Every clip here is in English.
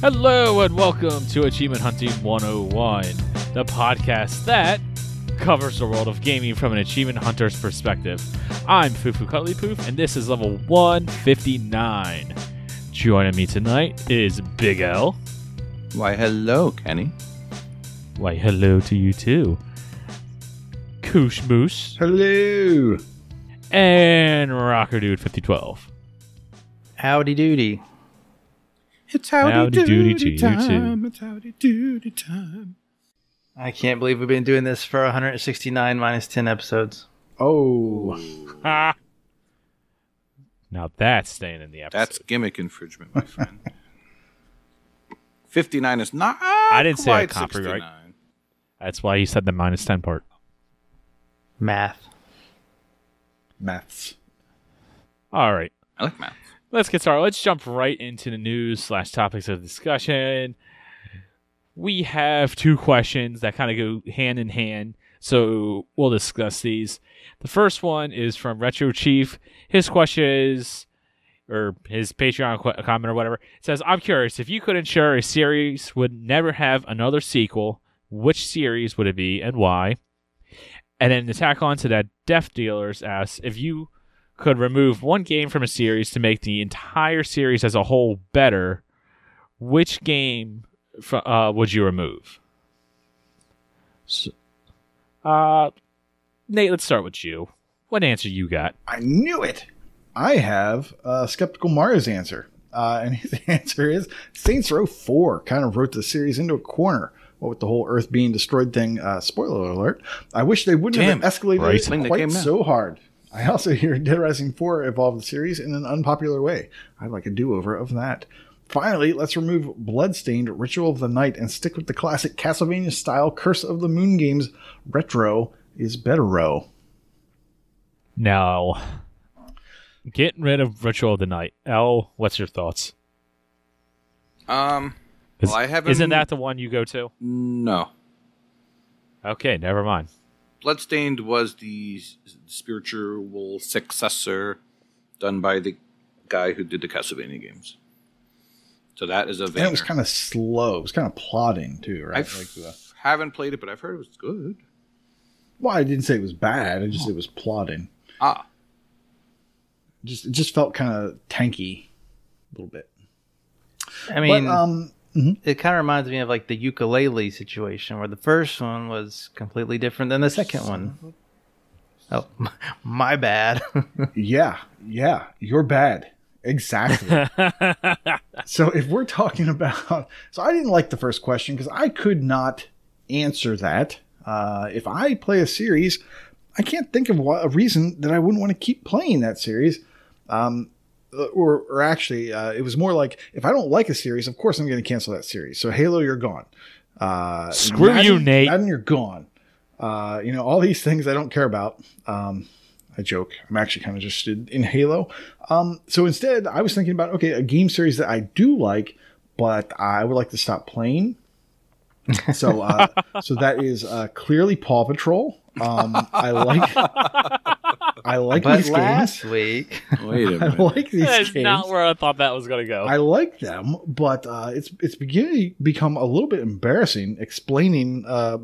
Hello and welcome to Achievement Hunting 101, the podcast that covers the world of gaming from an achievement hunter's perspective. I'm Fufu Cutley Poof, and this is level 159. Joining me tonight is Big L. Why, hello, Kenny. Why, hello to you too. Koosh Moose Hello. and Rocker Dude 5012. Howdy doody. It's Howdy doody to you, time. It's howdy doody time. I can't believe we've been doing this for 169 minus 10 episodes. Oh, Ha! Now that's staying in the episode. That's gimmick infringement, my friend. 59 is not. I didn't say a copyright. 69. That's why he said the minus 10 part. Math. maths. All right. I like math. Let's get started. Let's jump right into the news slash topics of discussion. We have two questions that kind of go hand in hand, so we'll discuss these. The first one is from Retro Chief. His question is, or his Patreon qu- comment or whatever, it says, "I'm curious if you could ensure a series would never have another sequel. Which series would it be and why?" And then to tack on to that, Death Dealers asks if you could remove one game from a series to make the entire series as a whole better, which game fr- uh, would you remove? So, uh, Nate, let's start with you. What answer you got? I knew it. I have uh, Skeptical Mario's answer. Uh, and his answer is Saints Row 4 kind of wrote the series into a corner. What with the whole Earth being destroyed thing, uh, spoiler alert. I wish they wouldn't Damn. have escalated Right. it quite so hard. I also hear Dead Rising 4 evolved the series in an unpopular way. I'd like a do over of that. Finally, let's remove Bloodstained Ritual of the Night and stick with the classic Castlevania style Curse of the Moon games. Retro is better row. No. Getting rid of Ritual of the Night. L, what's your thoughts? Um, Is, well, I haven't. Isn't that the one you go to? No. Okay, never mind. Bloodstained was the spiritual successor done by the guy who did the Castlevania games. So that is a And it was kind of slow. It was kind of plodding too, right? I like the, haven't played it, but I've heard it was good. well, I didn't say it was bad. I just it was plodding. Ah, Just it just felt kind of tanky, a little bit. I mean, but um, it kind of reminds me of like the Yooka-Laylee situation where the first one was completely different than the second one. Oh, my bad. yeah, yeah, you're bad. Exactly. so if we're talking about, so I didn't like the first question because I could not answer that. Uh, if I play a series, I can't think of a reason that I wouldn't want to keep playing that series. Um, or, or actually, uh, it was more like if I don't like a series, of course I'm going to cancel that series. So Halo, you're gone. Uh, Screw you, Nate. Madden, you're gone. Uh, you know all these things I don't care about. Um, I joke. I'm actually kind of interested in Halo. Um, so instead, I was thinking about okay, a game series that I do like, but I would like to stop playing. So, uh, so that is uh, clearly Paw Patrol. Um, I like, I like but these last games. week, wait a I minute. I like these That's games. not where I thought that was going to go. I like them, but uh, it's it's beginning to become a little bit embarrassing explaining, uh,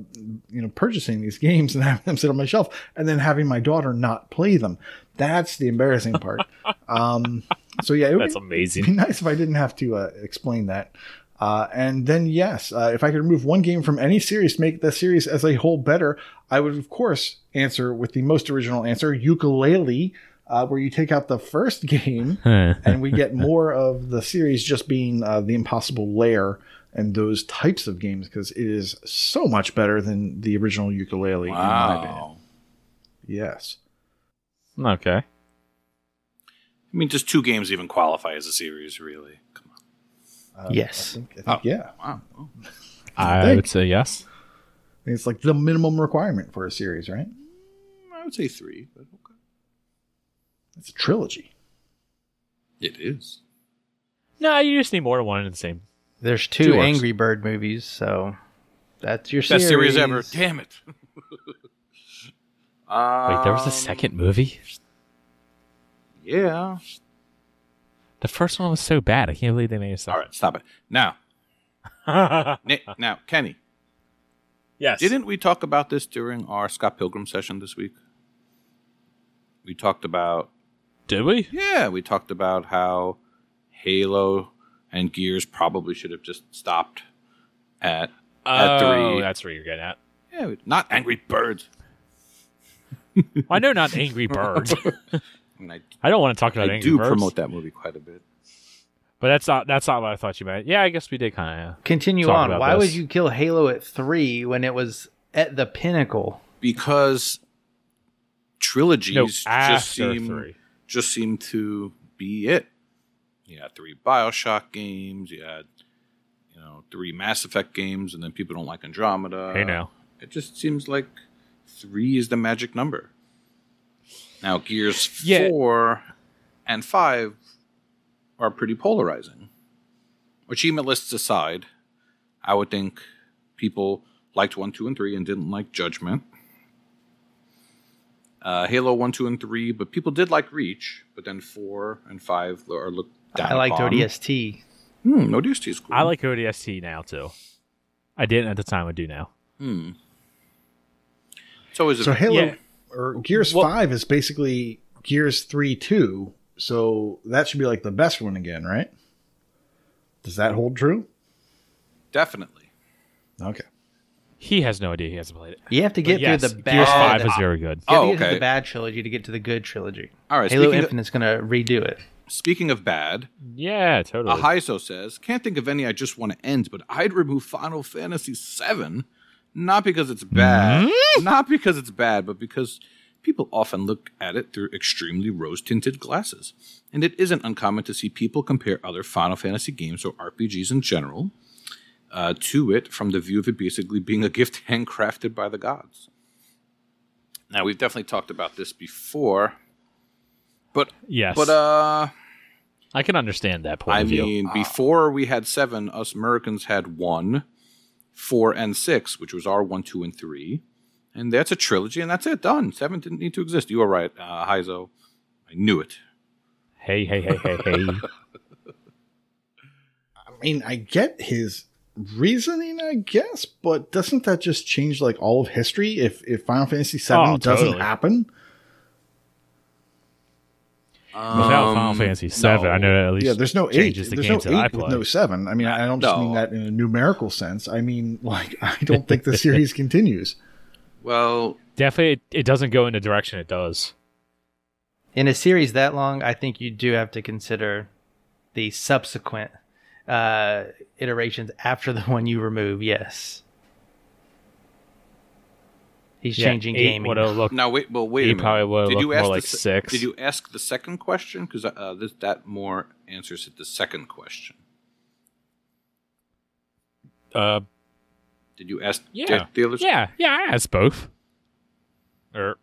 you know, purchasing these games and having them sit on my shelf, and then having my daughter not play them. That's the embarrassing part. um, so yeah, it would That's be, amazing. be nice if I didn't have to uh, explain that. Uh, and then yes, uh, if I could remove one game from any series to make the series as a whole better, I would of course answer with the most original answer, Yooka-Laylee. Uh, where you take out the first game and we get more of the series just being uh, the impossible lair and those types of games because it is so much better than the original Yooka-Laylee in my opinion. Wow. yes okay. I mean, just two games even qualify as a series, really. Come. Uh, Yes. i think, I think Oh. yeah Wow. Oh. I think. would say yes. I think it's like the minimum requirement for a series right I would say three, but okay. it's a trilogy It is. No, you just need more than one in the same. there's two, Two. Angry Bird movies, so that's your Best series series ever. Damn it. Wait, there was a Um, second movie? Yeah. The first one was so bad. I can't believe they made it. All right, stop it. Now, Nick, now, Kenny, yes. didn't we talk about this during our Scott Pilgrim session this week? We talked about Did we? yeah, we talked about how Halo and Gears probably should have just stopped at At oh, three. that's where you're getting at. yeah, not Angry Birds. I know not Angry Birds. I I, I don't want to talk about it. I Angry do Birds, promote that movie quite a bit. but that's not that's not what I thought you meant. Yeah, I guess we did kind of. Continue Talk on. about Why this. would you kill Halo at three when it was at the pinnacle? because trilogies No, just seem three. just seem to be it. You had three Bioshock games. You had you know three Mass Effect games, and then people don't like Andromeda. Hey now. it just seems like three is the magic number. Now Gears Yeah. four and five are pretty polarizing. Achievement lists aside, I would think people liked one, two, and three and didn't like Judgment. Uh, Halo one, two, and three, but people did like Reach. But then four and five are looked down I liked upon. ODST. Hmm, ODST is cool. I like ODST now too. I didn't at the time. I do now. Hmm. It's always a So Halo Yeah. Or Gears Well- Five is basically Gears Three Two. So that should be like the best one again, right? Does that hold true? definitely. Okay. He has no idea. He hasn't played it. You have to get But yes, through the bad. Gears Five is very good. to Oh, get through the bad trilogy to get to the good trilogy. All right. Halo speaking of, Infinite's gonna redo it. speaking of bad, Yeah, totally. Ahizo says, "Can't think of any I just want to end, but I'd remove Final Fantasy VII, not because it's bad, not because it's bad, but because people often look at it through extremely rose-tinted glasses, and it isn't uncommon to see people compare other Final Fantasy games or RPGs in general uh, to it from the view of it basically being a gift handcrafted by the gods." Now we've definitely talked about this before, but yes, but uh. I can understand that point I of view. mean, before we had seven, us Americans had one, four, and six, which was our one, two, and three. And that's a trilogy, and that's it. Done. Seven didn't need to exist. You were right, uh, Heizo. I knew it. hey, hey, hey, hey, hey. I mean, I get his reasoning, I guess, but doesn't that just change like all of history if if Final Fantasy VII Oh, doesn't totally. happen? Without Final Um, Fantasy Seven, I know that at least Yeah, there's no eight. changes the There's no I eight with play. no seven. I mean, I don't just No. mean that in a numerical sense. I mean, like, I don't think the series continues. Well, Definitely, it, it doesn't go in the direction it does. In a series that long, I think you do have to consider the subsequent uh, iterations after the one you remove. Yes, he's Yeah, changing eight gaming. would've looked- now wait. Well, wait He a minute. probably would've Did you looked ask more the like se- six. Did you ask the second question? Because uh, this, that more answers it. The second question. Uh, Did you ask? yeah, the, the other? yeah, yeah. I asked both. Or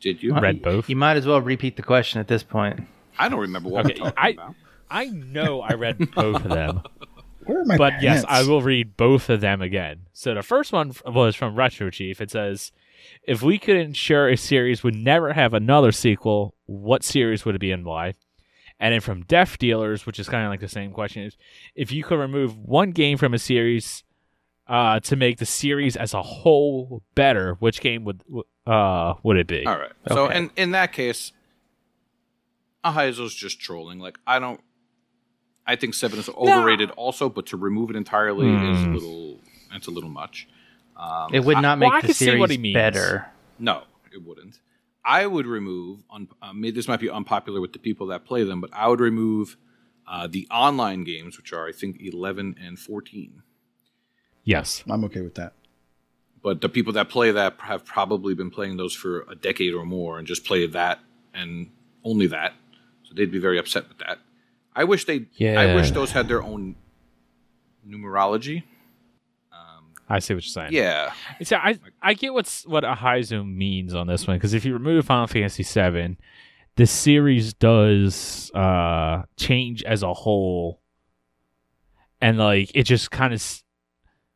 Did you? Read you- both. You might as well repeat the question at this point. I don't remember what Okay, we're talking I- about. I know I read both of them, Where are my but yes. I will read both of them again. So the first one was from Retro Chief. It says, "If we could ensure a series would never have another sequel, what series would it be and why?" And then from Deaf Dealers, which is kind of like the same question, is if you could remove one game from a series uh, to make the series as a whole better, which game would uh, would it be? All right. So Okay. in in that case, Ahaizo's just trolling. Like I don't. I think seven is overrated also, but to remove it entirely is a Hmm. little. It's a little much. Um, It would not well, make I the can see what series he means. better. no, it wouldn't. I would remove. Un, uh, maybe this might be unpopular with the people that play them, but I would remove uh, the online games, which are I think eleven and fourteen. Yes. I'm okay with that. But the people that play that have probably been playing those for a decade or more and just play that and only that. So they'd be very upset with that. I wish they. Yeah. I wish those had their own numerology. I see what you're saying. Yeah, See, I I get what's what a high zoom means on this one because if you remove Final Fantasy VII, the series does uh change as a whole, and like it just kind of,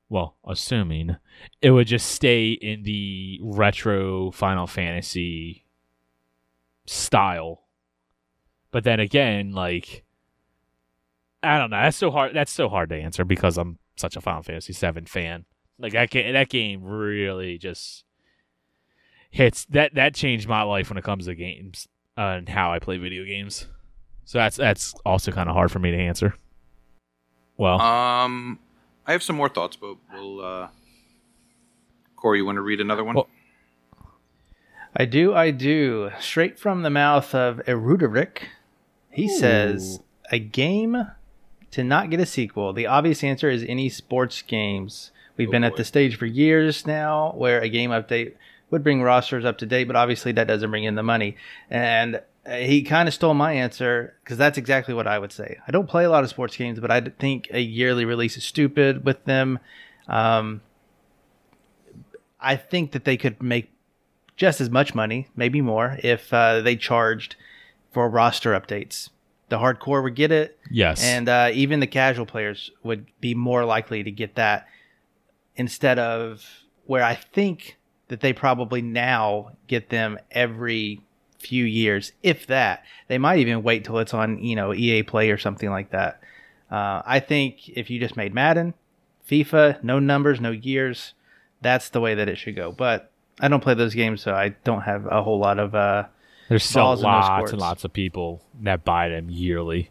well, assuming it would just stay in the retro Final Fantasy style, but then again, like I don't know, that's so hard. That's so hard to answer because I'm such a Final Fantasy VII fan. Like that game, that game really just hits that that changed my life when it comes to games uh, and how I play video games. So that's that's also kind of hard for me to answer. Well, Um, I have some more thoughts, but we'll. Uh... Corey, you want to read another one? Well- I do, I do. Straight from the mouth of Eruderic, he says a game to not get a sequel. The obvious answer is any sports games. We've Oh, been at the stage for years now where a game update would bring rosters up to date, but obviously that doesn't bring in the money. And uh, he kind of stole my answer because that's exactly what I would say. I don't play a lot of sports games, but I think a yearly release is stupid with them. Um, I think that they could make just as much money, maybe more, if uh, they charged for roster updates. The hardcore would get it, yes, and uh, even the casual players would be more likely to get that instead of where I think that they probably now get them every few years, if that. They might even wait till it's on, you know, EA Play or something like that. Uh, I think if you just made Madden, FIFA, no numbers, no years, that's the way that it should go. But I don't play those games, so I don't have a whole lot of. Uh, there's still balls in those lots and lots of people that buy them yearly.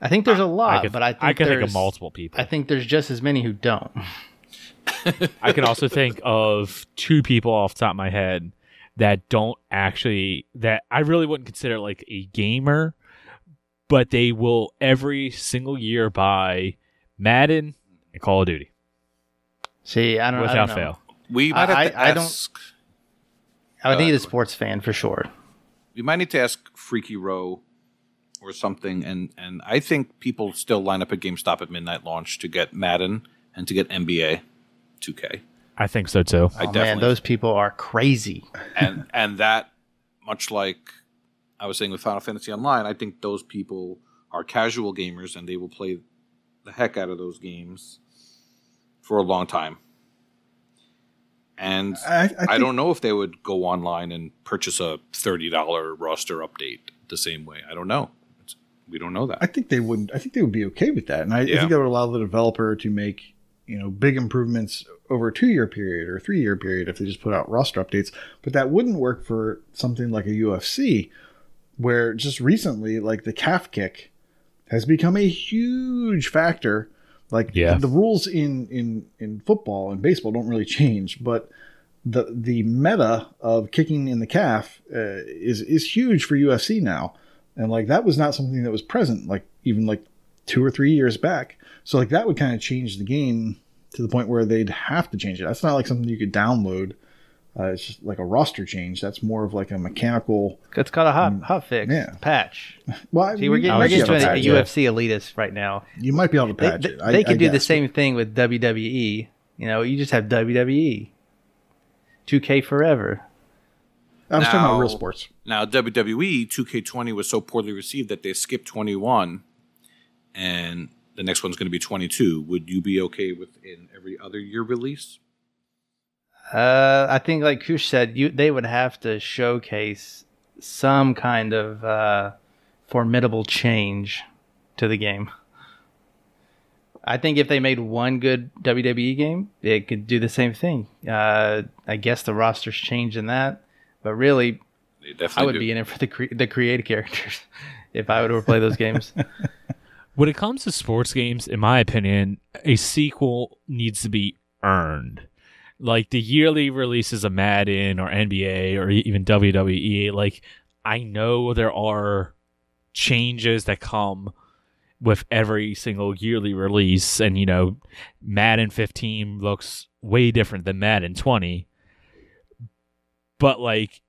I think there's a lot, I could, but I think I could think of multiple people. I think there's just as many who don't. I can also think of two people off the top of my head that don't actually that I really wouldn't consider like a gamer, but they will every single year buy Madden and Call of Duty See, I don't, I without don't know. fail. we might have I- to I don't- ask. I would Uh, need go a sports fan for sure. We might need to ask Freaky Row or something, and and I think people still line up at GameStop at midnight launch to get Madden and to get NBA 2K, I think so too. I oh man, definitely- those people are crazy. and and that much like I was saying with Final Fantasy Online, I think those people are casual gamers and they will play the heck out of those games for a long time. And I, I, I, don't know if they would go online and purchase a thirty dollar roster update the same way. I don't know. It's, we don't know that. I think they wouldn't. I think they would be okay with that, and I, I think that would allow the developer to make you know big improvements over a two year period or three year period if they just put out roster updates. But that wouldn't work for something like a UFC, where just recently, like the calf kick, has become a huge factor. Like Yeah. the rules in in in football and baseball don't really change, but the the meta of kicking in the calf uh, is is huge for UFC now, and like that was not something that was present like even like two or three years back. So like that would kind of change the game to the point where they'd have to change it. That's not like something you could download. Uh, it's just like a roster change. That's more of like a mechanical. It's called a hot hot fix yeah. patch. Well, See, we're you getting, might we're getting able to to a, patch a it. UFC elitist right now. You might be able to They, patch they, it. I- they I could do the guess. same thing with WWE. You know, you just have WWE. 2K forever. I was talking about real sports. Now WWE 2K20 was so poorly received that they skipped 21, and the next one's going to be 22. Would you be okay with an every other year release? Uh, I think, like Kush said, you they would have to showcase some kind of uh, formidable change to the game. I think if they made one good WWE game, it could do the same thing. Uh, I guess the roster's changed in that, but really, I would do. be in it for the cre- the creative characters if I would ever play those games. When it comes to sports games, in my opinion, a sequel needs to be earned. Like the yearly releases of Madden or NBA or even WWE, like I know there are changes that come with every single yearly release and you know Madden 15 looks way different than Madden 20 but like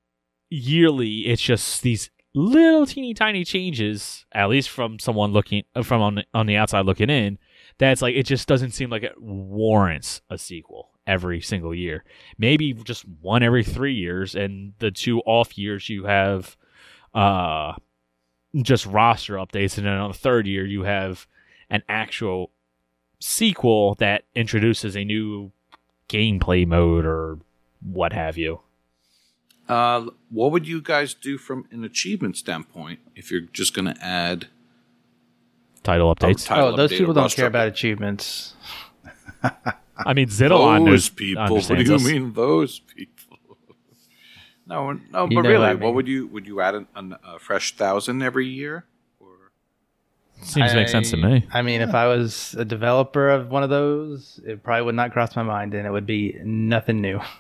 yearly it's just these little teeny tiny changes at least from someone looking from on the, on the outside looking in that's like it just doesn't seem like it warrants a sequel every single year. Maybe just one every 3 years and the two off years you have uh just roster updates and then on the third year you have an actual sequel that introduces a new gameplay mode or what have you Uh, what would you guys do from an achievement standpoint if you're just going to add title updates. title Oh, those update people don't care update. about achievements. I mean, Zidalon those knows, people. What do you us. mean those people? No, no, You but really, what I what would you would you add an, an, a fresh thousand every year? Or Seems to make sense to me. I mean, if I was a developer of one of those, it probably would not cross my mind, and it would be nothing new.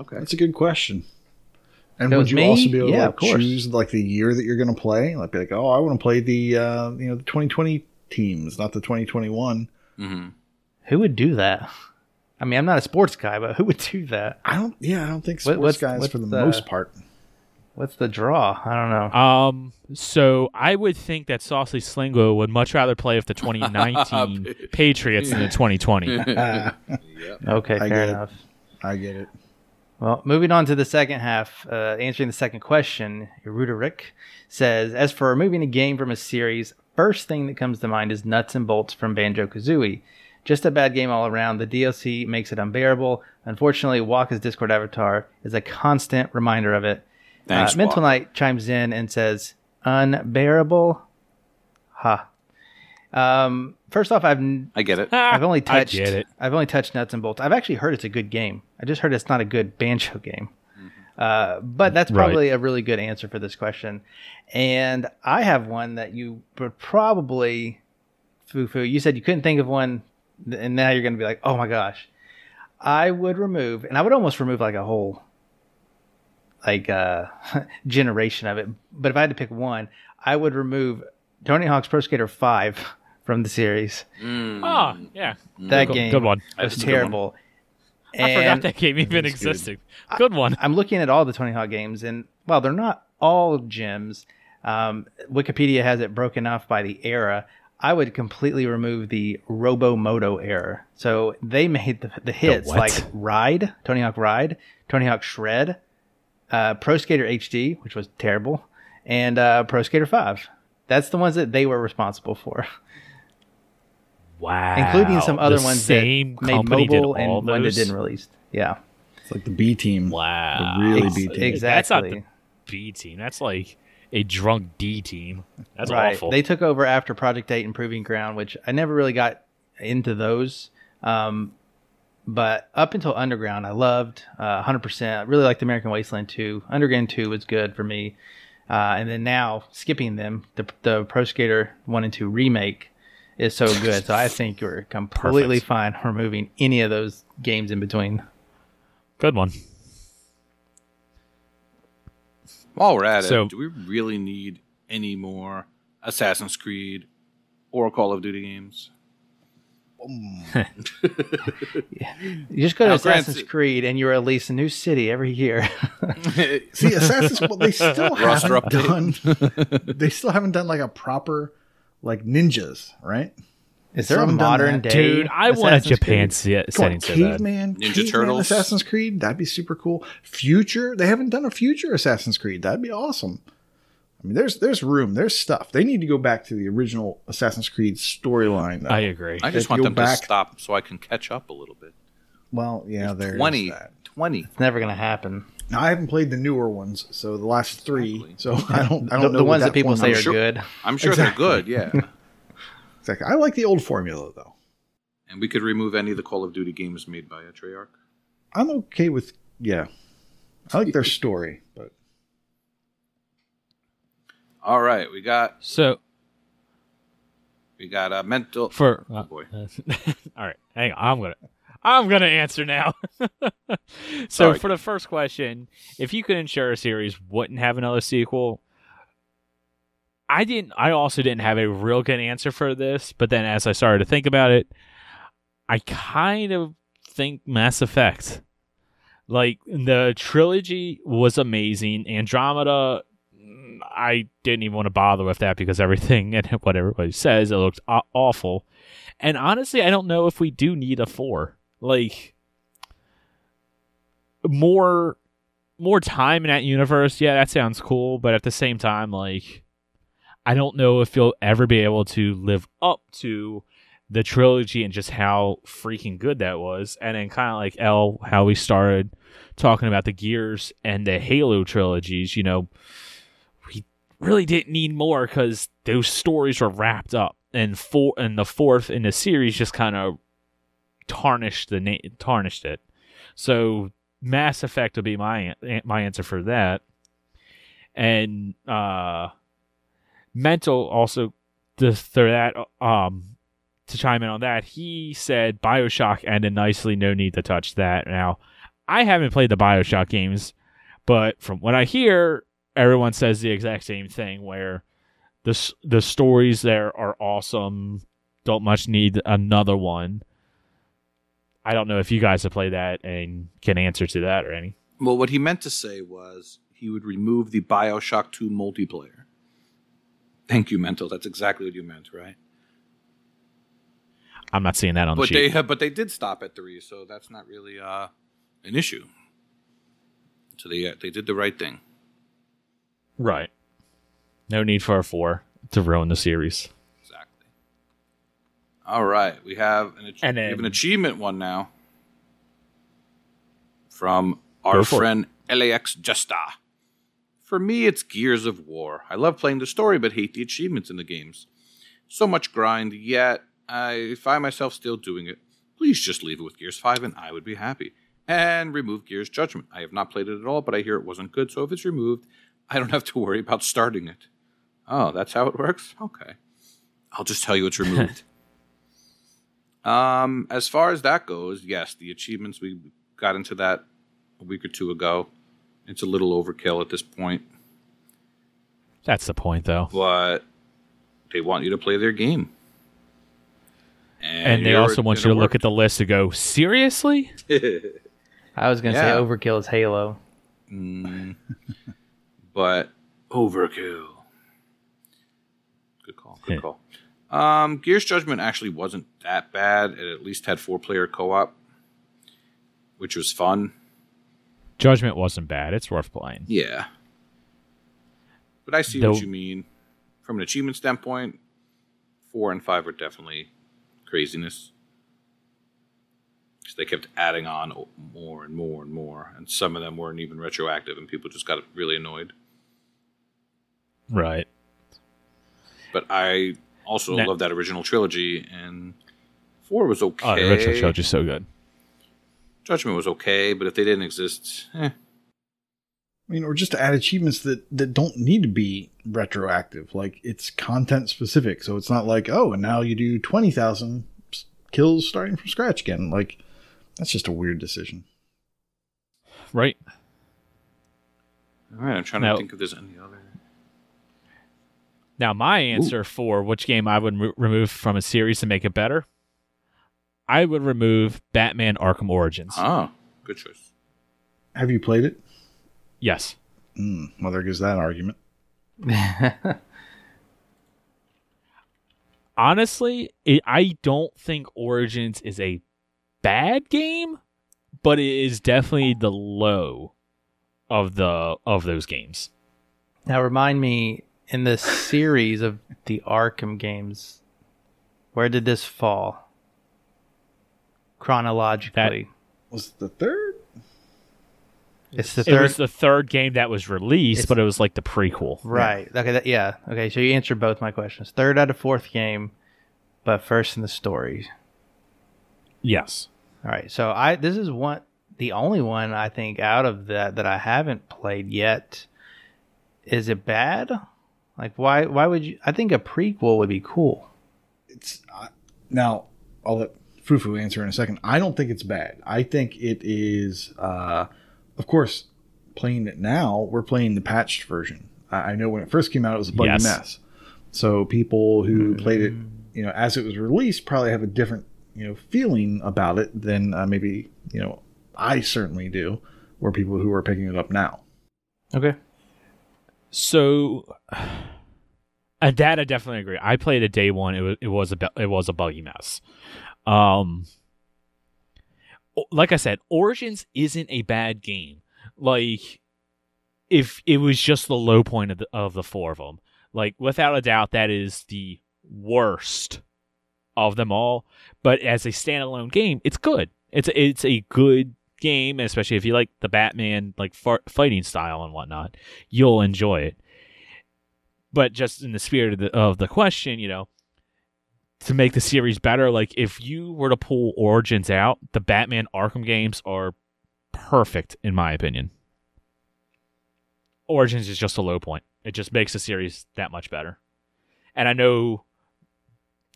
okay, That's a good question. And would you me, also be able yeah, to of like, course. choose like the year that you're going to play? Like be like, oh, I want to play the uh, you know the 2020 teams, not the 2021. hmm Who would do that? I mean, I'm not a sports guy, but who would do that? I don't. Yeah, I don't think What- sports what's- guys what's for the, the- most part. What's the draw? I don't know. Um, so I would think that Saucy Slingo would much rather play with the 2019 Patriots than the 2020. Ah, Okay, I fair get it. enough. I get it. Well, moving on to the second half, uh, answering the second question, Eruda Rick says, As for removing a game from a series, first thing that comes to mind is Nuts and Bolts from Banjo Kazooie. Just a bad game all around. The DLC makes it unbearable. Unfortunately, Waka's Discord avatar is a constant reminder of it. Thanks, uh, Mental. Knight chimes in and says, Unbearable? Ha. Um, first off, I've n- I get it. I've only touched I touched. get it. I've only touched nuts and bolts. I've actually heard it's a good game. I just heard it's not a good banjo game. Uh, but that's Right. probably a really good answer for this question. And I have one that you would probably, foo foo. You said you couldn't think of one, and now you're going to be like, oh my gosh. I would remove, and I would almost remove like a whole, like uh, generation of it. But if I had to pick one, I would remove Tony Hawk's Pro Skater Five from the series. Mm. Oh, yeah. That Good- game good one. was That's a good one. terrible. I forgot that game even That's good. existed. Good one. I'm looking at all the Tony Hawk games, and well, they're not all gems. Um, Wikipedia has it broken off by the era. I would completely remove the Robomodo era. So they made the, the hits what? like Ride, Tony Hawk Ride, Tony Hawk Shred, uh, Pro Skater HD, which was terrible, and uh, Pro Skater 5. That's the ones that they were responsible for, Wow. including some other The ones same that made company mobile and all one that didn't release. Yeah, It's like the B team. Wow. The really Ex- B team. exactly. That's not the B team. That's like a drunk D team. That's right. awful. They took over after Project 8 and Proving Ground, which I never really got into those. Um, but up until Underground, I loved uh, 100%. I really liked American Wasteland 2. Underground 2 was good for me. Uh, and then now, skipping them, the, the Pro Skater 1 and 2 remake is so good. so I think you're completely Perfect. fine removing any of those games in between. Good one. While we're at So- it, do we really need any more Assassin's Creed or Call of Duty games? Mm. You just go to Now, Assassin's granted- Creed and you release a new city every year. See, Assassin's well, they still Roster haven't done. They still haven't done like a proper like ninjas, right? Is there a Some done modern day? Dude, I want a Japan se- setting on, so bad. caveman, Ninja caveman Turtles. Assassin's Creed. That'd be super cool. Future, they haven't done a future Assassin's Creed. That'd be awesome. I mean, there's there's room, there's stuff. They need to go back to the original Assassin's Creed storyline. though. I agree. I just want them back- to stop so I can catch up a little bit. well, yeah, there's 20, that. 20. It's never going to happen. Now, I haven't played the newer ones, so the last three. Exactly. So I don't. I don't know the ones that people say formula- are sure- good. I'm sure Exactly. they're good, yeah. Exactly. I like the old formula though. and we could remove any of the Call of Duty games made by a Treyarch. I'm okay with yeah. I like their story, but All right, we got So we got a mental. for uh, boy. all right, hang on. I'm gonna I'm gonna answer now. so for the first question, if you could ensure a series wouldn't have another sequel, I didn't. I also didn't have a real good answer for this. But then, as I started to think about it, I kind of think Mass Effect. Like the trilogy was amazing. Andromeda, mm, I didn't even want to bother with that because everything and what everybody says it looked awful. And honestly, I don't know if we do need a four. Like more more time in that universe. Yeah, that sounds cool, but at the same time, like I don't know if you'll ever be able to live up to the trilogy and just how freaking good that was. And then kind of like L, how we started talking about the Gears and the Halo trilogies. You know, we really didn't need more because those stories were wrapped up, and four and the fourth in the series just kind of tarnished the na- tarnished it. So Mass Effect will be my my answer for that, and uh, mental also to that um to chime in on that. He said Bioshock ended nicely, no need to touch that. Now, I haven't played the Bioshock games, but from what I hear, everyone says the exact same thing where the the stories there are awesome. Don't much need another one. I don't know if you guys have played that and can answer to that or any. Well, what he meant to say was he would remove the Bioshock 2 multiplayer. Thank you, Mental. That's exactly what you meant, right? I'm not seeing that on but the sheet. they but they did stop at three, so that's not really uh, an issue. So they they did the right thing. Right. No need for a four to ruin the series. All right, we have an ach- we have an achievement one now from our it. friend LAX Justa. For me, it's Gears of War. I love playing the story, but hate the achievements in the games. So much grind, yet I find myself still doing it. Please just leave it with Gears 5 and I would be happy. And remove Gears Judgment. I have not played it at all, but I hear it wasn't good, so if it's removed, I don't have to worry about starting it. Oh, that's how it works? Okay. I'll just tell you it's removed. um, as far as that goes, yes, the achievements we got into that a week or two ago. It's a little overkill at this point, That's the point, though. but they want you to play their game. And they also want you to look at the list to go, seriously? I was gonna Yeah. say overkill is Halo. mm, but overkill. Good call. Good call. Um, Gears Judgment actually wasn't that bad. It at least had four player co op, which was fun. Judgment wasn't bad. It's worth playing. Yeah. But I see Though- what you mean. From an achievement standpoint, four and five are definitely craziness. 'Cause they kept adding on more and more and more, and some of them weren't even retroactive, and people just got really annoyed. Right. But I also Nah. love that original trilogy, and four was okay. Oh, the original trilogy is so good. Judgment was okay, but if they didn't exist, eh. I mean, or just to add achievements that, that don't need to be retroactive. Like it's content specific. So it's not like, oh, and now you do 20,000 kills starting from scratch again. Like that's just a weird decision. Right. All right, I'm trying No. to think if there's any other. Now, my answer for which game I would re- remove from a series to make it better, I would remove Batman Arkham Origins. Oh, good choice. Have you played it? Yes. Mm, well, there goes that argument. Honestly, it, I don't think Origins is a bad game, but it is definitely the low of the of those games. Now remind me, in the series of the Arkham games, where did this fall? Chronologically. Was it the third? it's the It third was the third game that was released, It's- but it was like the prequel. Right. Okay. That, yeah. Okay. So you answered both my questions. Third out of fourth game, but first in the story. Yes. All right. So I this is one the only one I think out of that that I haven't played yet. Is it bad? Like why why would you I think a prequel would be cool. It's uh, now I'll let Fufu answer in a second. I don't think it's bad. I think it is. Uh, of course, playing it now, we're playing the patched version. I, I know when it first came out, it was a buggy Yes. mess. So people who played it, you know, as it was released, probably have a different, you know, feeling about it than uh, maybe you know I certainly do, or people who are picking it up now. Okay. So, uh, that I definitely agree. I played it day one. It was it was a it was a buggy mess. Um, like I said, Origins isn't a bad game. Like, if it was just the low point of the of the four of them, like without a doubt, that is the worst of them all. But as a standalone game, it's good. It's a, it's a good game, especially if you like the Batman like far- fighting style and whatnot. You'll enjoy it. but just in the spirit of the, of the question, you know, to make the series better, like if you were to pull Origins out, the Batman Arkham games are perfect in my opinion. Origins is just a low point. It just makes the series that much better. And I know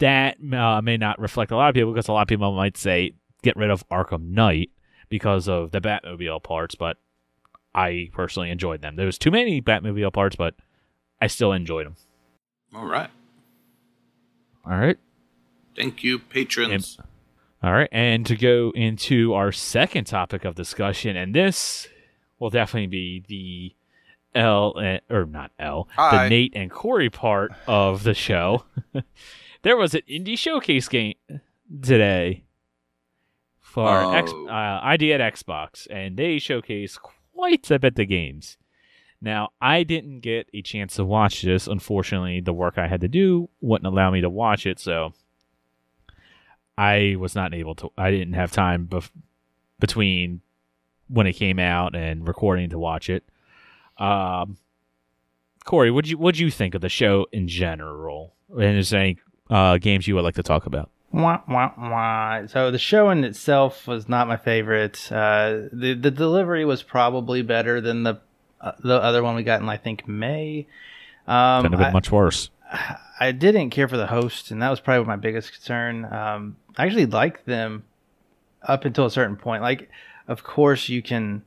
that uh, may not reflect a lot of people because a lot of people might say get rid of Arkham Knight because of the Batmobile parts, but I personally enjoyed them. There was too many Batmobile parts, but I still enjoyed them. All right. All right. Thank you, patrons. And, all right, and to go into our second topic of discussion, and this will definitely be the L or not L, Hi. the Nate and Corey part of the show. there was an indie showcase game today for X, Oh. uh, ID at Xbox, and they showcased quite a bit of games. Now, I didn't get a chance to watch this. Unfortunately, the work I had to do wouldn't allow me to watch it, so I was not able to. I didn't have time bef- between when it came out and recording to watch it. Um, Corey, what would you what you think of the show in general? And is there any uh, games you would like to talk about? Wah, wah, wah. So the show in itself was not my favorite. Uh, the the delivery was probably better than the uh, the other one we got in I think May. Um, Couldn't have been I, much worse. I didn't care for the host, and that was probably my biggest concern. Um, I actually liked them up until a certain point. Like, of course, you can.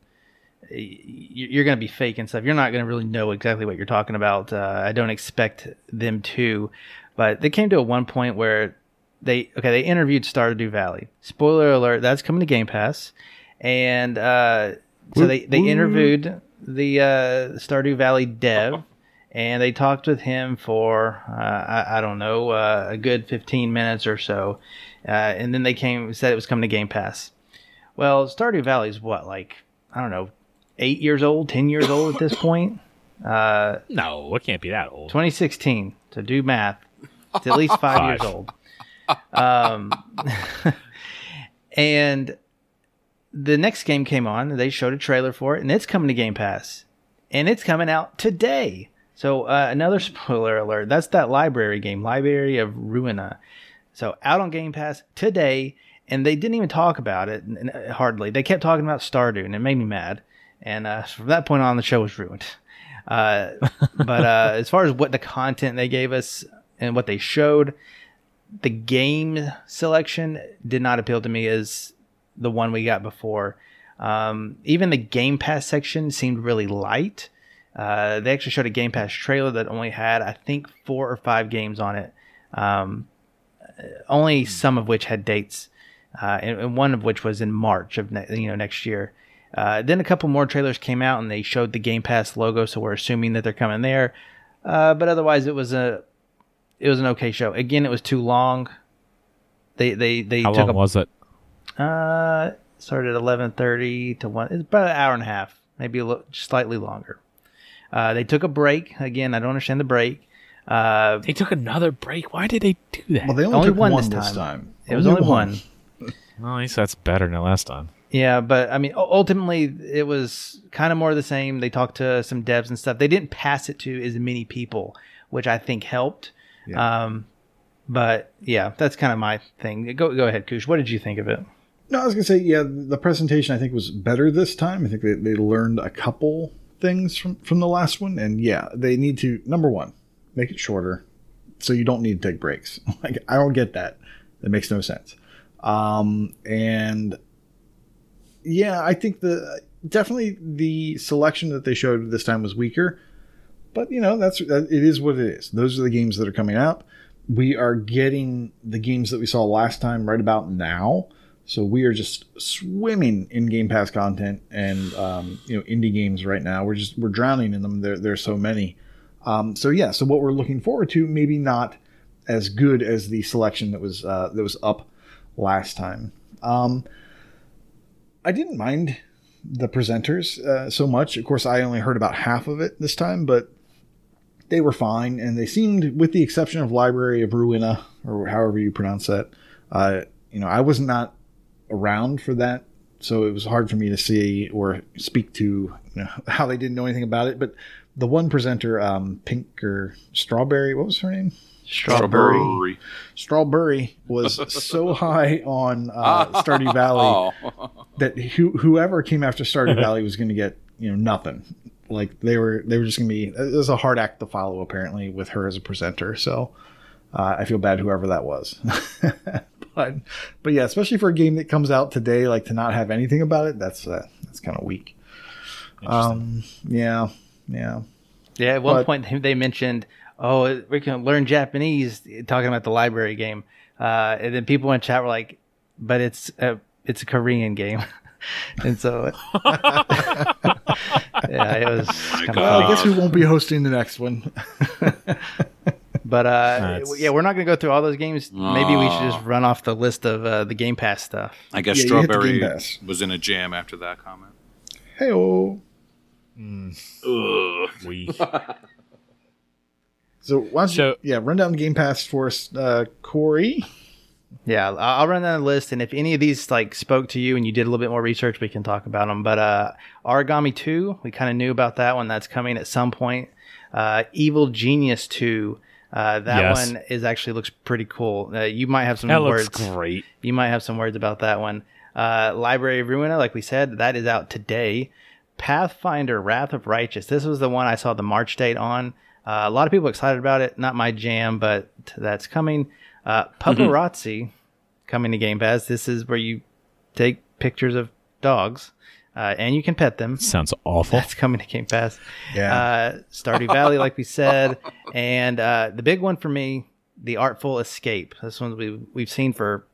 You're going to be fake and stuff. You're not going to really know exactly what you're talking about. Uh, I don't expect them to, but they came to a one point where they okay they interviewed Stardew Valley. Spoiler alert: that's coming to Game Pass, and uh, so they they interviewed the uh, Stardew Valley dev, and they talked with him for uh, I, I don't know uh, a good 15 minutes or so, uh, and then they came said it was coming to Game Pass. Well, Stardew Valley is what like I don't know eight years old, ten years old at this point. Uh, No, it can't be that old. 2016 to do math it's at least five, years old um, and the next game came on they showed a trailer for it and it's coming to game pass. And it's coming out today. So uh, another spoiler alert that's that library game library of ruina. So out on game pass today and they didn't even talk about it hardly. They kept talking about stardew and it made me mad. And uh, from that point on the show was ruined. Uh, but uh, as far as what the content they gave us and what they showed, the game selection did not appeal to me as the one we got before. Um, even the Game Pass section seemed really light. Uh, they actually showed a Game Pass trailer that only had, I think, four or five games on it. Um, only some of which had dates, uh, and, and one of which was in March of ne- you know next year. Uh, then a couple more trailers came out and they showed the Game Pass logo, so we're assuming that they're coming there. Uh, but otherwise, it was a it was an okay show. Again, it was too long. They they they How took long a was it? uh started at eleven thirty to one. It's about an hour and a half, maybe a little slightly longer. Uh, they took a break. Again, I don't understand the break. Uh, They took another break. Why did they do that? Well, they only, Only took one one, this this time. time. it was only one. well, at least that's better than last time. Yeah, but I mean, ultimately, it was kind of more of the same. They talked to some devs and stuff. They didn't pass it to as many people, which I think helped. Um, but yeah, that's kind of my thing. Go go ahead, Kush. What did you think of it? No, I was gonna say, yeah, the presentation I think was better this time. I think they, they learned a couple things from from the last one, and yeah, they need to number one make it shorter, so you don't need to take breaks. Like I don't get that. That makes no sense. Um, and yeah, I think the definitely the selection that they showed this time was weaker, but you know that's it is what it is. Those are the games that are coming up. We are getting the games that we saw last time right about now. So we are just swimming in Game Pass content and um, you know indie games right now. We're just we're drowning in them. There there's so many. Um, so yeah, so what we're looking forward to maybe not as good as the selection that was uh, that was up last time. Um, I didn't mind the presenters uh, so much. Of course, I only heard about half of it this time, but they were fine, and they seemed, with the exception of Library of Ruina or however you pronounce that. Uh, you know, I was not around for that, so it was hard for me to see or speak to you know, how they didn't know anything about it. But the one presenter, um, Pink or Strawberry, what was her name? Strawberry. Strawberry was so high on uh, Stardew Valley Oh. that who, whoever came after Stardew Valley was going to get you know nothing. Like they were they were just to be it was a hard act to follow apparently with her as a presenter. So uh, I feel bad whoever that was. but but yeah, especially for a game that comes out today, like to not have anything about it, that's uh, that's kind of weak. Um, yeah, yeah. Yeah, at one But- point they- they mentioned, "Oh, we can learn Japanese," talking about the library game, uh, and then people in chat were like, "But it's a it's a Korean game," and so yeah, it was kind of Well, I guess we won't be hosting the next one. But uh, That's- yeah, we're not going to go through all those games. Maybe we should just run off the list of uh, the Game Pass stuff. I guess Yeah, you hit the Strawberry was in a jam after that comment. hey, oh. Ugh. We So why don't you, So- yeah, run down the Game Pass for us, uh, Corey. Yeah, I'll run down the list, and if any of these like spoke to you and you did a little bit more research, we can talk about them. But uh, Aragami Two, we kind of knew about that one. That's coming at some point. Uh, Evil Genius Two, uh, that Yes. one is actually looks pretty cool. Uh, you might have some that looks words. great. You might have some words about that one. Uh, Library of Ruina, like we said, that is out today. Pathfinder: Wrath of Righteous. This was the one I saw the March date on. Uh, a lot of people excited about it. Not my jam, but that's coming. Uh, Pupperazzi coming to Game Pass. This is where you take pictures of dogs uh, and you can pet them. Sounds awful. That's coming to Game Pass. Yeah. Uh, Stardew Valley, like we said, and uh, the big one for me, The Artful Escape. This one we we've seen for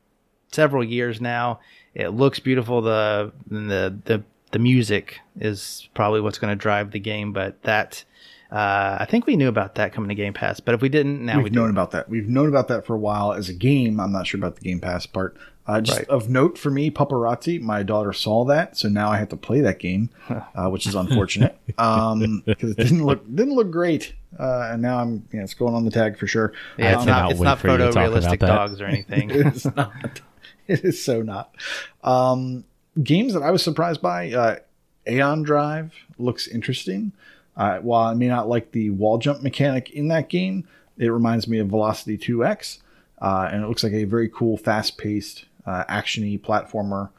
several years now. It looks beautiful. The the the the music is probably what's going to drive the game, but that. Uh, I think we knew about that coming to Game Pass, but if we didn't, now We've we known do. about that. We've known about that for a while as a game. I'm not sure about the Game Pass part. Uh, just Right. of note for me, Pupperazzi. My daughter saw that, so now I have to play that game, uh, which is unfortunate um, because it didn't look didn't look great. Uh, and now I'm yeah, it's going on the tag for sure. Yeah, it's Um, not, it's wait not for you to talk about photorealistic dogs or anything. it's not. It is so not. Um, games that I was surprised by. Uh, Aeon Drive looks interesting. Uh, while I may not like the wall jump mechanic in that game, it reminds me of Velocity 2X, uh, and it looks like a very cool, fast-paced, uh, actiony platformer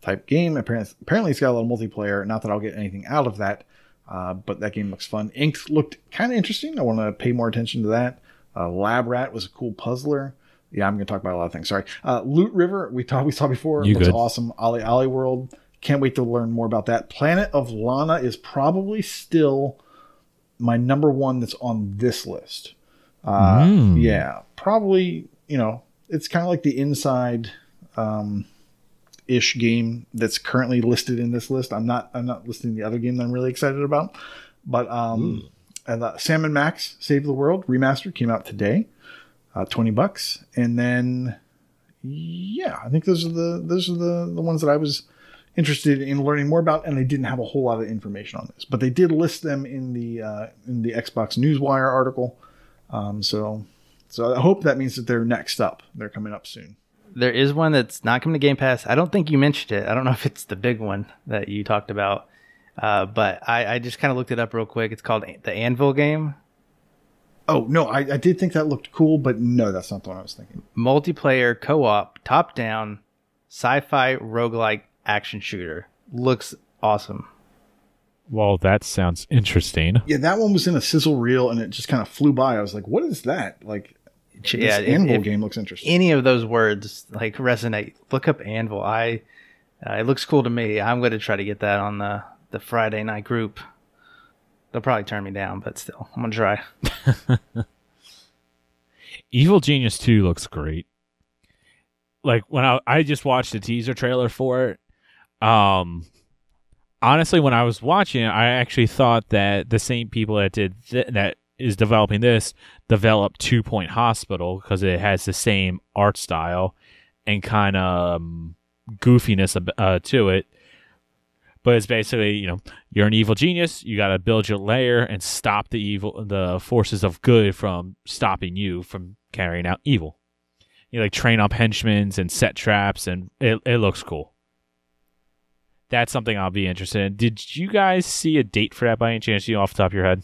type game. Apparently, apparently, it's got a little multiplayer. Not that I'll get anything out of that, uh, but that game looks fun. Inked looked kind of interesting. I want to pay more attention to that. Uh, Lab Rat was a cool puzzler. Yeah, I'm going to talk about a lot of things. Sorry. Uh, Loot River, we talked, we saw before. You looks good. awesome. OlliOlli World. Can't wait to learn more about that. Planet of Lana is probably still my number one that's on this list. Uh, Mm. Yeah, probably. You know, it's kind of like the inside um, ish game that's currently listed in this list. I'm not. I'm not listing the other game that I'm really excited about. But um, and uh, Sam and Max Save the World remastered came out today, uh, twenty bucks, and then yeah, I think those are the those are the the ones that I was interested in learning more about, and they didn't have a whole lot of information on this, but they did list them in the uh, in the Xbox Newswire article. Um, so so I hope that means that they're next up. They're coming up soon. there is one that's not coming to Game Pass. I don't think you mentioned it. I don't know if it's the big one that you talked about, uh, but I, I just kind of looked it up real quick. It's called the Anvil game, Oh no, I, I did think that looked cool, but no, that's not the one I was thinking. multiplayer co-op, top-down, sci-fi roguelike action shooter. Looks awesome. Well, that sounds interesting. Yeah, that one was in a sizzle reel, and it just kind of flew by. I was like, "What is that?like?" This yeah, if- Anvil if- game looks interesting. any of those words like resonate, look up Anvil. I uh, it looks cool to me. I'm going to try to get that on the the Friday night group. They'll probably turn me down, but still, I'm gonna try. Evil Genius 2 looks great. Like when I I just watched the teaser trailer for it. Um honestly when I was watching it, I actually thought that the same people that did th- that is developing this developed Two Point Hospital because it has the same art style and kind of um, goofiness uh, to it. But it's basically, you know, you're an evil genius. You got to build your lair and stop the evil, the forces of good from stopping you from carrying out evil. You like train up henchmen and set traps, and it it looks cool. That's something I'll be interested in. Did you guys see a date for that by any chance? You know, off the top of your head?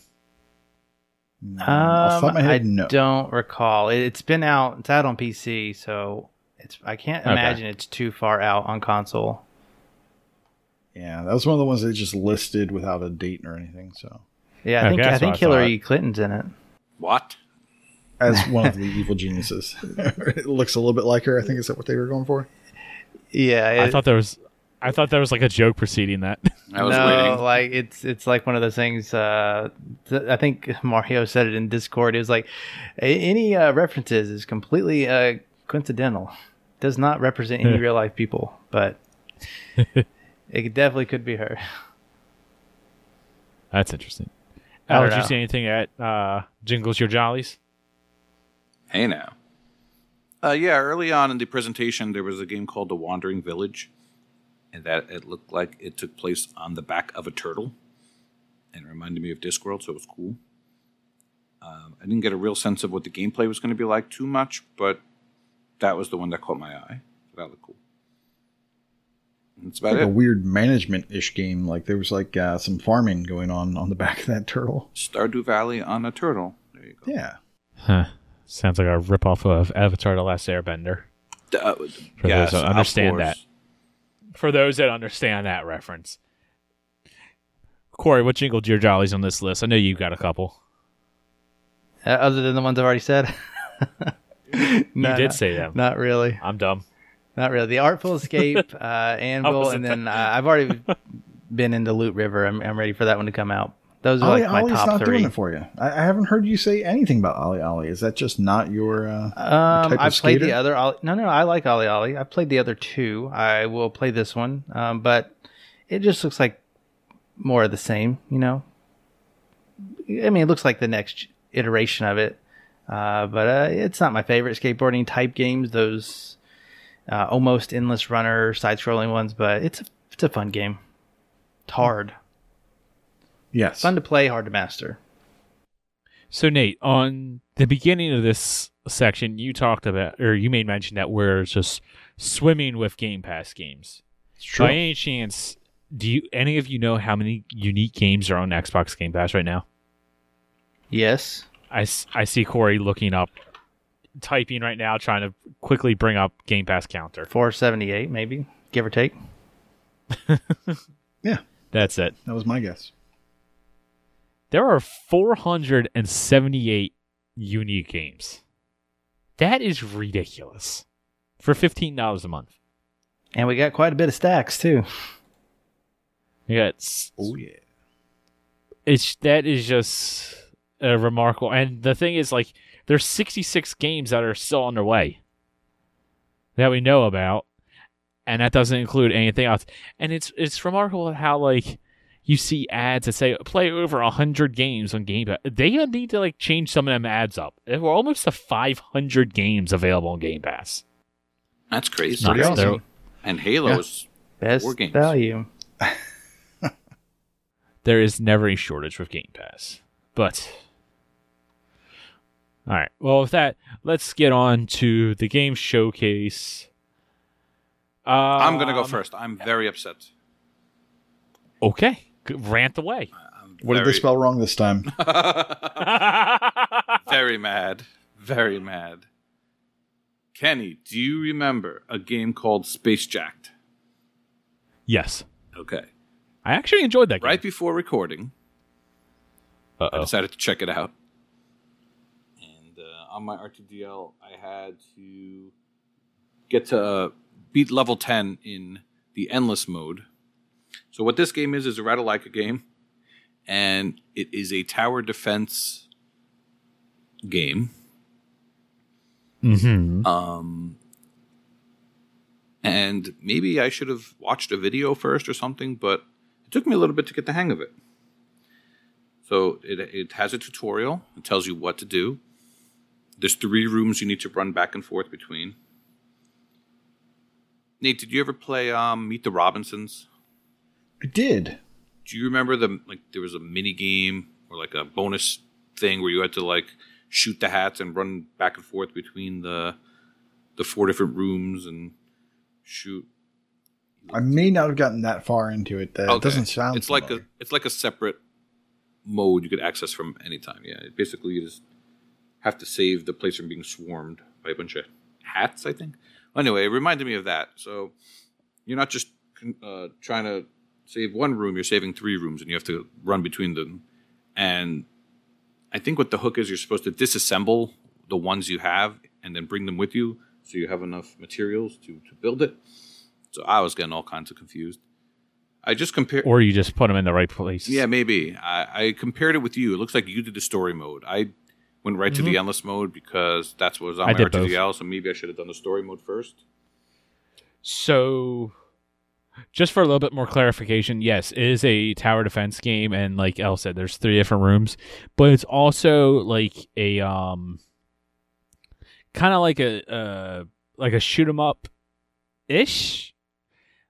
Off the top of my Um, head, I no. don't recall. It, it's been out. It's out on PC, so it's. I can't Okay. imagine it's too far out on console. Yeah, that was one of the ones they just listed without a date or anything. So, Yeah, I think Okay, I think I Hillary Clinton's in it. What? as one of the evil geniuses, it looks a little bit like her. I think is that what they were going for? Yeah, I thought there was, I thought there was like a joke preceding that. I was no, waiting. like it's it's like one of those things. Uh, th- I think Mario said it in Discord. It was like a- any uh, references is completely uh, coincidental. Does not represent any real life people, but it definitely could be her. That's interesting. I Al, don't did you see anything at uh, Jingles Your Jollies? Hey now. Uh, yeah, early on in the presentation, there was a game called The Wandering Village, and that it looked like it took place on the back of a turtle, and it reminded me of Discworld, so it was cool. Um, I didn't get a real sense of what the gameplay was going to be like too much, but that was the one that caught my eye. So that looked cool. And That's about Like a weird management-ish game. Like there was like uh, some farming going on on the back of that turtle. Stardew Valley on a turtle. There you go. Yeah. Huh. Sounds like a ripoff of Avatar: The Last Airbender. Uh, For yes, those that of understand that. For those that understand that reference. Corey, what jingled your jollies on this list? I know you've got a couple. Uh, other than the ones I've already said. You No, did not- say them. Not really. I'm dumb. Not really. The Artful Escape, uh, Anvil, and then uh, I've already been into Loot River. I'm, I'm ready for that one to come out. Those are Ollie like my Ollie's top not three. doing it for you. I, I haven't heard you say anything about OlliOlli. Is that just not your? Uh, Um, type of I've played the other. Ollie- No, no, I like OlliOlli. I've played the other two. I will play this one, um, but it just looks like more of the same. You know, I mean, it looks like the next iteration of it, uh, but uh, it's not my favorite skateboarding type games. Those uh, almost endless runner side-scrolling ones, but it's a, it's a fun game. It's hard, yes. fun to play, hard to master. So Nate, on the beginning of this section, you talked about, or you made mention that we're just swimming with Game Pass games. It's true. By any chance, do you any of you know how many unique games are on Xbox Game Pass right now? Yes, I, I see Corey looking up, typing right now, trying to quickly bring up Game Pass counter. four seventy-eight, maybe give or take. Yeah, That's it. that was my guess. There are 478 unique games. That is ridiculous for $15 a month. And we got quite a bit of stacks too. Yeah, it's Oh yeah. it's that is just uh, remarkable. And the thing is, like, there's 66 games that are still underway that we know about, and that doesn't include anything else. And it's it's remarkable how like you see ads that say play over hundred games on Game Pass. They need to like change some of them ads up. We're almost to 500 games available on Game Pass. That's crazy. Nuts. Pretty awesome. And Halo's Best War games. value. there is never a shortage with Game Pass. But all right, well, with that, let's get on to the game showcase. Um, I'm gonna go first. I'm very upset. Okay, G- rant away. I'm What did they spell wrong this time? Very mad. Very mad. Kenny, do you remember a game called Space Jacked? yes, Okay. I actually enjoyed that. Game. Right before recording, I Uh-oh. decided to check it out. And uh, on my RTDL, I had to get to uh, beat level 10 in the endless mode. So, what this game is, is a Ratalaika game, and it is a tower defense game. Mm-hmm. Um, and maybe I should have watched a video first or something, but it took me a little bit to get the hang of it. So it, it has a tutorial. It tells you what to do. There's three rooms you need to run back and forth between. Nate, did you ever play um, Meet the Robinsons? I did. Do you remember the like there was a mini game or like a bonus thing where you had to like shoot the hats and run back and forth between the the four different rooms and shoot. I may not have gotten that far into it. That Okay. doesn't sound. It's like a it's like a separate mode you could access from anytime. Yeah, basically you just have to save the place from being swarmed by a bunch of hats. I think. Anyway, it reminded me of that. So you're not just uh, trying to save one room; you're saving three rooms, and you have to run between them. And I think what the hook is, you're supposed to disassemble the ones you have and then bring them with you, so you have enough materials to to build it. So I was getting all kinds of confused. I just compared. Or you just put them in the right place. Yeah, maybe. I, I compared it with you. It looks like you did the story mode. I went right to the mm-hmm. endless mode because that's what was on I my. RTGL. So maybe I should have done the story mode first. So, just for a little bit more clarification, yes, it is a tower defense game, and like El said, there's three different rooms, but it's also like a um, kind of like a uh, like a shoot 'em up ish.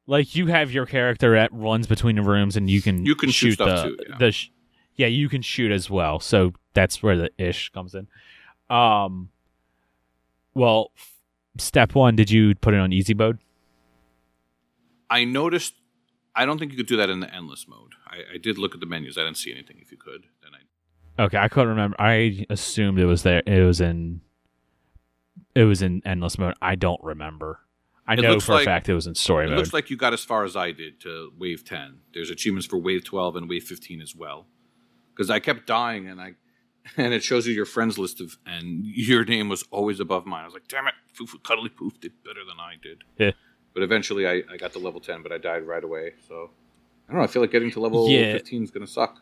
Like you have your character that runs between the rooms, and you can You can shoot shoot the too, yeah. the sh- yeah you can shoot as well. So that's where the ish comes in. Um, well, f- step one, did you put it on easy mode? I noticed. I don't think you could do that in the endless mode. I, I did look at the menus. I didn't see anything. If you could, then I. Okay, I couldn't remember. I assumed it was there. It was in. It was in endless mode. I don't remember. I It know for like- a fact it was in story It mode. It looks like you got as far as I did to wave ten. There's achievements for wave twelve and wave fifteen as well. Because I kept dying and I, and it shows you your friends list of and your name was always above mine. I was like, damn it, Fufu Cuddly Poof did better than I did. But eventually I, I got to level ten, but I died right away. So I don't know. I feel like getting to level Yeah. fifteen is gonna suck.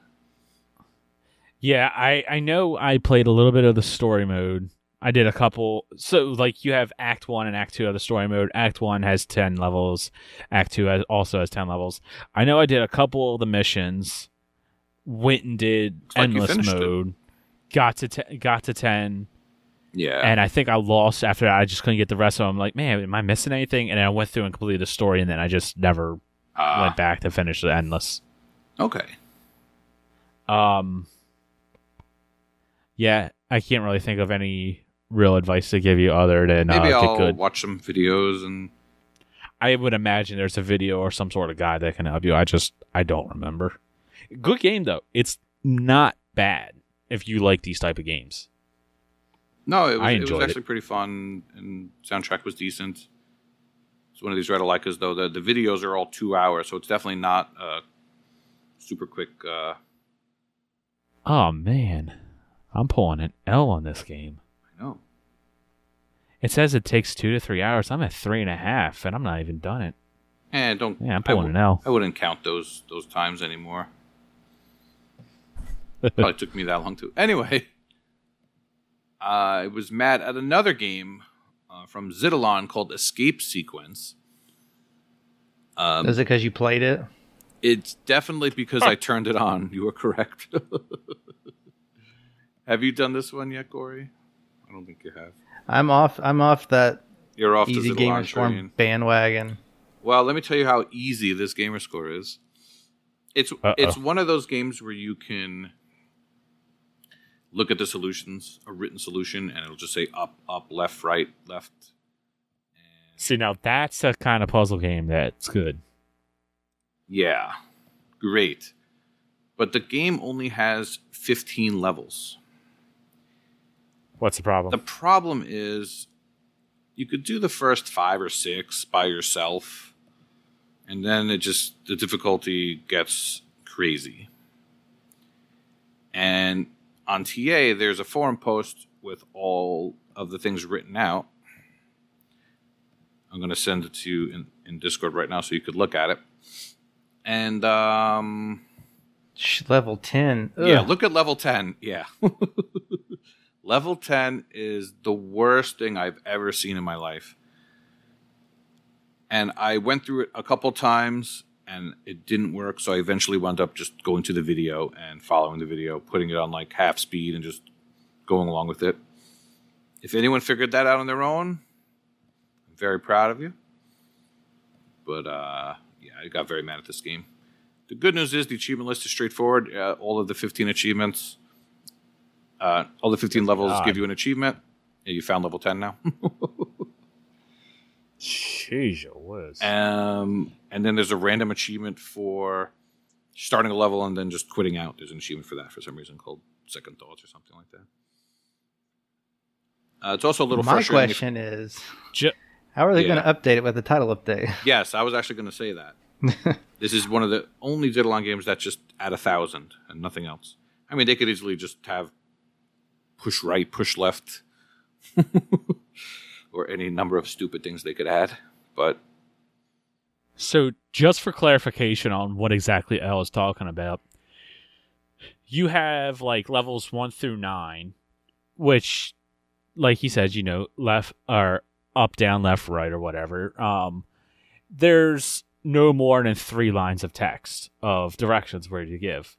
yeah, I I know. I played a little bit of the story mode. I did a couple. So like you have Act One and Act Two of the story mode. Act One has ten levels. Act Two has, also has ten levels. I know I did a couple of the missions. Went and did Looks like endless it. mode. Got to te- got to ten. Yeah. and I think I lost after that. I just couldn't get the rest of them. I'm like, man, am I missing anything? And I went through and completed the story, and then I just never Ah, went back to finish the endless. okay. Um, yeah, I can't really think of any real advice to give you other than Maybe uh, I'll good. watch some videos and I would imagine there's a video or some sort of guide that can help you. I just I don't remember. Good game though. It's not bad if you like these type of games. No, it was, it was enjoyed it. actually pretty fun, and soundtrack was decent. It's one of these Ratalaikas, though. The, the videos are all two hours, so it's definitely not uh, super quick. Uh, Oh man, I'm pulling an L on this game. I know. It says it takes two to three hours. I'm at three and a half, and I'm not even done it. And don't. Yeah, I'm pulling an L. I wouldn't count those those times anymore. Probably took me that long to. Anyway, uh, I was mad at another game uh, from Xitilon called Escape Sequence. Um, Is it because you played it? It's definitely because I turned it on. You are correct. have you done this one yet, Corey? I don't think you have. I'm off. I'm off that You're off easy the gamer Xitilon swarm train. bandwagon. Well, let me tell you how easy this gamer score is. It's Uh-oh. it's one of those games where you can look at the solutions, a written solution, and it'll just say up, up, left, right, left. See, now that's a kind of puzzle game that's good. Yeah, great. But the game only has 15 levels. What's the problem? The problem is you could do the first five or six by yourself, and then it just the difficulty gets crazy. And on TA, there's a forum post with all of the things written out. I'm going to send it to you in, in Discord right now so you could look at it. And um, Level ten. yeah, look at level 10. Yeah. level 10 is the worst thing I've ever seen in my life. And I went through it a couple times and it didn't work. So I eventually wound up just going to the video and following the video, putting it on like half speed and just going along with it. If anyone figured that out on their own, I'm very proud of you. But uh, yeah, I got very mad at this game. The good news is the achievement list is straightforward. Uh, all of the 15 achievements, uh, all the 15 levels God. give you an achievement. Yeah, you found level 10 now. Jeez, whiz. um, and then there's a random achievement for starting a level and then just quitting out. There's an achievement for that for some reason called Second Thoughts or something like that. Uh, it's also a little My frustrating. if- question is, Ju- how are they Yeah. going to update it with the title update? yes, I was actually going to say that. this is one of the only Xitilon games that's just at a thousand and nothing else. I mean, they could easily just have push right, push left, or any number of stupid things they could add. But So, just for clarification on what exactly L is talking about, you have like levels one through nine, which, like he says, you know, left or up, down, left, right, or whatever. Um, there's no more than three lines of text of directions where to give.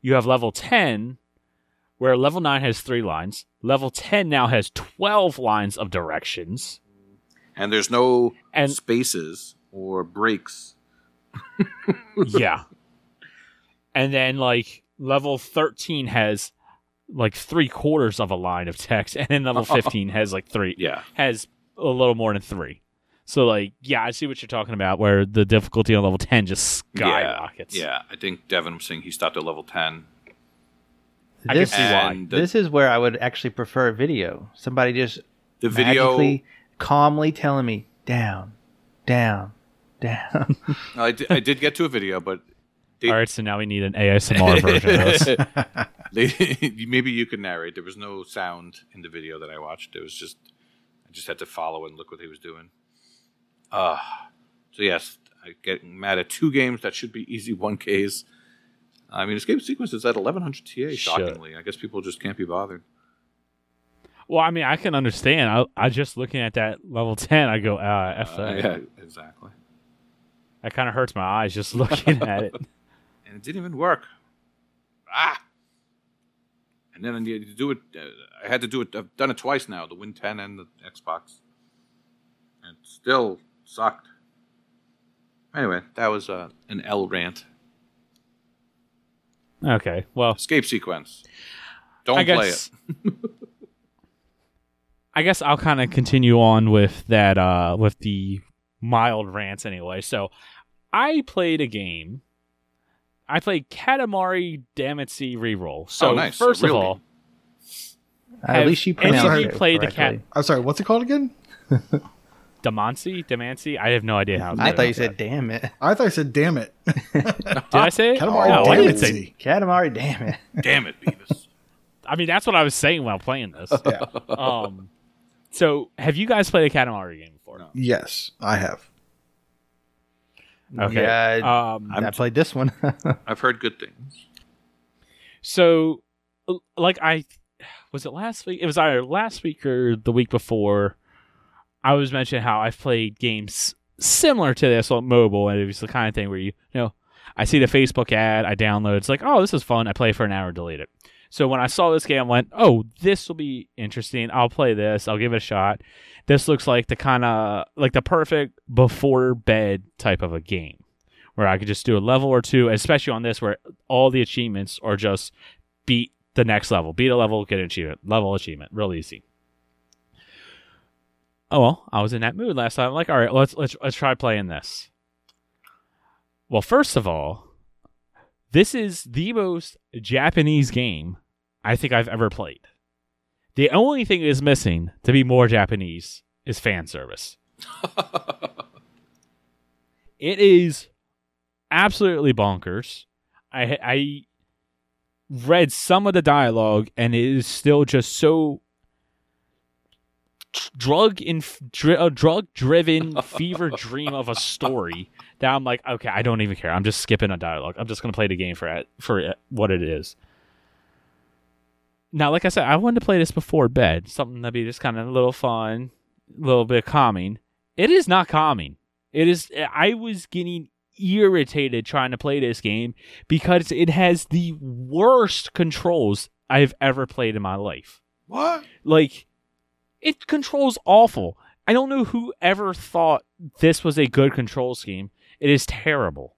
You have level 10, where level 9 has three lines. Level 10 now has 12 lines of directions. and there's no And spaces or breaks. yeah. And then like level 13 has like three quarters of a line of text, and then level 15 has like three, Yeah, has a little more than three. So like, yeah, I see what you're talking about, where the difficulty on level 10 just skyrockets. yeah. I think Devin was saying he stopped at level ten. I can This, see why. The, this is where I would actually prefer video. Somebody just the video. calmly telling me down, down, down. I did, I did get to a video, but they, All right, so now we need an ASMR version of this. they, maybe you could narrate. There was no sound in the video that I watched. It was just I just had to follow and look what he was doing. Uh so yes, I get mad at two games that should be easy one Ks. I mean, escape sequence is at 1100 TA. Shit. Shockingly, I guess people just can't be bothered. Well, I mean, I can understand. I, I just looking at that level 10, I go, uh, F Uh, yeah, exactly. That kind of hurts my eyes just looking at it. And it didn't even work. Ah. And then I needed to do it. Uh, I had to do it. I've done it twice now. The Win 10 and the Xbox. And it still sucked. Anyway, that was uh, an L rant. Okay, well, Escape sequence. Don't I play guess, it. I guess I'll kind of continue on with that, uh, with the mild rants anyway. So, I played a game. I played Katamari Damacy Reroll. So, Oh, nice. first A of all, game. At least you any of you it played the correctly. I'm sorry, what's it called again? Damancy, Damancy. I have no idea how. to I thought you said, "Damn it, I thought you said, damn it. Did I say it? Katamari No, I didn't Damacy. say. Katamari, damn it." Damn it, Beavis. I mean, that's what I was saying while playing this. Yeah. um, so have you guys played a Katamari game before? Yes, I have. Okay. Yeah, Um, I played this one. I've heard good things. So, like, I was it last week? It was either last week or the week before. I was mentioning how I've played games similar to this on mobile, and it was the kind of thing where you, you know, I see the Facebook ad, I download, it's like, oh, this is fun. I play for an hour, delete it. So when I saw this game, I went, oh, this will be interesting. I'll play this. I'll give it a shot. This looks like the kind of like the perfect before bed type of a game where I could just do a level or two, especially on this where all the achievements are just beat the next level, beat a level, get an achievement, level achievement, real easy. Oh well, I was in that mood last time. I'm like, all right, let's let's let's try playing this. Well, first of all, this is the most Japanese game I think I've ever played. The only thing that is missing to be more Japanese is fan service. It is absolutely bonkers. I I read some of the dialogue and it is still just so drug in dri- a drug driven fever dream of a story that I'm like, okay, I don't even care. I'm just skipping a dialogue. I'm just gonna play the game for it for it, what it is. Now, like I said, I wanted to play this before bed, something that'd be just kind of a little fun, a little bit calming. It is not calming. It is. I was getting irritated trying to play this game because it has the worst controls I've ever played in my life. What? Like, it controls awful. I don't know who ever thought this was a good control scheme. It is terrible.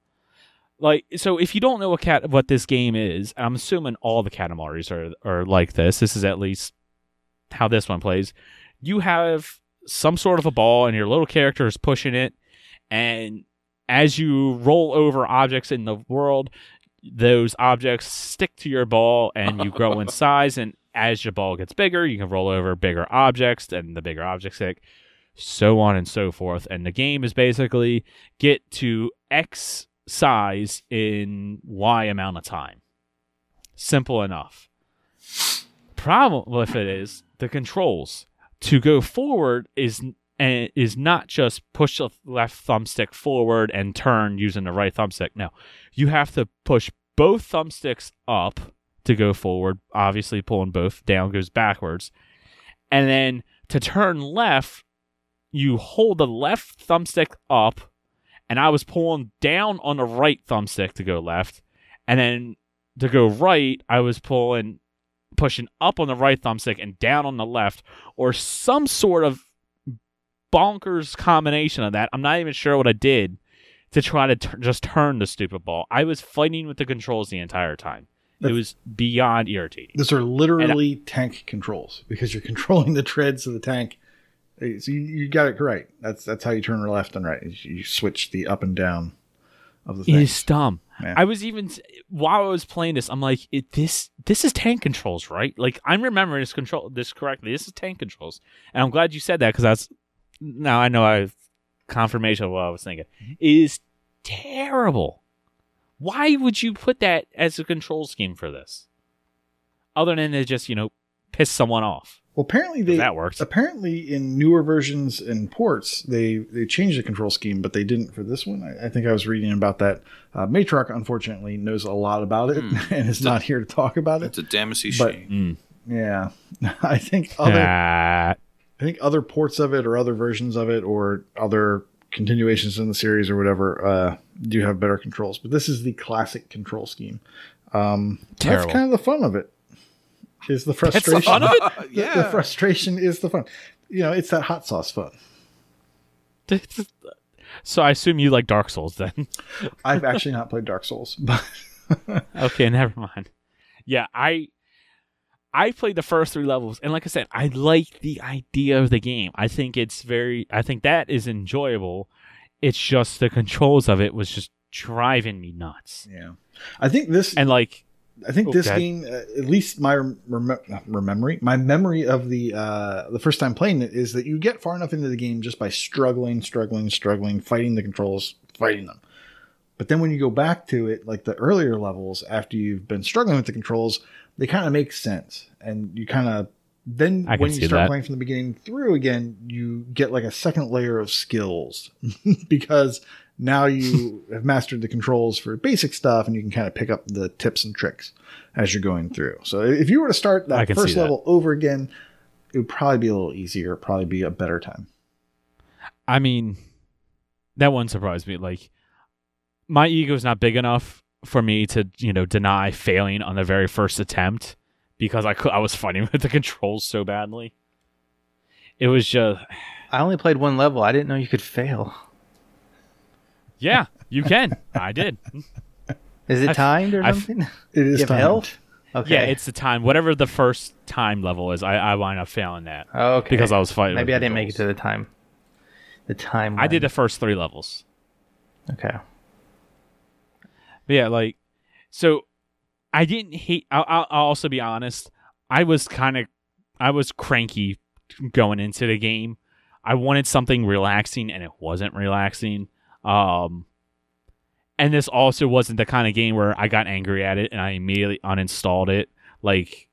Like, so if you don't know what cat what this game is, I'm assuming all the Katamaris are are like this. This is at least how this one plays. You have some sort of a ball, and your little character is pushing it, and as you roll over objects in the world, those objects stick to your ball and you grow in size and as your ball gets bigger you can roll over bigger objects and the bigger objects stick so on and so forth. And the game is basically get to x size in y amount of time. Simple enough. Problem with it is the controls. To go forward is and is not just push the left thumbstick forward and turn using the right thumbstick. No, you have to push both thumbsticks up to go forward. Obviously, pulling both down goes backwards, and then to turn left, you hold the left thumbstick up, and I was pulling down on the right thumbstick to go left, and then to go right, I was pulling pushing up on the right thumbstick and down on the left, or some sort of bonkers combination of that. I'm not even sure what I did to try to t- just turn the stupid ball. I was fighting with the controls the entire time. It was beyond irritating. Those are literally tank controls because you're controlling the treads of the tank. Uh, So you, you got it right. That's that's how you turn left and right. You switch the up and down of the It thing. is dumb. Yeah. I was even while I was playing this, I'm like, it, this this is tank controls, right? Like I'm remembering this control this correctly. This is tank controls, and I'm glad you said that because that's now I know I have confirmation of what I was thinking. It is terrible. Why would you put that as a control scheme for this? Other than to just you know piss someone off. Well, apparently they that works. apparently in newer versions and ports they they changed the control scheme, but they didn't for this one. I, I think I was reading about that. Uh, Matrock unfortunately knows a lot about it and is not here to talk about it. It's a Damacy But- shame. Yeah, I think other I think other ports of it or other versions of it or other continuations in the series or whatever uh, do have better controls. But this is the classic control scheme. Um, Terrible. That's kind of the fun of it. Is the frustration? the fun of it. The- yeah. the frustration is the fun. You know, it's that hot sauce fun. so I assume you like Dark Souls then. I've actually not played Dark Souls, but okay, never mind. Yeah, I I played the first three levels, and like I said, I like the idea of the game. I think it's very. I think that is enjoyable. It's just the controls of it was just driving me nuts. yeah, I think this. And like, I think this Okay. game, uh, at least my rem- rem- memory, my memory of the uh, the first time playing it is that you get far enough into the game just by struggling, struggling, struggling, fighting the controls, fighting them. But then when you go back to it, like the earlier levels, after you've been struggling with the controls, they kind of make sense, and you kind of then I when you start that. playing from the beginning through again, you get like a second layer of skills because now you have mastered the controls for basic stuff and you can kind of pick up the tips and tricks as you're going through. So if you were to start that first that. level over again, it would probably be a little easier, probably be a better time. I mean, that one surprised me. Like, my ego's not big enough for me to you know deny failing on the very first attempt because I cou- I was fighting with the controls so badly. It was just I only played one level. I didn't know you could fail. yeah, you can. I did. Is it I've- timed or I've- something? It is timed. health? Okay. Yeah, it's the time. Whatever the first time level is, I, I wind up failing that oh, okay. because I was fighting. Maybe with I didn't make it to the time. The time. I did the first three levels. Okay. But yeah, like so. I didn't hate. I'll, I'll I'll also be honest. I was kind of, I was cranky going into the game. I wanted something relaxing, and it wasn't relaxing. Um, and this also wasn't the kind of game where I got angry at it and I immediately uninstalled it, like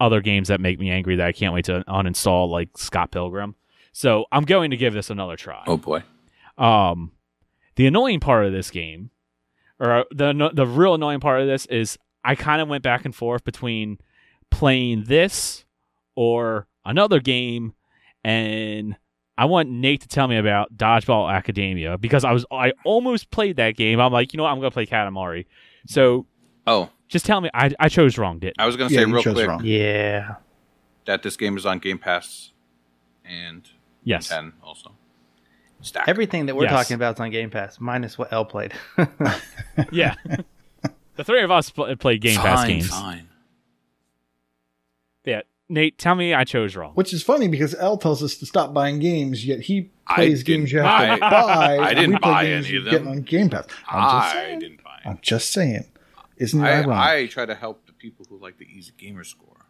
other games that make me angry that I can't wait to uninstall, like Scott Pilgrim. So I'm going to give this another try. Oh boy. Um, the annoying part of this game, or uh, the the real annoying part of this is I kind of went back and forth between playing this or another game, and I want Nate to tell me about Dodgeball Academia because I was I almost played that game. I'm like, you know what, I'm gonna play Katamari. So Oh, just tell me, I I chose wrong, did I was gonna Yeah, say real chose quick wrong. Yeah. that this game is on Game Pass and yes, 10 also. Stack. Everything that we're Yes. talking about is on Game Pass, minus what L played. yeah. the three of us pl- played Game Pass games. Fine. Yeah, Nate, tell me I chose wrong. Which is funny because L tells us to stop buying games, yet he plays games you have to buy- buy. I didn't buy games any of them. on Game Pass. I'm just I didn't buy it. I'm just saying. Isn't it I, ironic? I try to help the people who like the easy gamer score.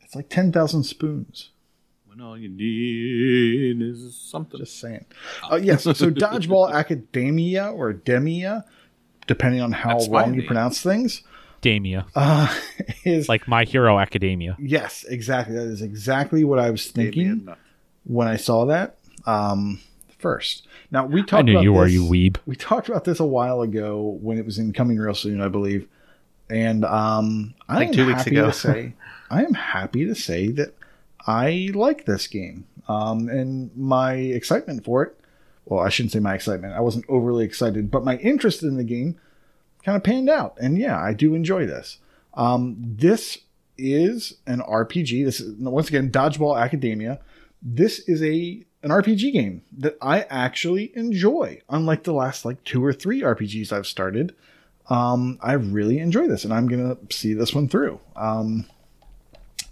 it's like ten thousand spoons. When all you need is something. Just saying. Uh, yes. So Dodgeball Academia or Demia, depending on how That's wrong you name. pronounce things, Damia. uh, is Like My Hero Academia. yes, exactly. That is exactly what I was thinking enough. when I saw that um, first. Now we talked. I knew about you were, this- you weeb. We talked about this a while ago when it was in coming real soon, I believe. And um, I Like am two weeks happy ago. to say, I am happy to say that I like this game. Um, and my excitement for it, well, I shouldn't say my excitement. I wasn't overly excited, but my interest in the game kind of panned out. And yeah, I do enjoy this. Um, this is an RPG. This is once again Dodgeball Academia. This is a an RPG game that I actually enjoy. Unlike the last like two or three RPGs I've started, um, I really enjoy this, and I'm gonna see this one through. Um,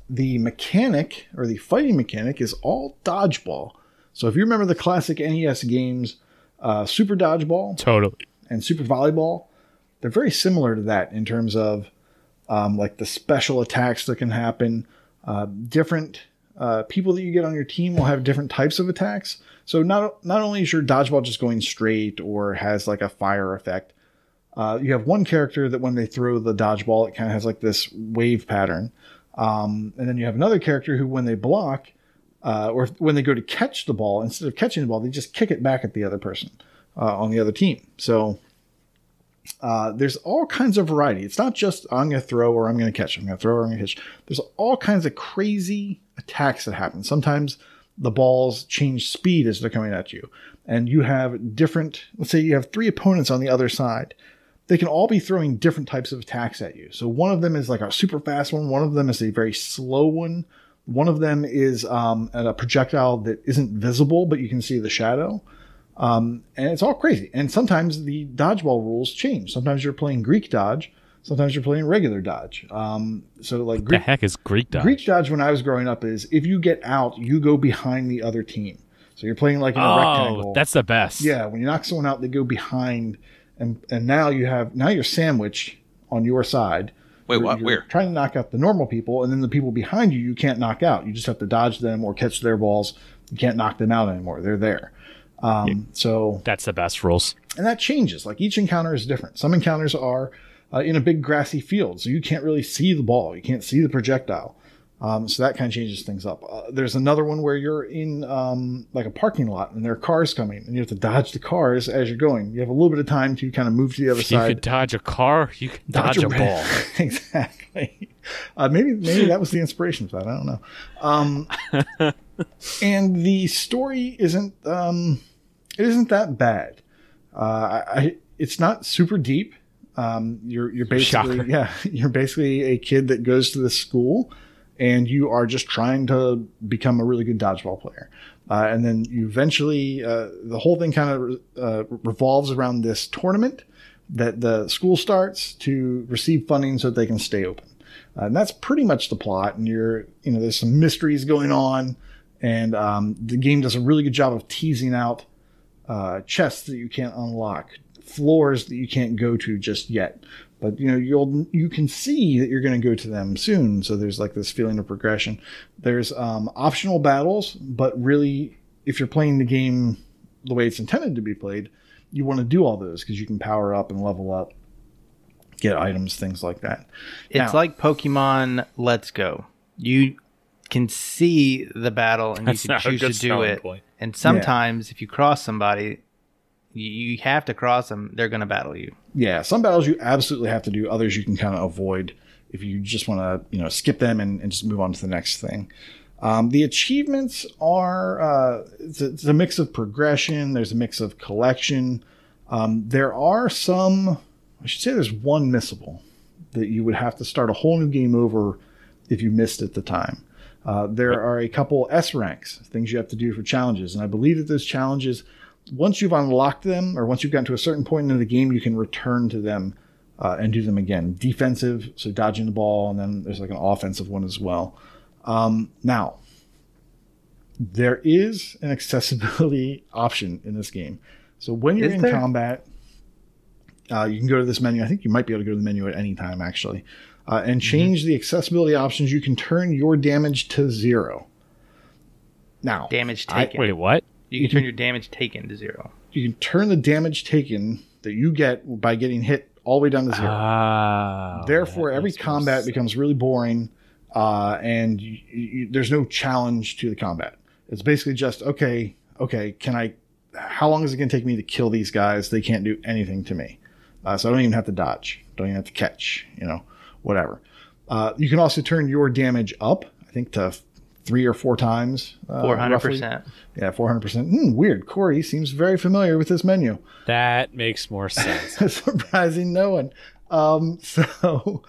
the mechanic or the fighting mechanic is all dodgeball. So if you remember the classic NES games, uh, Super Dodgeball, Totally. and Super Volleyball, they're very similar to that in terms of um, like the special attacks that can happen. Uh, different uh, people that you get on your team will have different types of attacks. So not not only is your dodgeball just going straight or has like a fire effect, uh, you have one character that when they throw the dodgeball, it kind of has like this wave pattern, um, and then you have another character who when they block. Uh, or when they go to catch the ball, instead of catching the ball, they just kick it back at the other person uh, on the other team. So uh, there's all kinds of variety. It's not just I'm going to throw or I'm going to catch. I'm going to throw or I'm going to catch. There's all kinds of crazy attacks that happen. Sometimes the balls change speed as they're coming at you, and you have different. Let's say you have three opponents on the other side. They can all be throwing different types of attacks at you. So one of them is like a super fast one. One of them is a very slow one. One of them is um, a projectile that isn't visible, but you can see the shadow and it's all crazy. And sometimes the dodgeball rules change. Sometimes you're playing Greek dodge. Sometimes you're playing regular dodge. Um, so like The Greek, heck is Greek dodge? Greek dodge when I was growing up is if you get out, you go behind the other team. So you're playing like in a oh, rectangle. that's the best. yeah. When you knock someone out, they go behind, and and now you have now you're sandwiched on your side. Wait, You're- what? you're Where? Trying to knock out the normal people, and then the people behind you, you can't knock out. You just have to dodge them or catch their balls. You can't knock them out anymore. They're there. Um, So That's the best rules. and that changes. Like each encounter is different. Some encounters are uh, in a big grassy field, so you can't really see the ball. You can't see the projectile. Um, so that kind of changes things up. Uh, there's another one where you're in um, like a parking lot and there are cars coming, and you have to dodge the cars as you're going. You have a little bit of time to kind of move to the other side. You could dodge a car, you can dodge, a red- ball. exactly. Uh, maybe maybe that was the inspiration for that. I don't know. Um, and the story isn't um, it isn't that bad. Uh, I, I it's not super deep. Um, you're you're basically Shocker. yeah you're basically a kid that goes to the school, and you are just trying to become a really good dodgeball player. Uh, and then you eventually uh, the whole thing kind of uh, revolves around this tournament that the school starts to receive funding so that they can stay open. Uh, and that's pretty much the plot. And you're, you know, there's some mysteries going on, and um, the game does a really good job of teasing out uh, chests that you can't unlock, floors that you can't go to just yet. But you know, you'll you can see that you're going to go to them soon. So there's like this feeling of progression. There's um, optional battles, but really, if you're playing the game the way it's intended to be played, you want to do all those because you can power up and level up, get items, things like that. It's Now- like Pokemon Let's Go. You can see the battle and you can choose to do it. point. And sometimes if you cross somebody, you, you have to cross them. They're going to battle you. Yeah, some battles you absolutely have to do. Others you can kind of avoid if you just want to, you know, skip them and, and just move on to the next thing. Um, the achievements are uh, it's, a, it's a mix of progression. There's a mix of collection. Um, there are some. I should say there's one missable that you would have to start a whole new game over if you missed at the time. Uh, there are a couple S ranks, things you have to do for challenges, and I believe that those challenges, once you've unlocked them or once you've gotten to a certain point in the game, you can return to them uh, and do them again. Defensive, so dodging the ball, and then there's like an offensive one as well. Um, now, there is an accessibility option in this game. So when you're Is in there? combat, uh, you can go to this menu. I think you might be able to go to the menu at any time, actually, uh, and change the accessibility options. You can turn your damage to zero. Now, Damage I- Wait, what? You can turn your damage taken to zero. you can turn the damage taken that you get by getting hit all the way down to zero. Ah. Therefore, every combat sense. becomes really boring, uh, and you, you, there's no challenge to the combat. It's basically just okay. Okay, can I? How long is it going to take me to kill these guys? They can't do anything to me, uh, so I don't even have to dodge. Don't even have to catch. You know, whatever. Uh, you can also turn your damage up. I think to three or four times. uh, Four hundred roughly. percent. Yeah, four hundred percent. Hmm, weird. Corey seems very familiar with this menu. That makes more sense. surprising no one. Um, so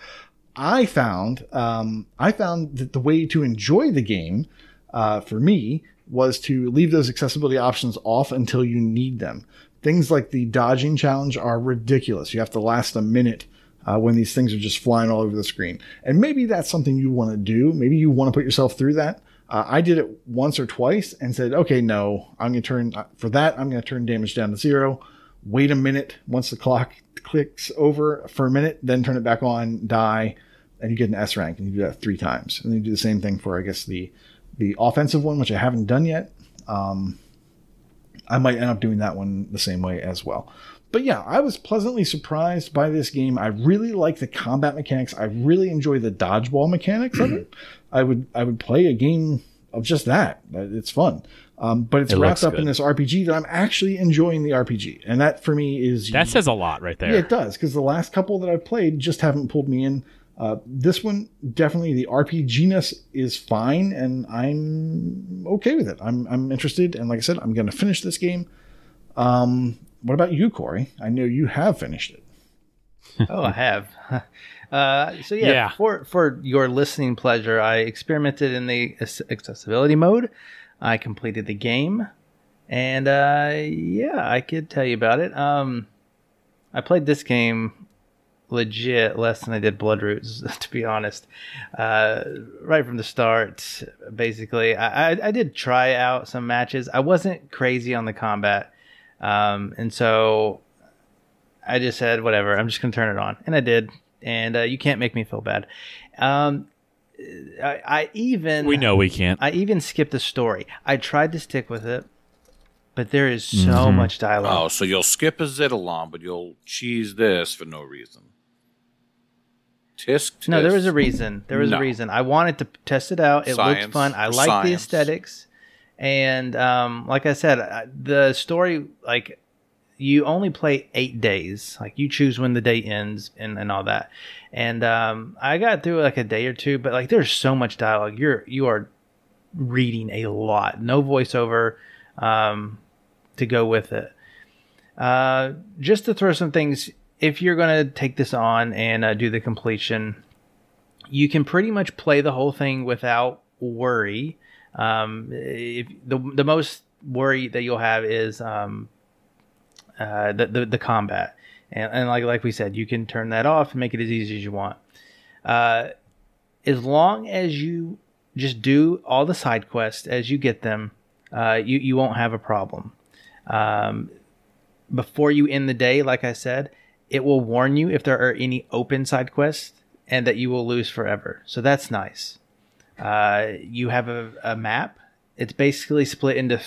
I found um, I found that the way to enjoy the game uh, for me was to leave those accessibility options off until you need them. Things like the dodging challenge are ridiculous. You have to last a minute uh, when these things are just flying all over the screen. And maybe that's something you want to do. Maybe you want to put yourself through that. Uh, I did it once or twice and said, okay, no, I'm going to turn uh, for that. I'm going to turn damage down to zero. Wait a minute once the clock clicks over for a minute, then turn it back on, die, and you get an S rank. And you do that three times. And then you do the same thing for, I guess, the the offensive one, which I haven't done yet. Um, I might end up doing that one the same way as well. But yeah, I was pleasantly surprised by this game. I really like the combat mechanics. I really enjoy the dodgeball mechanics of it. I would I would play a game of just that. It's fun. Um, but it's It wrapped up good. in this RPG that I'm actually enjoying the RPG, and that for me is that says a lot right there. yeah, it does because the last couple that I've played just haven't pulled me in. Uh, this one definitely the RPGness is fine, and I'm okay with it. I'm I'm interested, and like I said, I'm going to finish this game. Um, what about you, Corey? I know you have finished it. Oh, I have. Uh, so yeah, Yeah. for for your listening pleasure, I experimented in the accessibility mode. I completed the game, and uh, yeah, I could tell you about it. Um, I played this game legit less than I did Blood Roots, to be honest. Uh, right from the start, basically, I, I, I did try out some matches. I wasn't crazy on the combat, um, and so I just said, whatever, I'm just going to turn it on. And I did. And uh, you can't make me feel bad. Um, I, I even. We know we can't. I even skipped the story. I tried to stick with it, but there is so Mhm. much dialogue. Oh, so you'll skip a Xitilon, but you'll cheese this for no reason. Tisk, tisk. No, there was a reason. There was No. a reason. I wanted to test it out. It Science looked fun. I for liked the science. aesthetics, and um, like I said, the story like you only play eight days. Like you choose when the day ends and, and all that. And um, I got through like a day or two, but like there's so much dialogue. You're you are reading a lot. No voiceover um, to go with it. Uh, just to throw some things, if you're to take this on and uh, do the completion, you can pretty much play the whole thing without worry. Um, if the the most worry that you'll have is um, uh, the, the the combat, and, and like like we said, you can turn that off and make it as easy as you want. Uh, as long as you just do all the side quests as you get them, uh, you you won't have a problem. Um, before you end the day, like I said, it will warn you if there are any open side quests and that you will lose forever. So that's nice. Uh, you have a, a map. It's basically split into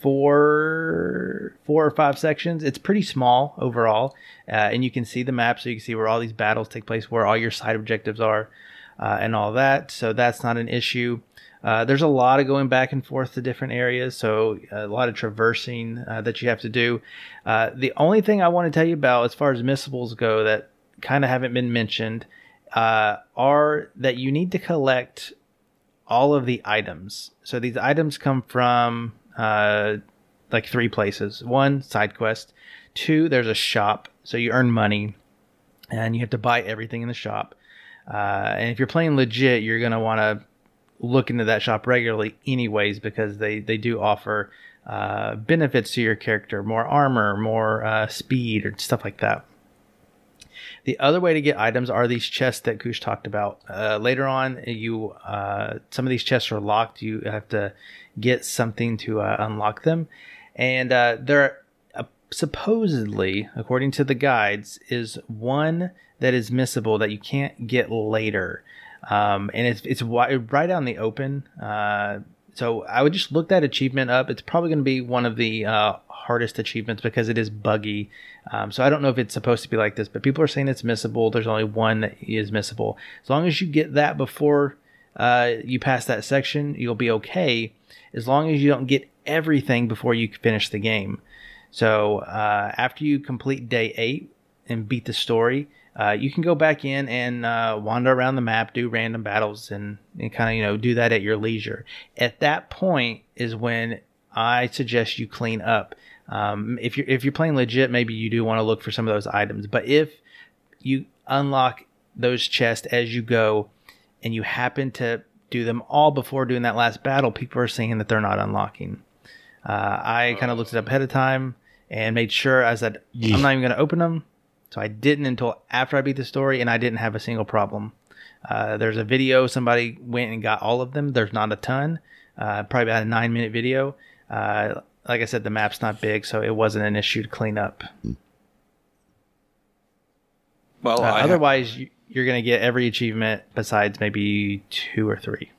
four, four or five sections. It's pretty small overall, uh, and you can see the map, so you can see where all these battles take place, where all your side objectives are, uh, and all that. So that's not an issue. Uh, there's a lot of going back and forth to different areas, so a lot of traversing uh, that you have to do. Uh, the only thing I want to tell you about, as far as missables go, that kind of haven't been mentioned, uh, are that you need to collect all of the items. So these items come from uh, like three places. One, side quest. Two, there's a shop, so you earn money, and you have to buy everything in the shop. Uh, and if you're playing legit, you're gonna want to look into that shop regularly, anyways, because they they do offer uh, benefits to your character, more armor, more uh, speed, or stuff like that. The other way to get items are these chests that Kush talked about. Uh, later on, you uh, some of these chests are locked. You have to get something to uh, unlock them, and uh, they're supposedly, according to the guides, is one that is missable that you can't get later, um, and it's it's right out in the open. So I would just look that achievement up. It's probably going to be one of the uh, hardest achievements because it is buggy. Um, so I don't know if it's supposed to be like this, but people are saying it's missable. There's only one that is missable. As long as you get that before uh, you pass that section, you'll be okay. As long as you don't get everything before you finish the game. So uh, after you complete day eight and beat the story, uh, you can go back in and uh, wander around the map, do random battles, and, and kind of you know do that at your leisure. At that point is when I suggest you clean up. Um, if you're if you're playing legit, maybe you do want to look for some of those items. But if you unlock those chests as you go, and you happen to do them all before doing that last battle, people are saying that they're not unlocking. Uh, I kind of looked it up ahead of time and made sure I said I'm not even going to open them. So I didn't until after I beat the story, and I didn't have a single problem. Uh, there's a video somebody went and got all of them. There's not a ton, uh, probably about a nine minute video. Uh, like I said, the map's not big, so it wasn't an issue to clean up. Well, Uh, ha- otherwise, you, you're going to get every achievement besides maybe two or three.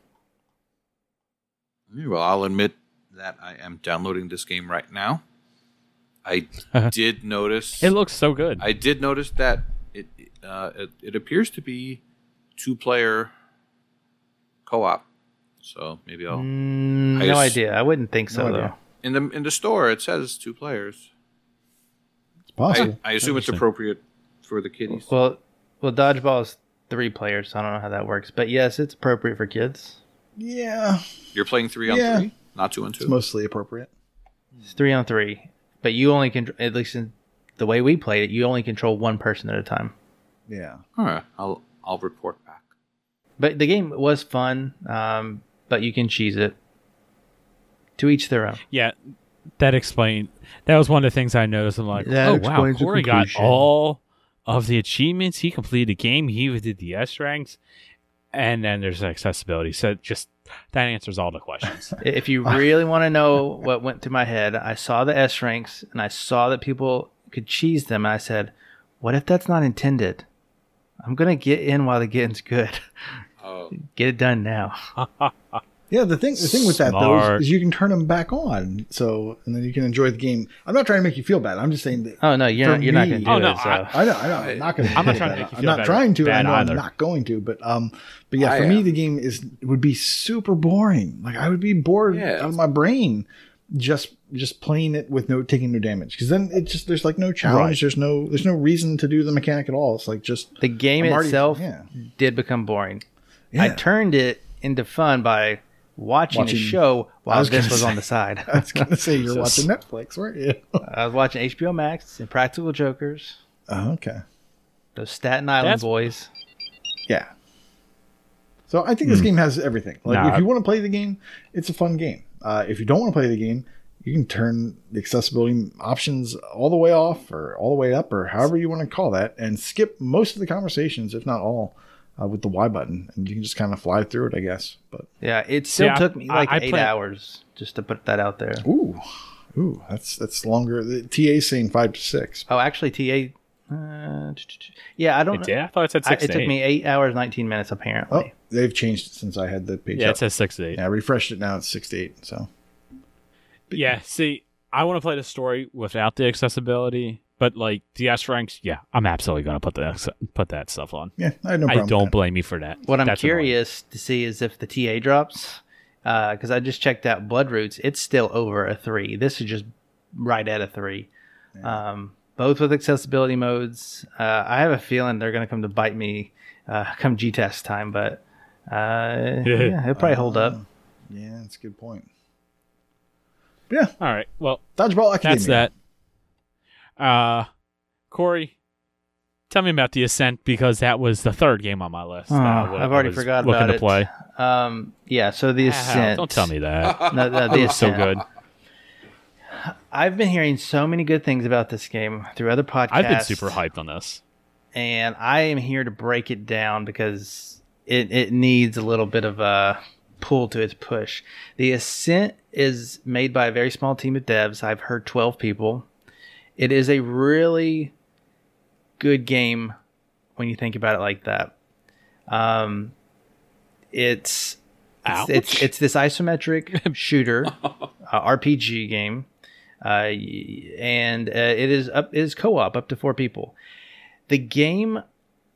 well, I'll admit that I am downloading this game right now. I did notice. It looks so good. I did notice that it uh, it, it appears to be two player co op. So maybe I'll Mm, I no ass- idea. I wouldn't think so No though. in the in the store it says two players. It's possible. I, I assume it's appropriate for the kiddies. Well, well, dodgeball is three players. So I don't know how that works, but yes, it's appropriate for kids. yeah, You're playing three on Yeah. three, not two on it's two. mostly appropriate. It's three on three, but you only can at least in the way we played it, you only control one person at a time. Yeah. All right, I'll I'll report back. But the game was fun, um, but you can cheese it. To each their own. yeah, that explained. That was one of the things I noticed. I'm like, That oh wow, Corey got all of the achievements. He completed the game. He even did the S ranks, and then there's accessibility. So just that answers all the questions. If you really want to know what went through my head, I saw the S ranks and I saw that people could cheese them. And I said, what if that's not intended? I'm going to get in while the getting's good. Oh, Get it done now. Yeah, the thing the thing with that though is, is you can turn them back on, so and then you can enjoy the game. I'm not trying to make you feel bad. I'm just saying that. Oh, no, you're, not, you're not going to do Oh, no, it. So. I- I know, I know. I'm not going. I'm not trying to make you I'm not bad- trying to. I know either. I'm not going to. But um, but yeah, I for me, the game is would be super boring. Like I would be bored Yeah. out of my brain just just playing it with no taking no damage because then it just there's like no challenge. Right. There's no there's no reason to do the mechanic at all. It's like just the game I'm already- itself yeah. did become boring. yeah. I turned it into fun by watching, Watching- a show while was this gonna was on the side. I was gonna say you're Jesus. watching Netflix, weren't you? I was watching HBO Max and Practical Jokers, oh, okay. those Staten Island That's- boys. Yeah. So I think this game has everything. Like Nah. if you want to play the game, it's a fun game. Uh, if you don't want to play the game, you can turn the accessibility options all the way off or all the way up or however you want to call that and skip most of the conversations, if not all, uh, with the Y button, and you can just kind of fly through it, I guess. But Yeah, it still I- took me like I eight play- hours just to put that out there. ooh, ooh, that's that's longer. The TA is saying five to six. Oh, actually, TA. Uh, yeah, I don't. It did? I thought it said I, six it took eight. me eight hours, nineteen minutes apparently. Oh, they've changed it since I had the page. yeah, up. it says six to eight. yeah, I refreshed it now. It's six to eight. So Yeah, see, I want to play the story without the accessibility, but like the S ranks, yeah, I'm absolutely gonna put that put that stuff on. yeah, I had no I don't with blame you for that. What I'm That's annoying. curious to see is if the TA drops, because I just checked out Blood Roots. It's still over a three. This is just right at a three. Um, both with accessibility modes. Uh, I have a feeling they're going to come to bite me uh, come G test time, but uh, yeah, it'll probably hold up. Yeah, that's a good point. But yeah, All right, well, Dodgeball Academia. that's that. Uh, Corey, tell me about the Ascent because that was the third game on my list. Oh, uh, I've already forgot looking about to it. play. Um, yeah, so the Ow, Ascent. don't tell me that. No, no, the was so good. I've been hearing so many good things about this game through other podcasts. I've been super hyped on this. and I am here to break it down because it, it needs a little bit of a pull to its push. The Ascent is made by a very small team of devs. I've heard 12 people, It is a really good game when you think about it like that. Um, it's it's, it's, it's this isometric shooter uh, RPG game, uh, and uh, it is up it is co-op up to four people. The game,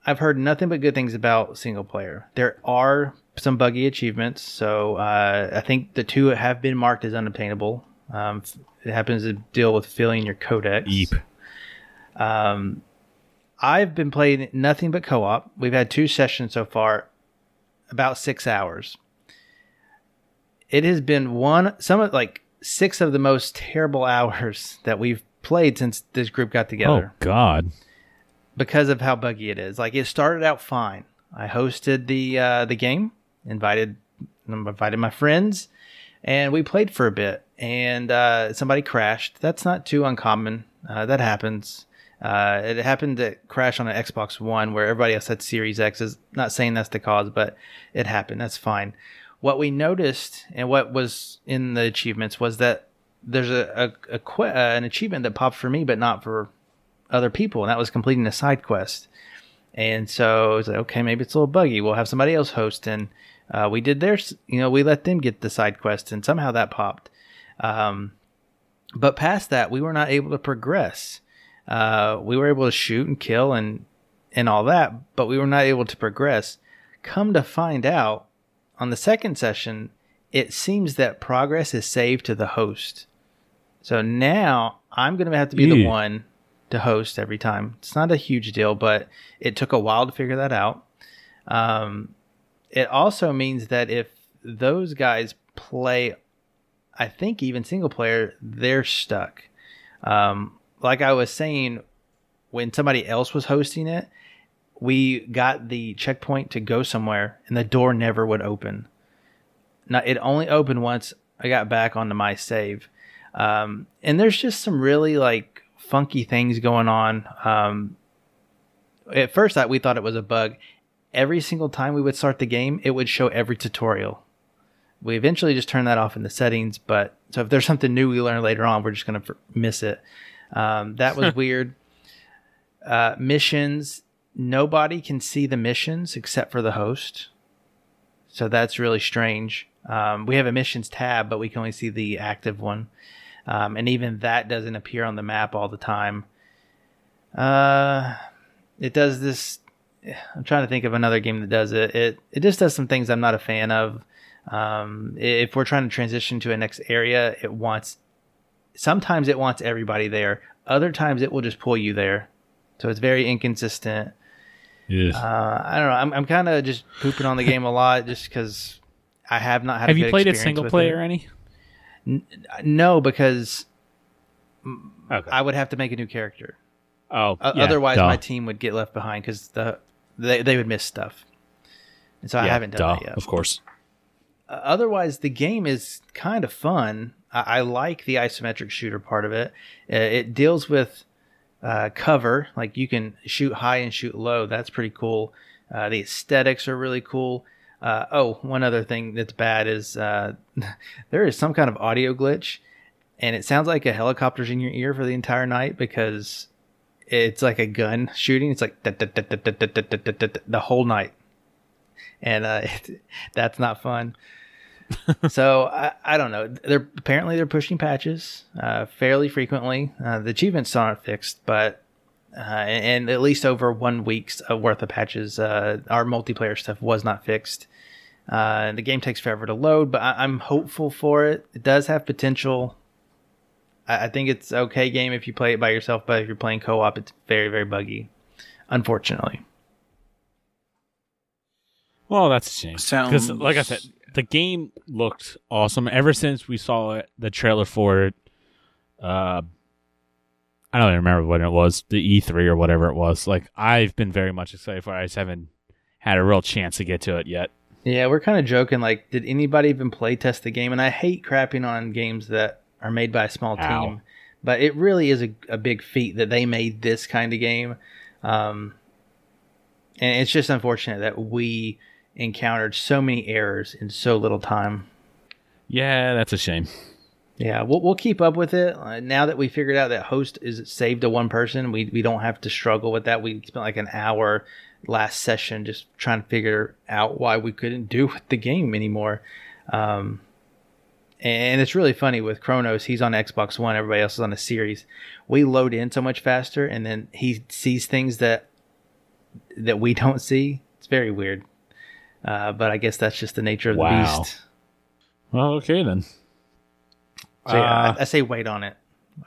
I've heard nothing but good things about single player. There are some buggy achievements, so uh, I think the two have been marked as unobtainable. Um, it happens to deal with filling your codex. Eep. Um, I've been playing nothing but co-op. We've had two sessions so far, about six hours. It has been one some of like six of the most terrible hours that we've played since this group got together Oh God. because of how buggy it is. Like it started out fine. I hosted the uh, the game, invited invited my friends, and we played for a bit. And uh, somebody crashed. That's not too uncommon. Uh, that happens. Uh, it happened to crash on an Xbox One where everybody else had Series X. Is not saying that's the cause, but it happened. That's fine. What we noticed and what was in the achievements was that there's a, a, a que- uh, an achievement that popped for me, but not for other people, and that was completing a side quest. And so I was like, okay, maybe it's a little buggy. We'll have somebody else host, and uh, we did theirs. You know, we let them get the side quest, and somehow that popped. Um, but past that, we were not able to progress. Uh, we were able to shoot and kill and and all that, but we were not able to progress. Come to find out, on the second session, it seems that progress is saved to the host. So now I'm going to have to be the one to host every time. It's not a huge deal, but it took a while to figure that out. Um, it also means that if those guys play, I think even single player, they're stuck. Um, like I was saying, when somebody else was hosting it, we got the checkpoint to go somewhere, and the door never would open. Now it only opened once I got back onto my save, um, and there's just some really like funky things going on. Um, at first, I, we thought it was a bug. Every single time we would start the game, it would show every tutorial. We eventually just turned that off in the settings, but so if there's something new we learn later on, we're just gonna miss it. Um, that was weird. Uh, missions. Nobody can see the missions except for the host. So that's really strange. Um, we have a missions tab, but we can only see the active one. Um, and even that doesn't appear on the map all the time. Uh, it does this. I'm trying to think of another game that does it. It it just does some things I'm not a fan of. Um, if we're trying to transition to a next area, it wants. Sometimes it wants everybody there. Other times it will just pull you there. So it's very inconsistent. Yes. Uh, I don't know. I'm, I'm kind of just pooping on the game a lot just because I have not had. Have a you good played it single player It. any? No, because Okay. I would have to make a new character. oh, O- yeah, Otherwise, duh. my team would get left behind because the they they would miss stuff. And so I haven't done duh, that yet. Of course. Uh, otherwise, the game is kind of fun. I, I like the isometric shooter part of it. Uh, it deals with uh, cover, like you can shoot high and shoot low. That's pretty cool. Uh, the aesthetics are really cool. Uh, oh, one other thing that's bad is uh, there is some kind of audio glitch, and it sounds like a helicopter's in your ear for the entire night because it's like a gun shooting. It's like the whole night, and uh, that's not fun so I, I don't know. They're apparently they're pushing patches uh, fairly frequently. Uh, the achievements aren't fixed, but uh, and, and at least over one week's uh, worth of patches, uh, our multiplayer stuff was not fixed. Uh, the game takes forever to load, but I, I'm hopeful for it. It does have potential. I, I think it's okay game if you play it by yourself, but if you're playing co-op, it's very very buggy. Unfortunately. Well, that's a shame. Because, Sounds- like I said, the game looked awesome ever since we saw it, the trailer for it. Uh, I don't even remember when it was, the E3 or whatever it was. Like, I've been very much excited for it. I just haven't had a real chance to get to it yet. Yeah, we're kind of joking. Like, did anybody even play test the game? And I hate crapping on games that are made by a small Ow. team, but it really is a, a big feat that they made this kind of game. Um, and it's just unfortunate that we encountered so many errors in so little time. Yeah, that's a shame. Yeah, we'll we'll keep up with it. Uh, now that we figured out that host is saved to one person, we we don't have to struggle with that. We spent like an hour last session just trying to figure out why we couldn't do the game anymore. Um, and it's really funny with Kronos. He's on Xbox One. Everybody else is on a Series. We load in so much faster, and then he sees things that that we don't see. It's very weird. Uh, but I guess that's just the nature of Wow. the beast. Well, okay then. So yeah, Uh, I, I say wait on it.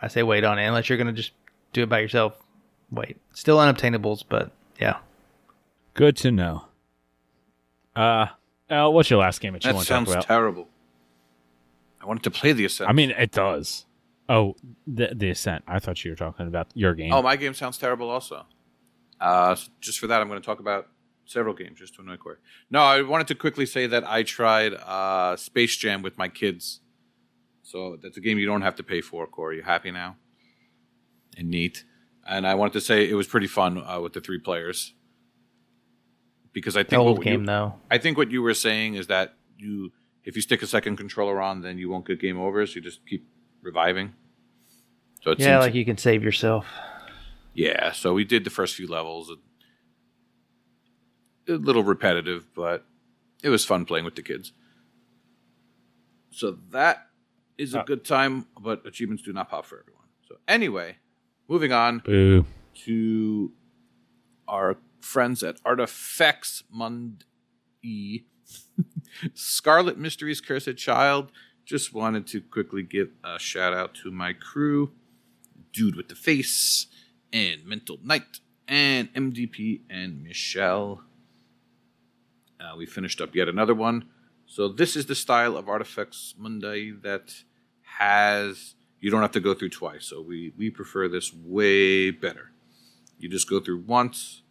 I say wait on it unless you're gonna just do it by yourself. Wait, still unobtainables, but yeah. Good to know. Uh, Al, what's your last game that you That want to talk about? sounds terrible. I wanted to play the Ascent. I mean, it does. Oh, the the Ascent. I thought you were talking about your game. oh, my game sounds terrible also. Uh, so just for that, I'm going to talk about several games just to annoy Corey. No, I wanted to quickly say that I tried uh, Space Jam with my kids. So that's a game you don't have to pay for, Corey. You happy now? And neat. And I wanted to say it was pretty fun uh, with the three players. Because I think Old what game you, though. I think what you were saying is that you, if you stick a second controller on, then you won't get game overs. You just keep reviving. So it Yeah, seems, like you can save yourself. yeah. So we did the first few levels. A little repetitive, but it was fun playing with the kids. So that is a Uh. good time, but achievements do not pop for everyone. So anyway, moving on Boo. to our friends at Artifex Mundi. Scarlet Mysteries Cursed Child. Just wanted to quickly give a shout out to my crew Dude with the Face, and Mental Knight, and MDP, and Michelle. Uh, we finished up yet another one. So, this is the style of Artifex Mundi that has. You don't have to go through twice. So, we, we prefer this way better. You just go through once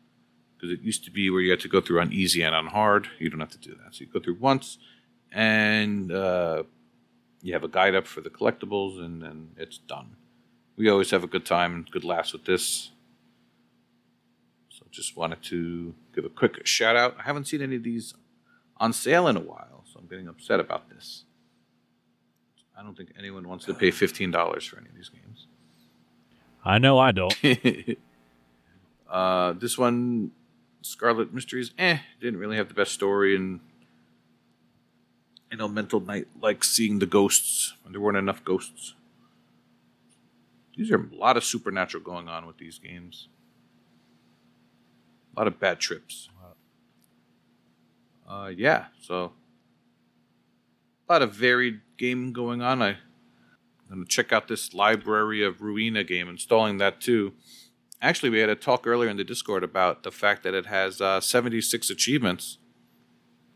because it used to be where you had to go through on easy and on hard. You don't have to do that. So you go through once, and uh, you have a guide up for the collectibles, and then it's done. We always have a good time and good laughs with this. So just wanted to give a quick shout out. I haven't seen any of these on sale in a while, so I'm getting upset about this. I don't think anyone wants to pay fifteen dollars for any of these games. I know I don't. uh, this one, Scarlet Mysteries, eh, didn't really have the best story, and you know, Mental Knight like seeing the ghosts when there weren't enough ghosts. These are a lot of supernatural going on with these games. A lot of bad trips. Uh, yeah, so a lot of varied game going on. I, I'm gonna check out this library of Ruina game, installing that too. Actually, we had a talk earlier in the Discord about the fact that it has uh, 76 achievements,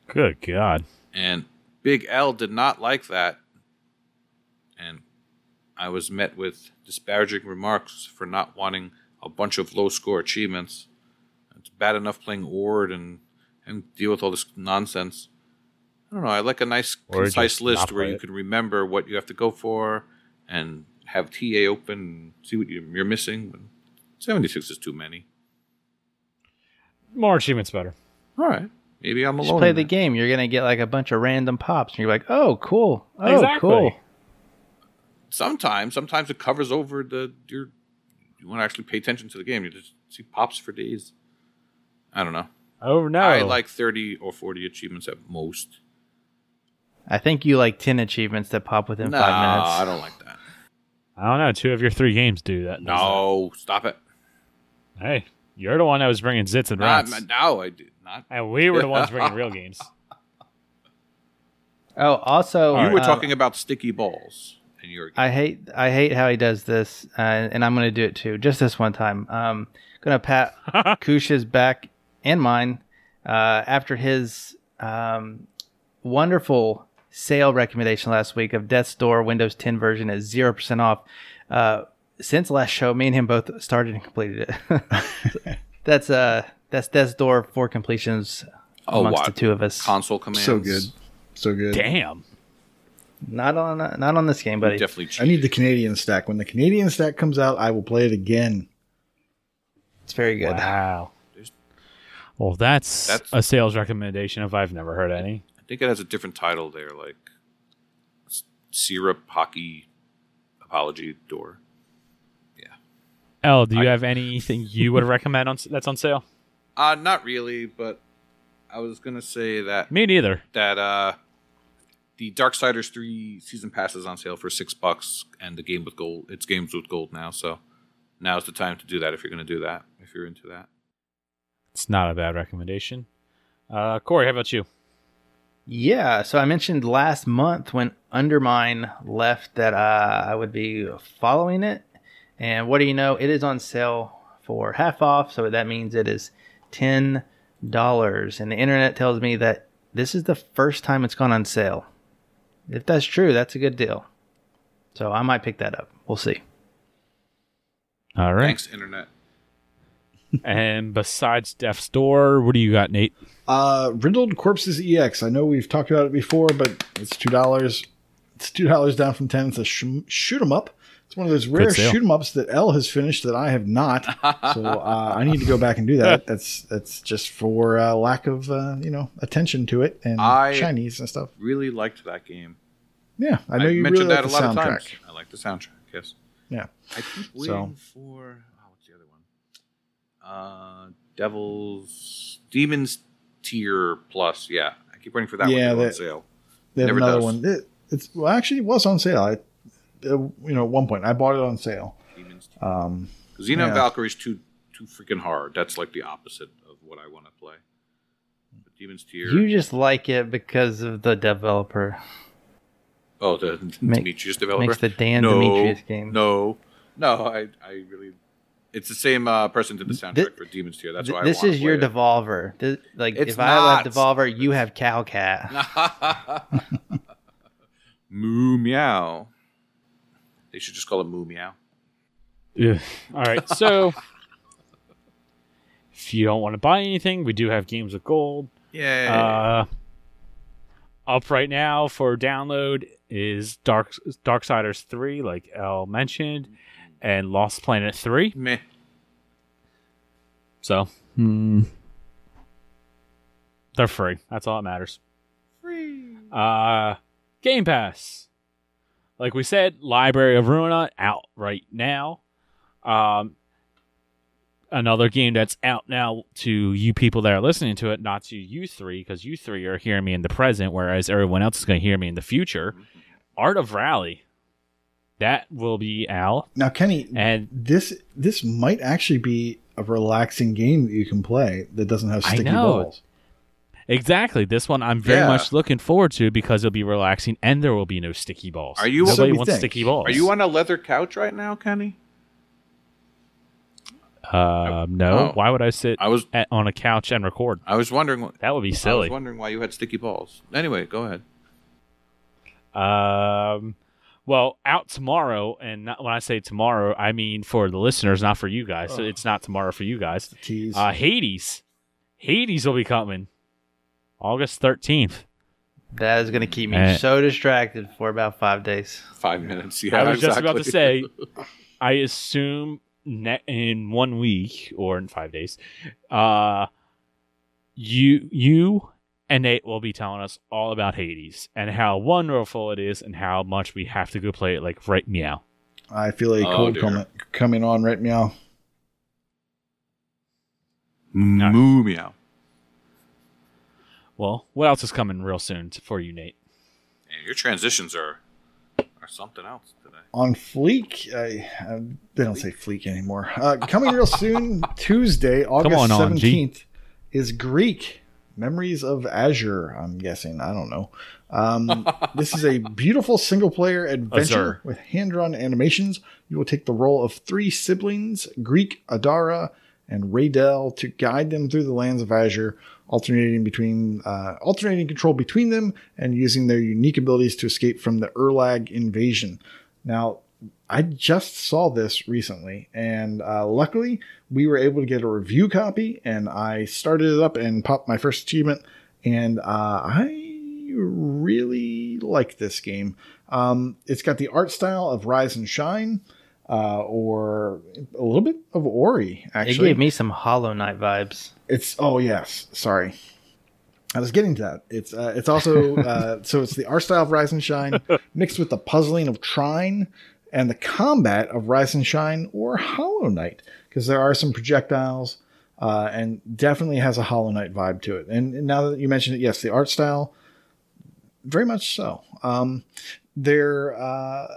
Good God. and Big L did not like that. And I was met with disparaging remarks for not wanting a bunch of low score achievements. It's bad enough playing Ord and, and deal with all this nonsense. I don't know. I like a nice, Or concise list where you it. can remember what you have to go for and have TA open and see what you- you're missing. But 76 is too many. More achievements better. All right. Maybe I'm Just alone. play in the that. game. You're gonna get like a bunch of random pops, and you're like, "Oh, cool! Oh, Exactly. cool!" Sometimes, sometimes it covers over the your. You want to actually pay attention to the game. You just see pops for days. I don't know. Oh no. I like 30 or 40 achievements at most. I think you like ten achievements that pop within no, five minutes. No, I don't like that. I don't know. Two of your three games do that. No, stop it. Hey, you're the one that was bringing zits and Not, rats. now I did not. and we were the ones bringing real games. Oh, also, You were um, talking about sticky balls in your game. I hate I hate how he does this, uh, and I'm going to do it too. Just this one time. Um, gonna pat Kush's back and mine uh, after his um, wonderful sale recommendation last week of Death's Door Windows 10 version is zero percent off. Uh, since last show, me and him both started and completed it. that's uh that's Death's Door for completions Oh, amongst what? the two of us. Console commands. So good. So good. Damn. Not on not on this game, You buddy. definitely I need the Canadian stack. When the Canadian stack comes out, I will play it again. It's very good. Wow. Well, that's, That's- a sales recommendation if I've never heard any. I think it has a different title there, like s- syrup hockey apology door. L, do you I- have anything you would recommend on that's on sale? Uh, not really, but I was gonna say that Me neither. that uh, the Darksiders three season pass is on sale for six bucks, and the game with gold. It's games with gold now, so now's the time to do that if you're gonna do that. If you're into that. It's not a bad recommendation. Uh, Corey, how about you? Yeah, so I mentioned last month when Undermine left that uh, I would be following it. And what do you know? It is on sale for half off, so that means it is $10. And the internet tells me that this is the first time it's gone on sale. If that's true, that's a good deal. So I might pick that up. We'll see. All right. Thanks, internet. And besides Death's Door, what do you got, Nate? Uh, Riddled Corpses EX. I know we've talked about it before, but it's two dollars. It's two dollars down from ten. It's a sh- shoot 'em up. It's one of those rare shoot 'em ups that L has finished that I have not. so uh, I need to go back and do that. That's that's just for uh, lack of uh, you know attention to it and I- Chinese and stuff. Really liked that game. Yeah, I know you mentioned really that a lot soundtrack. of times. I like the soundtrack. Yes. Yeah. I keep So- waiting for oh, what's the other one? Uh, Devil's Demons Tier Plus. Yeah, I keep waiting for that Yeah, one to go on sale. They have Never another does. one. It, it's well, actually, it was on sale. I, you know, at one point I bought it on sale. Demons Tier. Um, Xena and yeah. Valkyrie's too too freaking hard. That's like the opposite of what I want to play. But Demons Tier. You just like it because of the developer. oh, the Make- Demetrius developer Makes the Dan no, Demetrius game. No, no, I I really. It's the same uh, person did the soundtrack Thi- for Demons Tier. That's Th- why I this wanna is your it. Devolver. This, like It's if I have. Devolver, you have Cowcat. Moo meow. They should just call it moo meow. Yeah. All right. So, if you don't want to buy anything, we do have games with gold. Yeah. Uh, up right now for download is Dark Darksiders 3, like L mentioned, and Lost Planet 3. Meh. So, hmm, they're free. That's all that matters. Free. Uh, Game Pass. Like we said, Library of Ruina out right now. Um, another game that's out now to you people that are listening to it, not to you three, because you three are hearing me in the present, whereas everyone else is going to hear me in the future. Art of Rally. That will be out. now, Kenny, And this this might actually be a relaxing game that you can play that doesn't have I sticky know. balls. Exactly this one I'm very Yeah. much looking forward to because it'll be relaxing and there will be no sticky balls. Are you- Nobody wants think. sticky balls. Are you on a leather couch right now, Kenny? Um, no. Oh. Why would I sit I was at, on a couch and record? I was wondering. That would be silly. I was wondering why you had sticky balls. Anyway, go ahead. Um, well, out tomorrow, and not, when I say tomorrow, I mean for the listeners, not for you guys. So Oh. it's not tomorrow for you guys. Tease. Uh, Hades, Hades will be coming August thirteenth. that is going to keep me Eh. so distracted for about five days. Five minutes. Yeah, I was just about to say. I assume ne- in one week or in five days, uh, you you and Nate will be telling us all about Hades and how wonderful it is and how much we have to go play it. Like right meow. I feel a Oh, cold dear. coming coming on right meow. Moo meow. Well, what else is coming real soon for you, Nate? Man, your transitions are are something else today. On Fleek, I, I, they don't say Fleek anymore. Uh, coming real soon, Tuesday, August on, on, G. seventeenth, is Greak Memories of Azur. I'm guessing. I don't know. Um, this is a beautiful single player adventure Azur. with hand drawn animations. You will take the role of three siblings, Greak, Adara, and Raydel, to guide them through the lands of Azur, alternating between uh, alternating control between them and using their unique abilities to escape from the Urlag invasion. Now, I just saw this recently, and uh, luckily we were able to get a review copy, and I started it up and popped my first achievement, and uh, I really like this game. Um, it's got the art style of Rise and Shine, uh, or a little bit of Ori. Actually, it gave me some Hollow Knight vibes. It's oh yes, sorry. I was getting to that. It's uh, it's also uh, so it's the art style of Rise and Shine mixed with the puzzling of Trine, and the combat of Rise and Shine or Hollow Knight, because there are some projectiles uh, and definitely has a Hollow Knight vibe to it. And, and now that you mentioned it, yes, the art style, very much so. Um, there, uh,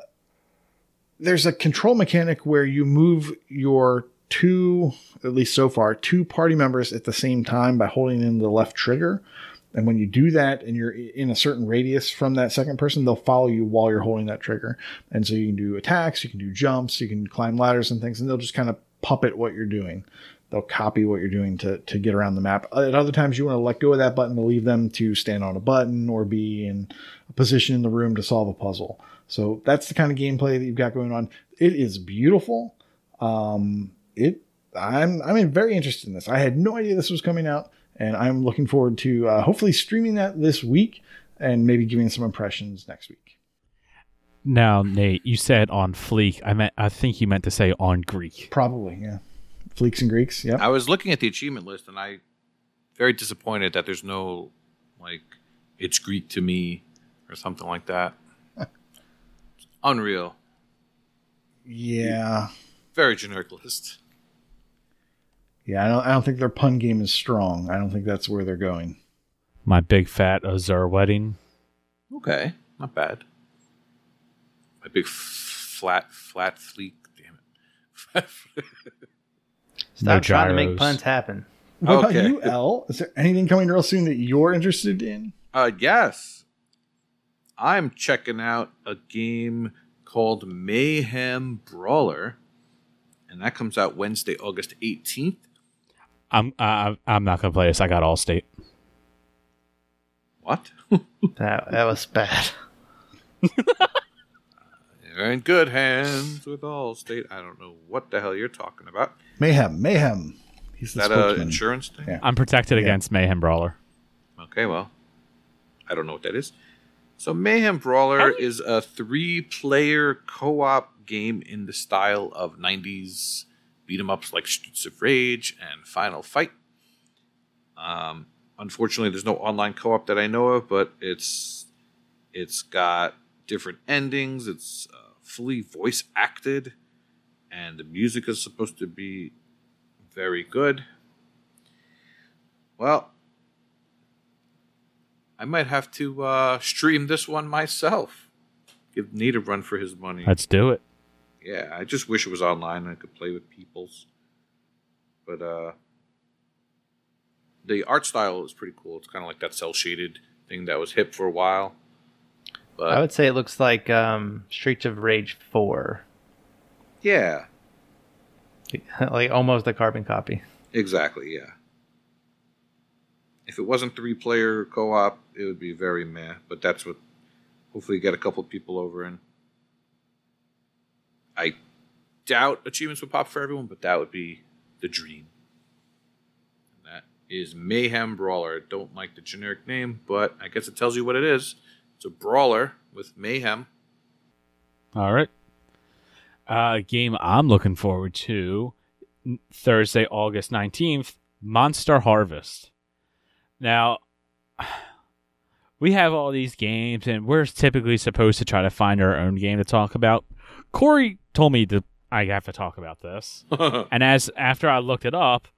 there's a control mechanic where you move your two, at least so far, two party members at the same time by holding in the left trigger. And when you do that and you're in a certain radius from that second person, they'll follow you while you're holding that trigger. And so you can do attacks, you can do jumps, you can climb ladders and things, and they'll just kind of puppet what you're doing. They'll copy what you're doing to, to get around the map. At other times, you want to let go of that button to leave them to stand on a button or be in a position in the room to solve a puzzle. So that's the kind of gameplay that you've got going on. It is beautiful. Um, it I'm I'm very interested in this. I had no idea this was coming out, and I'm looking forward to uh, hopefully streaming that this week and maybe giving some impressions next week. Now, Nate, you said on Fleek. I meant I think you meant to say on Greek. Probably, yeah. Fleeks and Greeks, yeah. I was looking at the achievement list and I very disappointed that there's no like it's Greek to me or something like that. Unreal. Yeah. Very generic list. Yeah, I don't I don't think their pun game is strong. I don't think that's where they're going. My big fat Azur wedding. Okay, not bad. My big f- flat flat fleek. Damn it. Stop No trying to make puns happen. What Okay. about you, L? Is there anything coming real soon that you're interested in? uh, yes, I'm checking out a game called Mayhem Brawler, and that comes out Wednesday, August 18th. I'm I, I'm not gonna play this. I got Allstate. What? That that was bad. You're in good hands with Allstate. I don't know what the hell you're talking about. Mayhem, Mayhem. He's Is the that a spokesman. insurance thing? Yeah. I'm protected Yeah. against Mayhem Brawler. Okay, well, I don't know what that is. So, Mayhem Brawler is a three player co op game in the style of 90s beat 'em ups like Streets of Rage and Final Fight. Um, unfortunately, there's no online co op that I know of, but it's it's got different endings. It's uh, fully voice acted, and the music is supposed to be very good. Well, I might have to uh, stream this one myself. Give Need a run for his money. Let's do it. Yeah, I just wish it was online and I could play with peoples. But uh, the art style is pretty cool. It's kind of like that cell shaded thing that was hip for a while. But I would say it looks like um, Streets of Rage Four, yeah, like almost a carbon copy. exactly. Yeah. If it wasn't three player co op, it would be very meh. But that's what. Hopefully, get a couple people over and. I doubt achievements would pop for everyone, but that would be the dream. And that is Mayhem Brawler. I don't like the generic name, but I guess it tells you what it is. It's a brawler with mayhem. All right. Uh, game I'm looking forward to Thursday, August 19th Monster Harvest. Now, we have all these games, and we're typically supposed to try to find our own game to talk about. Corey told me that I have to talk about this. And as after I looked it up,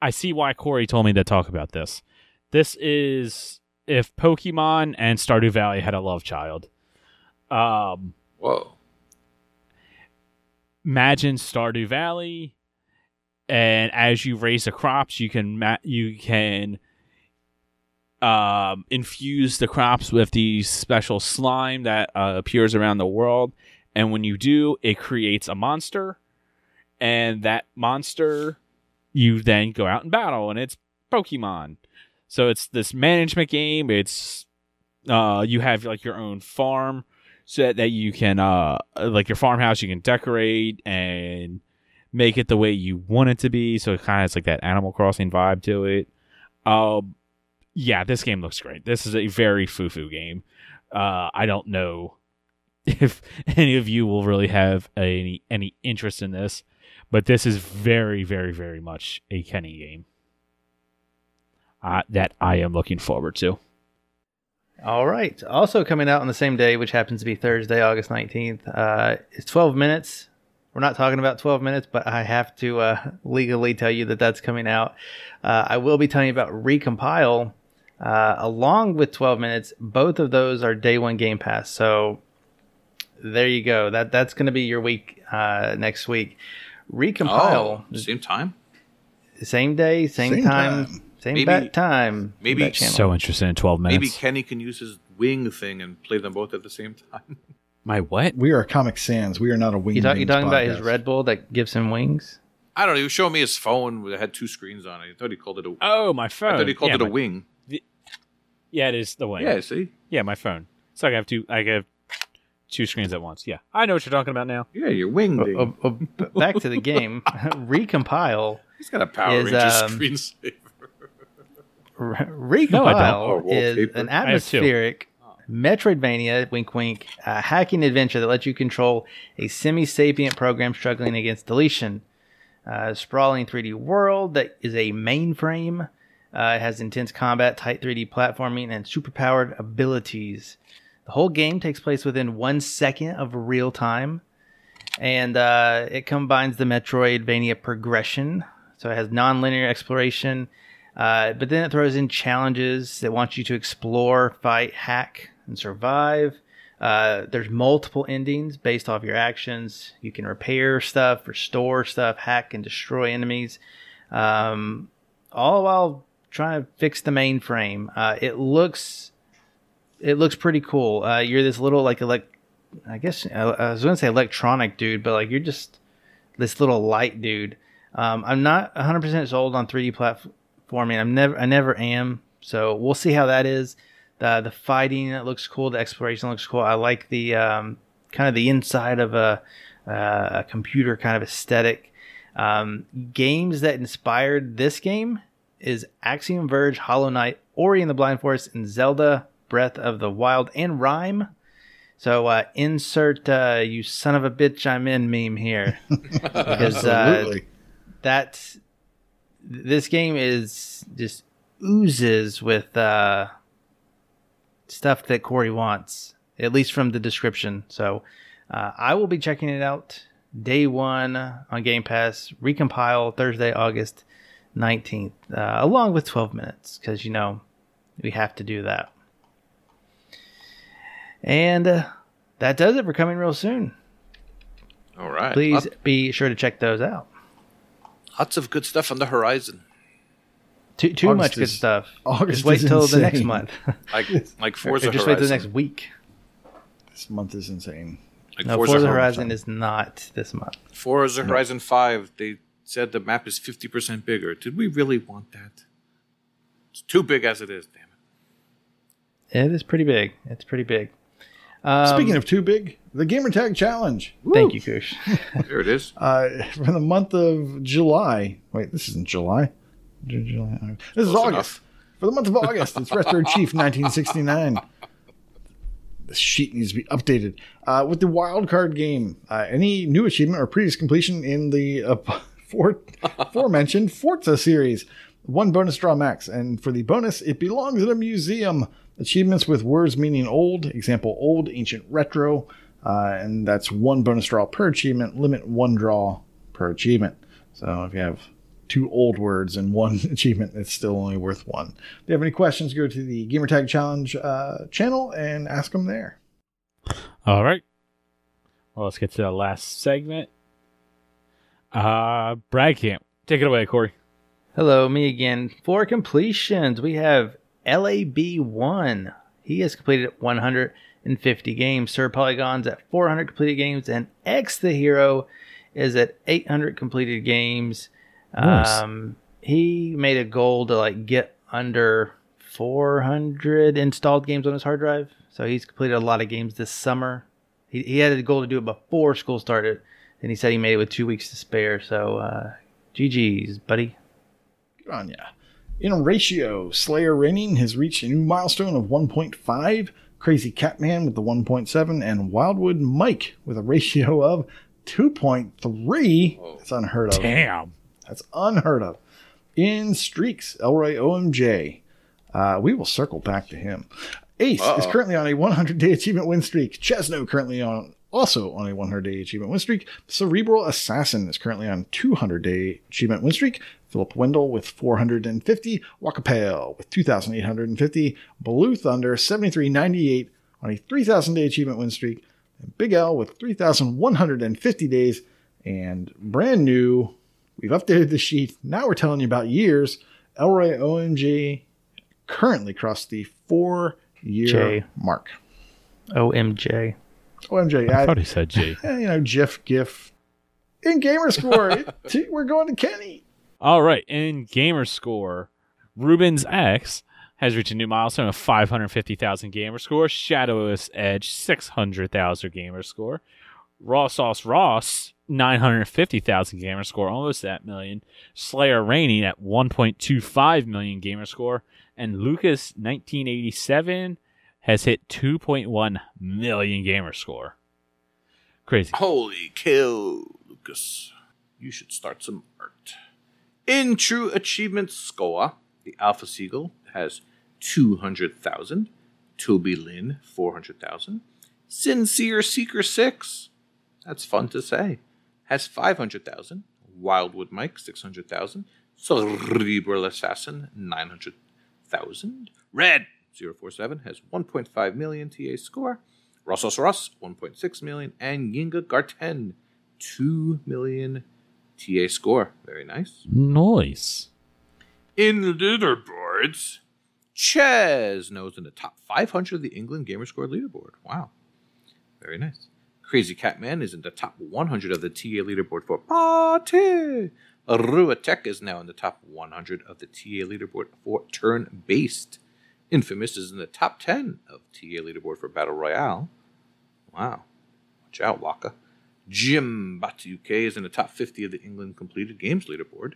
I see why Corey told me to talk about this. This is if Pokemon and Stardew Valley had a love child. Um, Whoa. imagine Stardew Valley, and as you raise the crops, you can ma- you can um, infuse the crops with the special slime that uh, appears around the world, and when you do, it creates a monster, and that monster you then go out and battle, and it's Pokemon. So it's this management game. It's uh, you have like your own farm so that, that you can uh like your farmhouse you can decorate and make it the way you want it to be so it kind of has like that animal crossing vibe to it um yeah this game looks great this is a very foo-foo game uh i don't know if any of you will really have any any interest in this but this is very very very much a kenny game uh, that i am looking forward to All right. Also coming out on the same day, which happens to be Thursday, August 19th, uh, it's 12 minutes. We're not talking about 12 minutes, but I have to uh, legally tell you that that's coming out. Uh, I will be telling you about Recompile uh, along with 12 minutes. Both of those are day one Game Pass. So there you go. That That's going to be your week uh, next week. Recompile, Oh, same time. same day, same, Same time, time. same Maybe- bat time. maybe- bat. So interested in 12 minutes. Maybe Kenny can use his wing thing and play them both at the same time. My what? We are Comic Sans. We are not a wing. You, talk, you Wings talking about his. Red Bull that gives him wings? I don't know. He was showing me his phone that had two screens on it. I thought he called it a. Oh, my phone. I thought he called yeah, it a my- wing. Yeah, it is the wing. Yeah, see. Yeah, my phone. So I have two. I have two screens at once. Yeah, I know what you're talking about now. Yeah, your wing. Thing. oh, oh, back to the game. Recompile. He's got a Power is, Ranger um, screensaver. R- No, I Recompile don't. Oh, is wallpaper. an I have two. atmospheric Metroidvania, wink wink, uh, hacking adventure that lets you control a semi sapient program struggling against deletion. Uh, sprawling 3D world that is a mainframe. Uh, it has intense combat, tight 3D platforming, and superpowered abilities. The whole game takes place within one second of real time, and uh, it combines the Metroidvania progression. So it has non-linear exploration, uh, but then it throws in challenges that want you to explore, fight, hack, and survive. Uh, there's multiple endings based off your actions. You can repair stuff, restore stuff, hack and destroy enemies, um, all while trying to fix the mainframe. Uh, it looks it looks pretty cool. Uh, you're this little like elect, I guess I, I was gonna say electronic dude, but like you're just this little light dude. Um, I'm not 100 percent sold on 3D platforming. I'm never I never am. So we'll see how that is. The the fighting it looks cool. The exploration looks cool. I like the um, kind of the inside of a uh, a computer kind of aesthetic. Um, games that inspired this game is Axiom Verge, Hollow Knight, Ori and the Blind Forest, and Zelda Breath of the Wild and Rime. So uh, insert uh, you son of a bitch I'm in meme here because uh, that this game is just oozes with uh, stuff that Corey wants, at least from the description. So uh, I will be checking it out day one on Game Pass. Recompile Thursday, August 19th, uh, along with 12 minutes, because you know we have to do that. And uh, that does it for coming real soon. All right. Please Lot- be sure to check those out. lots of good stuff on the horizon. Too, too August much good stuff. August just wait is till the next insane. month. Like like or Forza just wait till Horizon. the next week. This month is insane. like No, Forza, Forza Horizon. Horizon is not this month. Forza Horizon Five. They said the map is fifty percent bigger. Did we really want that? It's too big as it is. Damn it. It is pretty big. It's pretty big. Um, Speaking of too big, the Gamertag Challenge. thank you, Kush. There it is. Uh, for the month of July. Wait, this isn't July. July. This is August. enough. For the month of August, it's Retro Chief 1969. The sheet needs to be updated. Uh, with the wild card game, uh, any new achievement or previous completion in the uh, for, aforementioned Forza series, one bonus draw max. And for the bonus, it belongs in a museum. Achievements with words meaning old, example old, ancient, retro, uh, and that's one bonus draw per achievement. Limit one draw per achievement. So if you have two old words and one achievement, it's still only worth one. If you have any questions, go to the Gamertag Challenge uh, channel and ask them there. All right. Well, let's get to the last segment. Uh, Brad Camp. Take it away, Corey. Hello, me again. For completions, we have LAB1. He has completed 150 games. Sir Polygon's at 400 completed games, and X the Hero is at 800 completed games. Nice. Um, he made a goal to like get under 400 installed games on his hard drive. So he's completed a lot of games this summer. He, he had a goal to do it before school started, and he said he made it with two weeks to spare. So, uh, GG's, buddy. Good on ya. In ratio, Slayer Reigning has reached a new milestone of 1.5. Crazy Catman with the 1.7, and Wildwood Mike with a ratio of 2.3. That's unheard of. Damn. That's unheard of. In streaks, Elroy OMJ. Uh, we will circle back to him. Ace is Uh-oh. currently on a 100 day achievement win streak. Chesno currently on also on a 100 day achievement win streak. Cerebral Assassin is currently on 200 day achievement win streak. Philip Wendell with 450. Wakapale with 2,850. Blue Thunder 7398 on a 3,000 day achievement win streak. And Big L with 3,150 days. And brand new, we've updated the sheet. Now we're telling you about years. Elroy OMG currently crossed the four year J. mark. OMJ. OMG, I I, thought he said G. eh, you know, GIF, GIF. In gamer score, we're going to Kenny. All right, in gamer score, Rubens X has reached a new milestone of 550,000 gamer score. Shadowless Edge 600,000 gamer score. Raw Sauce Ross 950,000 gamer score, almost that million. Slayer reigning at 1.25 million gamer score, and Lucas 1987 has hit 2.1 million gamer score. Crazy. Holy kill, Lucas. You should start some art. In True Achievement score, the Alpha Seagull has 200,000. Toby Lynn, 400,000. Sincere Seeker 6, that's fun to say, has 500,000. Wildwood Mike, 600,000. Cerebral Assassin, 900,000. Red, 047, has 1.5 million TA score. Rossos Ross, 1.6 million. And Yinga Garten, 2 million TA score. Very nice. Nice. In the leaderboards, Chesno's in the top 500 of the England Gamerscore leaderboard. Wow. Very nice. Crazy Catman is in the top 100 of the TA leaderboard for Party. Ruatek is now in the top 100 of the TA leaderboard for turn based. Infamous is in the top 10 of TA leaderboard for Battle Royale. Wow. Watch out, Waka. Jim UK is in the top 50 of the England completed games leaderboard.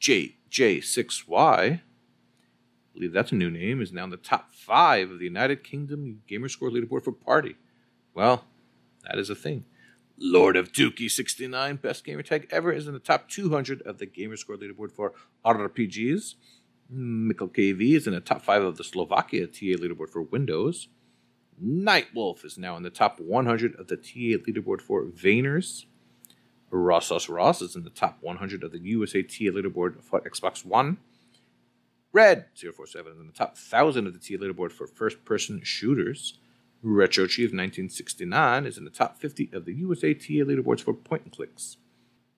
JJ6Y, I believe that's a new name, is now in the top five of the United Kingdom Gamerscore leaderboard for Party. Well, that is a thing. Lord of Dookie 69, best gamer tag ever, is in the top 200 of the Gamerscore leaderboard for RPGs. Mikkel KV is in the top five of the Slovakia TA leaderboard for Windows. Nightwolf is now in the top 100 of the TA leaderboard for Vayners. Rossos Ross is in the top 100 of the USA TA leaderboard for Xbox One. Red 047 is in the top 1000 of the TA leaderboard for first person shooters. Retro Chief 1969 is in the top 50 of the USA TA leaderboards for point and clicks.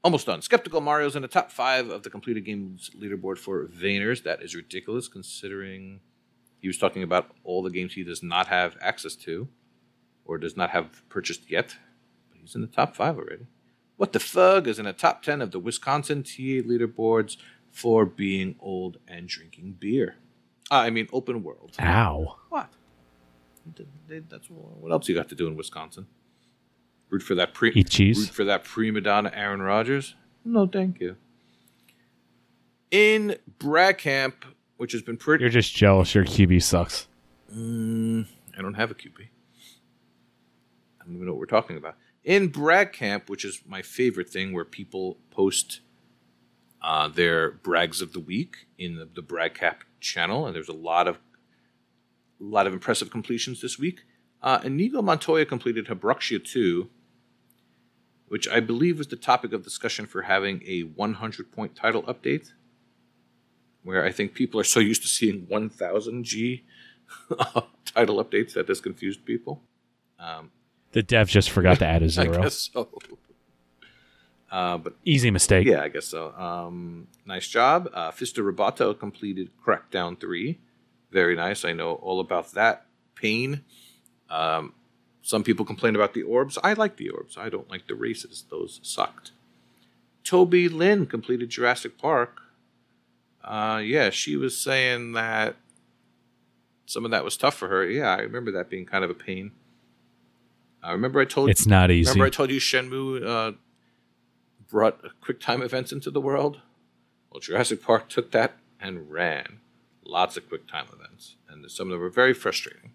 Almost done. Skeptical Mario's in the top 5 of the completed games leaderboard for Vayners. That is ridiculous considering he was talking about all the games he does not have access to or does not have purchased yet. But he's in the top 5 already. What the Fug is in the top 10 of the Wisconsin TA leaderboards for being old and drinking beer. Uh, I mean, open world. Ow. What? That's what else you got to do in Wisconsin? Root for that pre Eat cheese. root for that prima donna Aaron Rodgers? No, thank you. In Bragcamp, which has been pretty. You're just jealous your QB sucks. Mm, I don't have a QB. I don't even know what we're talking about. In Bragcamp, which is my favorite thing, where people post uh, their brags of the week in the, the Bragcamp channel, and there's a lot of a lot of impressive completions this week. Uh, Inigo Montoya completed Habroxia 2, which I believe was the topic of discussion for having a 100 point title update, where I think people are so used to seeing 1000 G title updates that this confused people. Um, The dev just forgot to add a zero. I guess so. Uh, but Easy mistake. yeah, I guess so. Um, nice job. Uh, Fista Roboto completed Crackdown 3. Very nice. I know all about that pain. Um, some people complain about the orbs. I like the orbs. I don't like the races. Those sucked. Toby Lynn completed Jurassic Park. Uh, yeah, she was saying that some of that was tough for her. Yeah, I remember that being kind of a pain. I remember I told It's not easy. Remember, I told you Shenmue uh, brought QuickTime events into the world? Well, Jurassic Park took that and ran. Lots of QuickTime events, and some of them were very frustrating.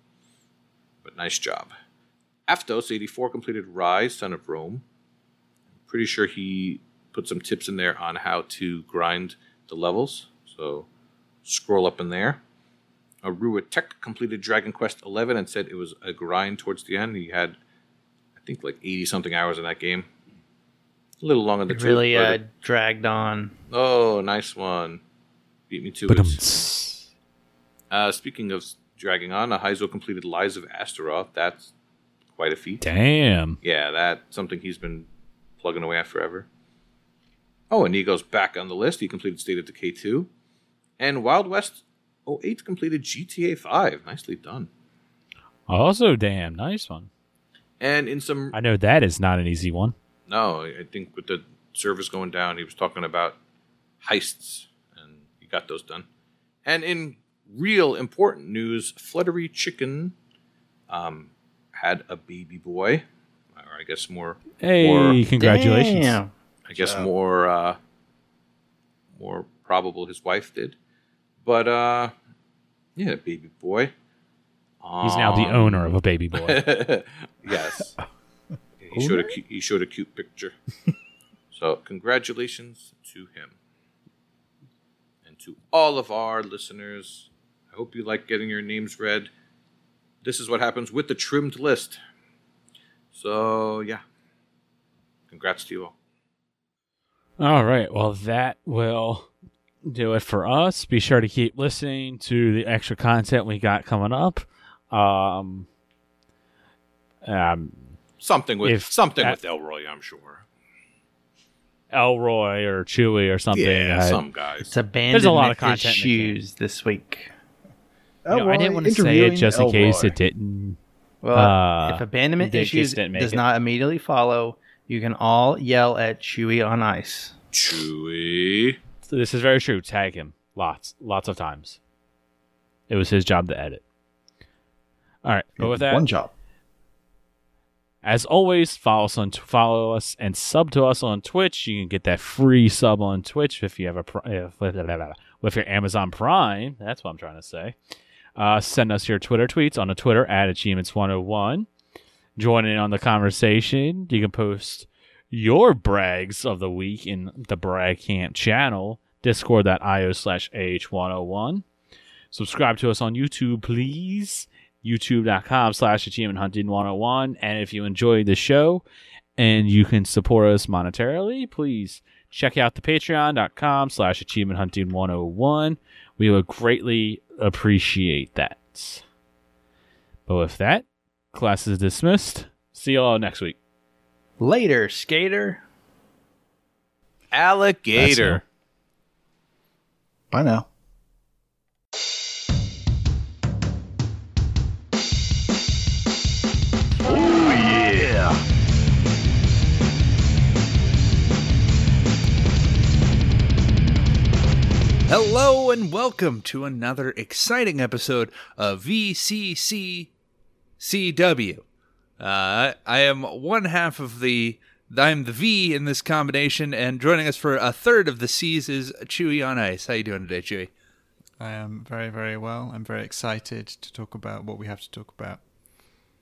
But nice job. Aftos84 completed Ryse, Son of Rome. I'm pretty sure he put some tips in there on how to grind the levels. So scroll up in there. Arua Tech completed Dragon Quest XI and said it was a grind towards the end. He had, I think, like 80 something hours in that game. A little longer on the It really uh, it- dragged on. oh, nice one. Beat me to But it. Uh, speaking of dragging on, Heizo completed Lies of Astaroth. That's quite a feat. damn. Yeah, that's something he's been plugging away at forever. Oh, and he goes back on the list. He completed State of Decay 2. And Wild West 08 completed GTA 5. Nicely done. Also, damn, nice one. And in some. I know that is not an easy one. No, I think with the service going down, he was talking about heists, and he got those done. And in real important news, Fluttery Chicken um, had a baby boy, or I guess more. Hey, Or- congratulations. Damn. I guess more uh, more probable his wife did, but uh, yeah, baby boy. He's now the Um, owner of a baby boy. yes. He showed a cu- he showed a cute picture. so congratulations to him. And to all of our listeners, I hope you like getting your names read. This is what happens with the trimmed list. So yeah. Congrats to you all. All right. Well, that will do it for us. Be sure to keep listening to the extra content we got coming up. Um, um, Something with If something that- with Elroy, I'm sure. Elroy or Chewy or something. Yeah, I- some guys. It's abandonment a lot of content in the game. issues this week. You know, I didn't want to say it just in case it didn't. Well, Uh, if abandonment issues does it. not immediately follow, you can all yell at Chewy on ice. Chewy. So this is very true. Tag him lots, lots of times. It was his job to edit. All right, but with that, One job. As always, follow us on follow us and sub to us on Twitch. You can get that free sub on Twitch if you have a pri- if, with your Amazon Prime. That's what I'm trying to say. Uh, send us your Twitter tweets on the Twitter at achievements101. Join in on the conversation. You can post your brags of the week in the Brag Camp channel, discord.io slash ah101. Subscribe to us on YouTube, please youtube.com slash achievement hunting 101 and if you enjoyed the show and you can support us monetarily please check out the patreon.com slash achievement hunting 101 we would greatly appreciate that but with that class is dismissed see you all next week Later, skater. Alligator. Bye now. Hello and welcome to another exciting episode of VCCCW. Uh, I am one half of the. I'm the V in this combination, and joining us for a third of the C's is Chewy on Ice. How you doing today, Chewy? I am very, very well. I'm very excited to talk about what we have to talk about.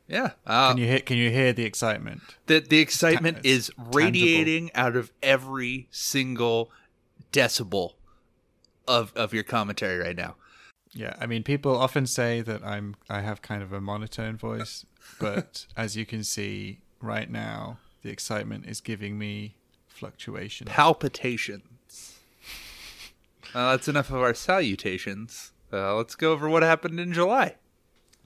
Yeah. Uh, Can you hear? Can you hear the excitement? the the excitement is it's tangible. radiating out of every single decibel of of your commentary right now. Yeah, I mean, people often say that I'm I have kind of a monotone voice, but as you can see right now, the excitement is giving me fluctuation. palpitations. Uh, that's enough of our salutations. Uh, let's go over what happened in July.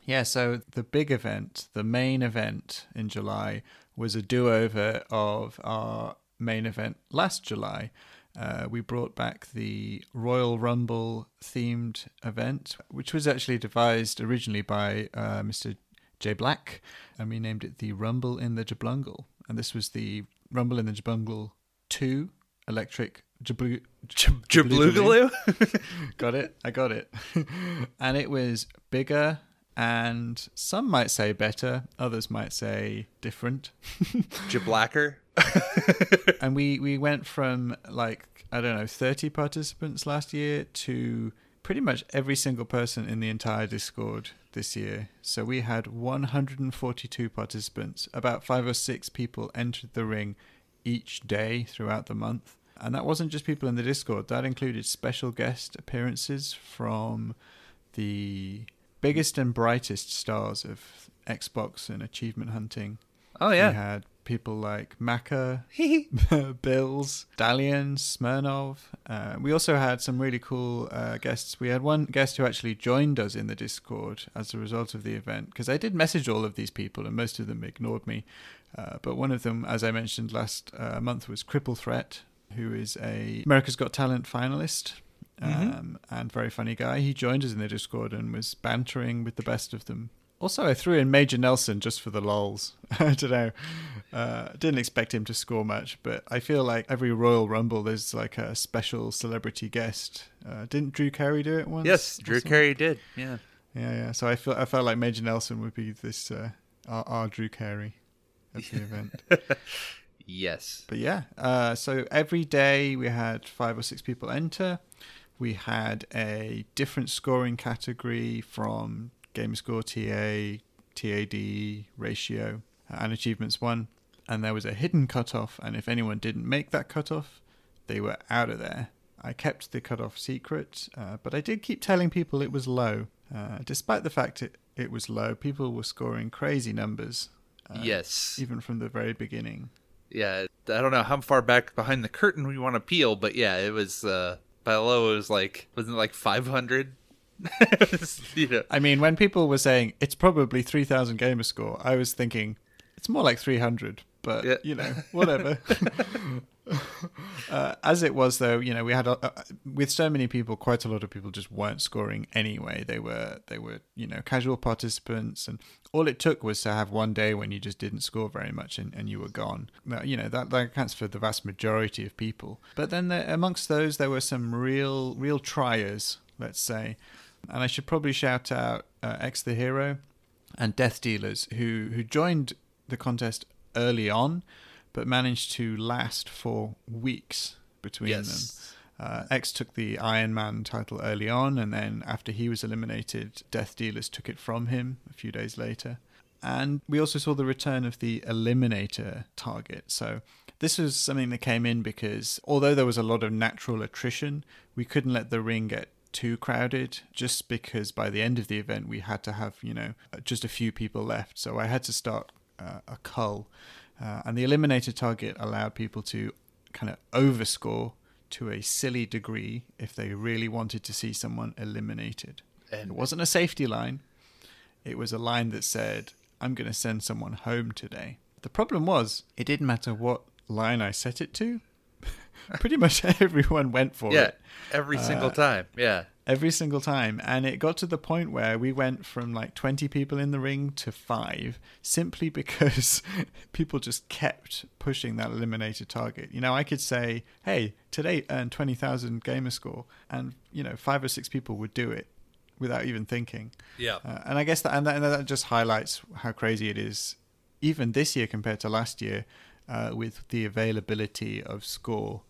Yeah, so the big event, the main event in July, was a do over of our main event last July. Uh, we brought back the Royal Rumble themed event, which was actually devised originally by uh, Mr. J Black, and we named it the Rumble in the Jablungle. And this was the Rumble in the Jablungle 2 Electric Jablu- Jablugaloo? got it. I got it. and it was bigger and some might say better, others might say different. Jablacker? And we we went from like I don't know 30 participants last year to pretty much every single person in the entire Discord this year. So we had 142 participants. About 5 or 6 people entered the ring each day throughout the month. And that wasn't just people in the Discord, that included special guest appearances from the biggest and brightest stars of Xbox and achievement hunting. Oh We yeah. had people like Maka, Bills, Dalian, Smirnov. Uh, we also had some really cool uh, guests. We had one guest who actually joined us in the Discord as a result of the event because I did message all of these people and most of them ignored me. Uh, but one of them, as I mentioned last uh, month, was Cripple Threat, who is a America's Got Talent finalist. Um, and very funny guy. He joined us in the Discord and was bantering with the best of them. Also, I threw in Major Nelson just for the lols. I don't know. Uh, didn't expect him to score much, but I feel like every Royal Rumble there's like a special celebrity guest. Uh, didn't Drew Carey do it once? Yes, Drew? Carey did. Yeah. Yeah, yeah. So I feel I felt like Major Nelson would be this uh, our, our Drew Carey at the event. Yes. But yeah, uh, so every day we had five or six people enter. We had a different scoring category from game score TA, TAD, ratio, and achievements one. And there was a hidden cutoff, and if anyone didn't make that cutoff, they were out of there. I kept the cutoff secret, uh, but I did keep telling people it was low. Uh, despite the fact it, it was low, people were scoring crazy numbers, uh, yes. even from the very beginning. Yeah. I don't know how far back behind the curtain we want to peel, but yeah, it was uh by low it was like wasn't it like 500? you know. I mean, when people were saying it's probably 3,000 gamer score, I was thinking it's more like 300, but Yeah. you know, whatever. uh, as it was, though, you know, we had a, a, with so many people, quite a lot of people just weren't scoring anyway. They were, they were, you know, casual participants, and all it took was to have one day when you just didn't score very much and, and you were gone. You know, that, that accounts for the vast majority of people. But then there, amongst those, there were some real, real triers, let's say. And I should probably shout out uh, X the Hero and Death Dealers, who, who joined the contest early on, but managed to last for weeks between them. Uh, X took the Iron Man title early on, and then after he was eliminated, Death Dealers took it from him a few days later. And we also saw the return of the Eliminator target. So this was something that came in because although there was a lot of natural attrition, we couldn't let the ring get too crowded just because by the end of the event we had to have, you know, just a few people left. So I had to start uh, a cull. Uh, and the Eliminator target allowed people to kind of overscore to a silly degree if they really wanted to see someone eliminated. And It wasn't a safety line. It was a line that said, I'm going to send someone home today. The problem was, it didn't matter what line I set it to. Pretty much everyone went for yeah, it every single Uh, time. Yeah. every single time. And it got to the point where we went from like 20 people in the ring to five simply because people just kept pushing that eliminated target. You know, I could say, hey, today earn 20,000 gamer score, and, you know, five or six people would do it without even thinking. Yeah. Uh, and I guess that and, that and that just highlights how crazy it is, even this year compared to last year, uh, with the availability of score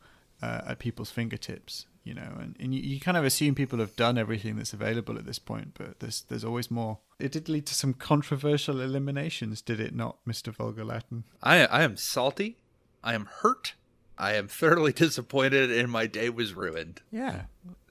uh, at people's fingertips. You know, and, and you, you kind of assume people have done everything that's available at this point, but there's there's always more. It did lead to some controversial eliminations, did it not, Mister Vulgar Latin? I I am salty. I am hurt. I am thoroughly disappointed, and my day was ruined. Yeah.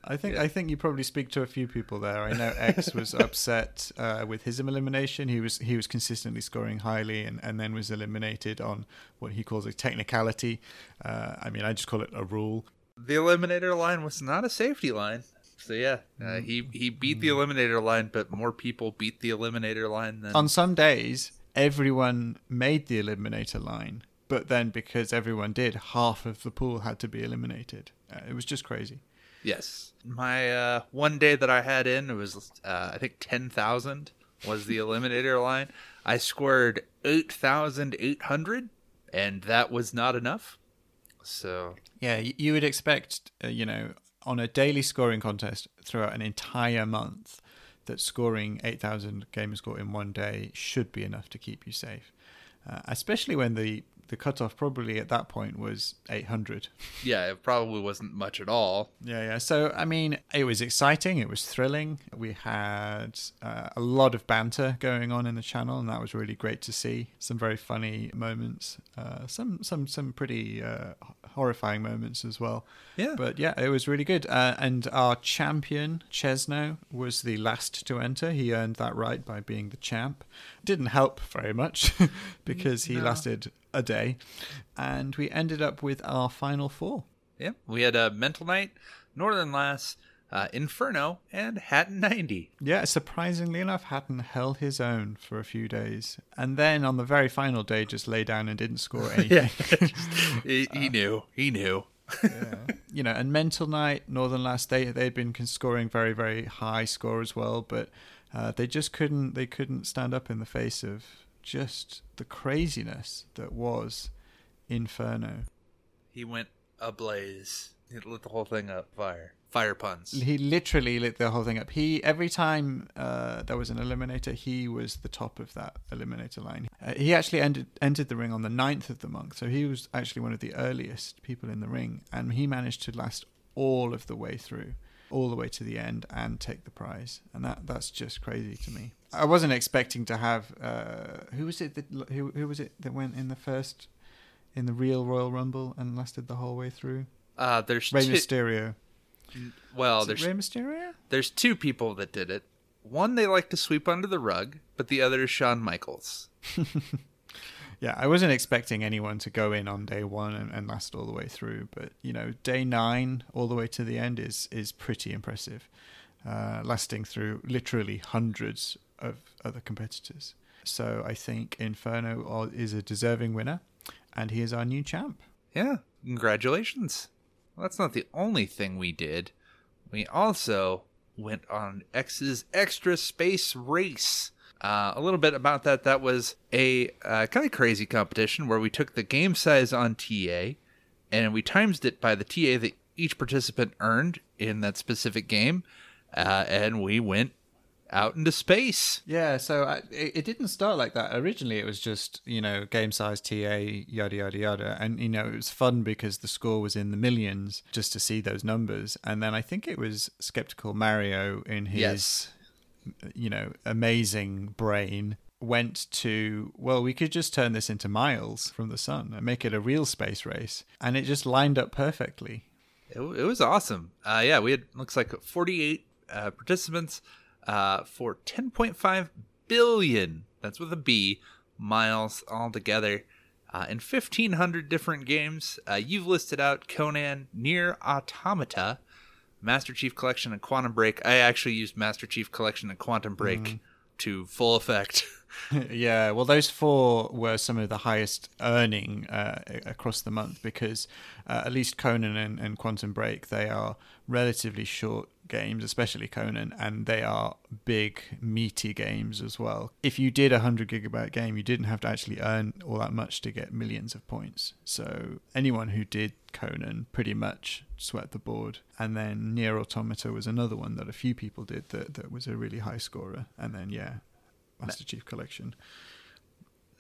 I think Yeah. I think you probably speak to a few people there. I know X was upset uh, with his elimination. He was he was consistently scoring highly, and, and then was eliminated on what he calls a technicality. Uh, I mean, I just call it a rule. The eliminator line was not a safety line. So yeah, uh, he he beat the eliminator line, but more people beat the eliminator line than On some days, everyone made the eliminator line, but then because everyone did, half of the pool had to be eliminated. Uh, it was just crazy. Yes. My uh, one day that I had in, it was, uh, I think, 10,000 was the eliminator line. I scored 8,800, and that was not enough. So, Yeah, you would expect, uh, you know, on a daily scoring contest throughout an entire month, that scoring 8,000 gamer score in one day should be enough to keep you safe. Uh, especially when the the cutoff probably at that point was 800. Yeah, it probably wasn't much at all. Yeah, yeah. So, I mean, it was exciting. It was thrilling. We had uh, a lot of banter going on in the channel, and that was really great to see. Some very funny moments, uh, some some some pretty uh, horrifying moments as well. Yeah. But yeah, it was really good. Uh, and our champion Chesno was the last to enter. He earned that right by being the champ. Didn't help very much because he lasted a day, and we ended up with our final four. Yeah, we had a Mental Knight, Northern Lass, uh, Inferno, and Hatton 90. Yeah, surprisingly enough, Hatton held his own for a few days, and then on the very final day, just lay down and didn't score anything. he, he knew. He knew. you know, and Mental Knight, Northern Lass they they'd been scoring very very high score as well, but uh, they just couldn't they couldn't stand up in the face of just the craziness that was Inferno. He went ablaze. He lit the whole thing up fire. Fire puns. He literally lit the whole thing up. He every time uh, there was an eliminator, he was the top of that eliminator line. Uh, he actually ended, entered the ring on the 9th of the month, so he was actually one of the earliest people in the ring, and he managed to last all of the way through, all the way to the end, and take the prize. And that that's just crazy to me. I wasn't expecting to have uh, who was it that who who was it that went in the first in the real Royal Rumble and lasted the whole way through? Uh, there's Rey two, Mysterio. well, Is there's Rey Mysterio. there's two people that did it. One they like to sweep under the rug, but the other is Shawn Michaels. Yeah, I wasn't expecting anyone to go in on day one and, and last all the way through, but you know, day nine all the way to the end is is pretty impressive, uh, lasting through literally hundreds of other competitors. So I think Inferno is a deserving winner, and he is our new champ. Yeah, congratulations. Well, that's not the only thing we did. We also went on X's Extra Space Race. Uh, a little bit about that. That was a uh, kind of crazy competition where we took the game size on TA and we times it by the TA that each participant earned in that specific game, uh, and we went out into space. Yeah, so I, it, it didn't start like that. Originally, it was just you know game size TA yada yada yada, and you know it was fun because the score was in the millions just to see those numbers. And then I think it was Skeptical Mario in his Yes. you know amazing brain went to well we could just turn this into miles from the sun and make it a real space race and it just lined up perfectly It, it was awesome. Uh, yeah, we had looks like 48 uh, participants uh, for 10.5 billion. That's with a B miles altogether. Uh, in 1500 different games, uh, you've listed out Conan, Nier Automata, Master Chief Collection, and Quantum Break. I actually used Master Chief Collection and Quantum Break to full effect. yeah, well, those four were some of the highest earning uh, across the month because uh, at least Conan and, and Quantum Break they are relatively short games, especially Conan, and they are big, meaty games as well. If you did a hundred gigabyte game, you didn't have to actually earn all that much to get millions of points. So anyone who did Conan pretty much swept the board. And then Nier Automata was another one that a few people did that, that was a really high scorer. And then yeah, Master Chief Collection.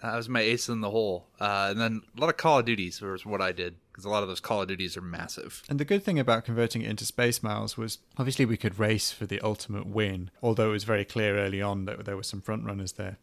That was my ace in the hole. Uh, and then a lot of Call of Duties was what I did because a lot of those Call of Duties are massive. And the good thing about converting it into space miles was obviously we could race for the ultimate win, although it was very clear early on that there were some front runners there.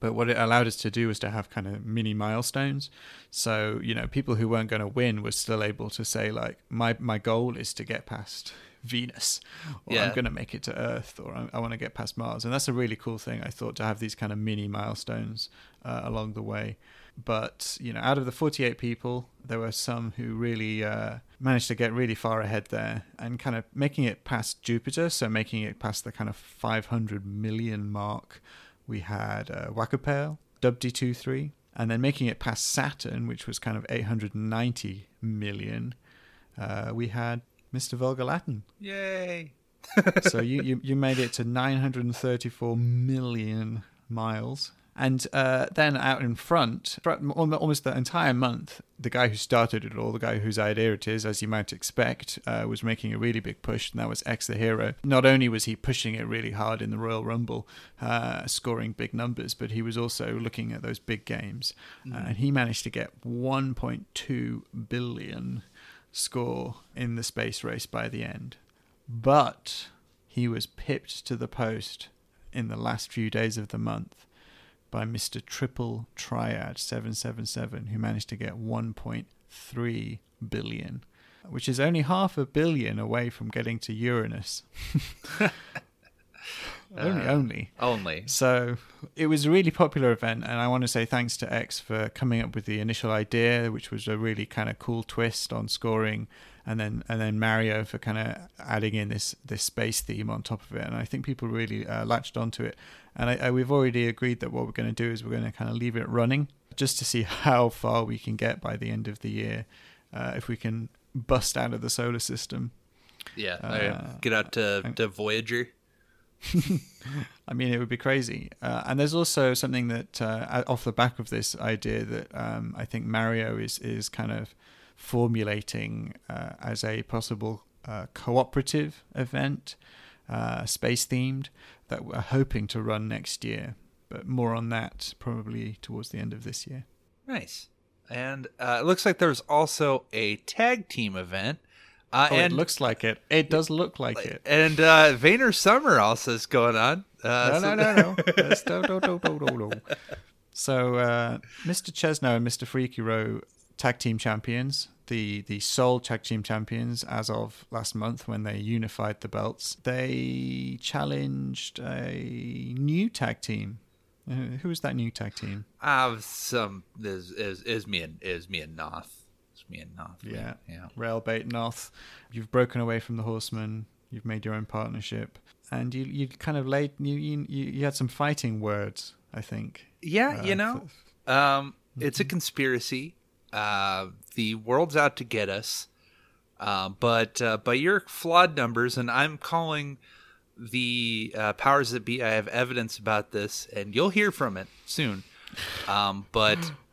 But what it allowed us to do was to have kind of mini milestones. So, you know, people who weren't going to win were still able to say, like, my, my goal is to get past Venus, or Yeah. I'm going to make it to Earth, or I, I want to get past Mars. And that's a really cool thing, I thought, to have these kind of mini milestones uh, along the way. But, you know, out of the 48 people, there were some who really uh, managed to get really far ahead there and kind of making it past Jupiter, so making it past the kind of 500 million mark. We had uh, Wakapale, Dubdi23, and then making it past Saturn, which was kind of 890 million. Uh, we had Mr. Vulgar Latin. Yay! so you, you, you made it to 934 million miles. And uh, then out in front, almost the entire month, the guy who started it all, the guy whose idea it is, as you might expect, uh, was making a really big push, and that was X the Hero. Not only was he pushing it really hard in the Royal Rumble, uh, scoring big numbers, but he was also looking at those big games. Uh, and he managed to get 1.2 billion score in the space race by the end. But he was pipped to the post in the last few days of the month by Mr. Triple Triad 777, who managed to get 1.3 billion, which is only half a billion away from getting to Uranus. only, only. Only. So it was a really popular event, and I want to say thanks to X for coming up with the initial idea, which was a really kind of cool twist on scoring, and then and then Mario for kind of adding in this this space theme on top of it. And I think people really uh, latched onto it. And I, I, we've already agreed that what we're going to do is we're going to kind of leave it running just to see how far we can get by the end of the year, uh, if we can bust out of the solar system. Yeah. Uh, get out to, to Voyager. I mean, it would be crazy. Uh, and there's also something that, uh, off the back of this idea, that um, I think Mario is is kind of formulating uh, as a possible uh, cooperative event, uh, space themed, that we're hoping to run next year. But more on that probably towards the end of this year. Nice. And uh, it looks like there's also a tag team event. Uh, oh, and it looks like it. It does look like it. And uh, Vayner Summer also is going on. Uh, no, so- no, no, no, no, no, no, no. So, uh, Mr. Chesno and Mr. Freaky Row tag team champions, the the sole tag team champions as of last month when they unified the belts. They challenged a new tag team. Uh, who was that new tag team? Uh, some is is is me and is me and Noth. It's me and Noth. Yeah. yeah. Railbait North. You've broken away from the Horsemen. You've made your own partnership, and you you kind of laid you you, you had some fighting words. I think. Yeah, Uh, you know, um, it's a conspiracy. Uh, the world's out to get us. Uh, but uh, by your flawed numbers, and I'm calling the uh, powers that be. I have evidence about this, and you'll hear from it soon. Um, but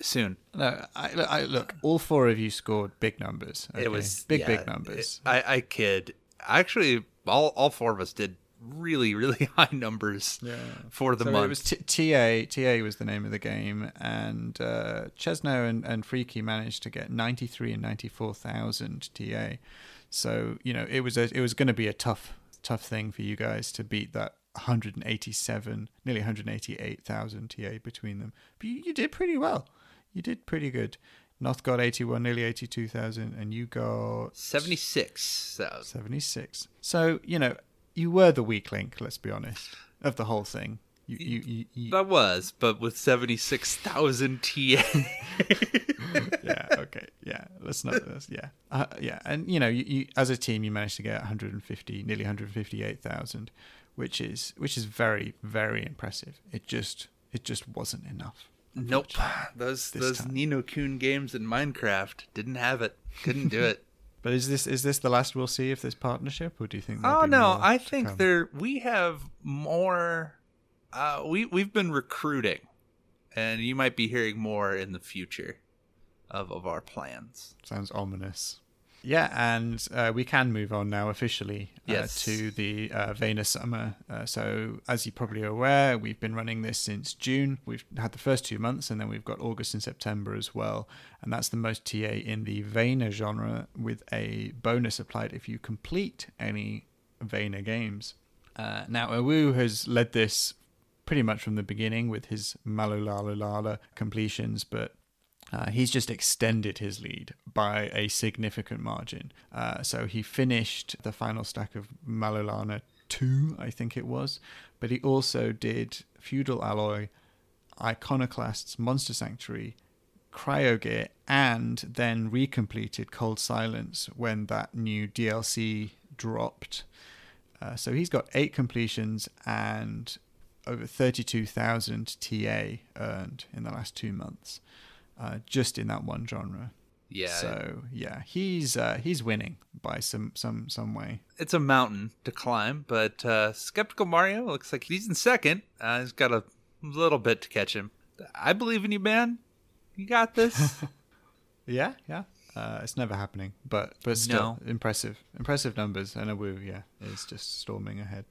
soon. No, I, I look. All four of you scored big numbers. It was big, yeah, big numbers. it- I I kid. Actually, all all four of us did really really high numbers for the so month. it was t- TA. TA was the name of the game, and uh, Chesno and, and Freaky managed to get ninety three and ninety four thousand TA. So you know it was a, it was going to be a tough tough thing for you guys to beat that. 187, nearly 188,000 TA between them. But you, you did pretty well. You did pretty good. North got 81, nearly 82,000, and you got Seventy six thousand. 76. So, you know, you were the weak link, let's be honest, of the whole thing. You, you, you, you That was, but with seventy six thousand TA. yeah, okay, yeah. Let's not, let's, yeah, uh, yeah. And you know, you, you as a team, you managed to get 150, nearly 158,000, which is which is very, very impressive. It just, it just wasn't enough. Nope. Those This those time. Nino Coon games in Minecraft didn't have it. Couldn't do it. But is this is this the last we'll see of this partnership, or do you think? oh no, I think there we have more. Uh, we we've been recruiting, and you might be hearing more in the future of of our plans. Sounds ominous. Yeah, and uh, we can move on now officially uh, Yes. to the uh, Vena Summer. Uh, so, as you probably are aware, we've been running this since June. We've had the first two months, and then we've got August and September as well. And that's the most TA in the Vena genre, with a bonus applied if you complete any Vena games. Uh, now, Awu has led this pretty much from the beginning with his Malulalalala completions, but uh, he's just extended his lead by a significant margin. Uh, so he finished the final stack of Malolana 2, I think it was, but he also did Feudal Alloy, Iconoclasts, Monster Sanctuary, Cryogear, and then recompleted Cold Silence when that new DLC dropped. Uh, so he's got eight completions and over 32,000 TA earned in the last two months, uh, just in that one genre. Yeah, So yeah, he's uh, he's winning by some some some way. it's a mountain to climb, but uh, Skeptical Mario looks like he's in second. Uh, he's got a little bit to catch him. I believe in you, man. You got this. Yeah, yeah. Uh, it's never happening, but but still impressive, impressive numbers. And Awu, yeah, is just storming ahead.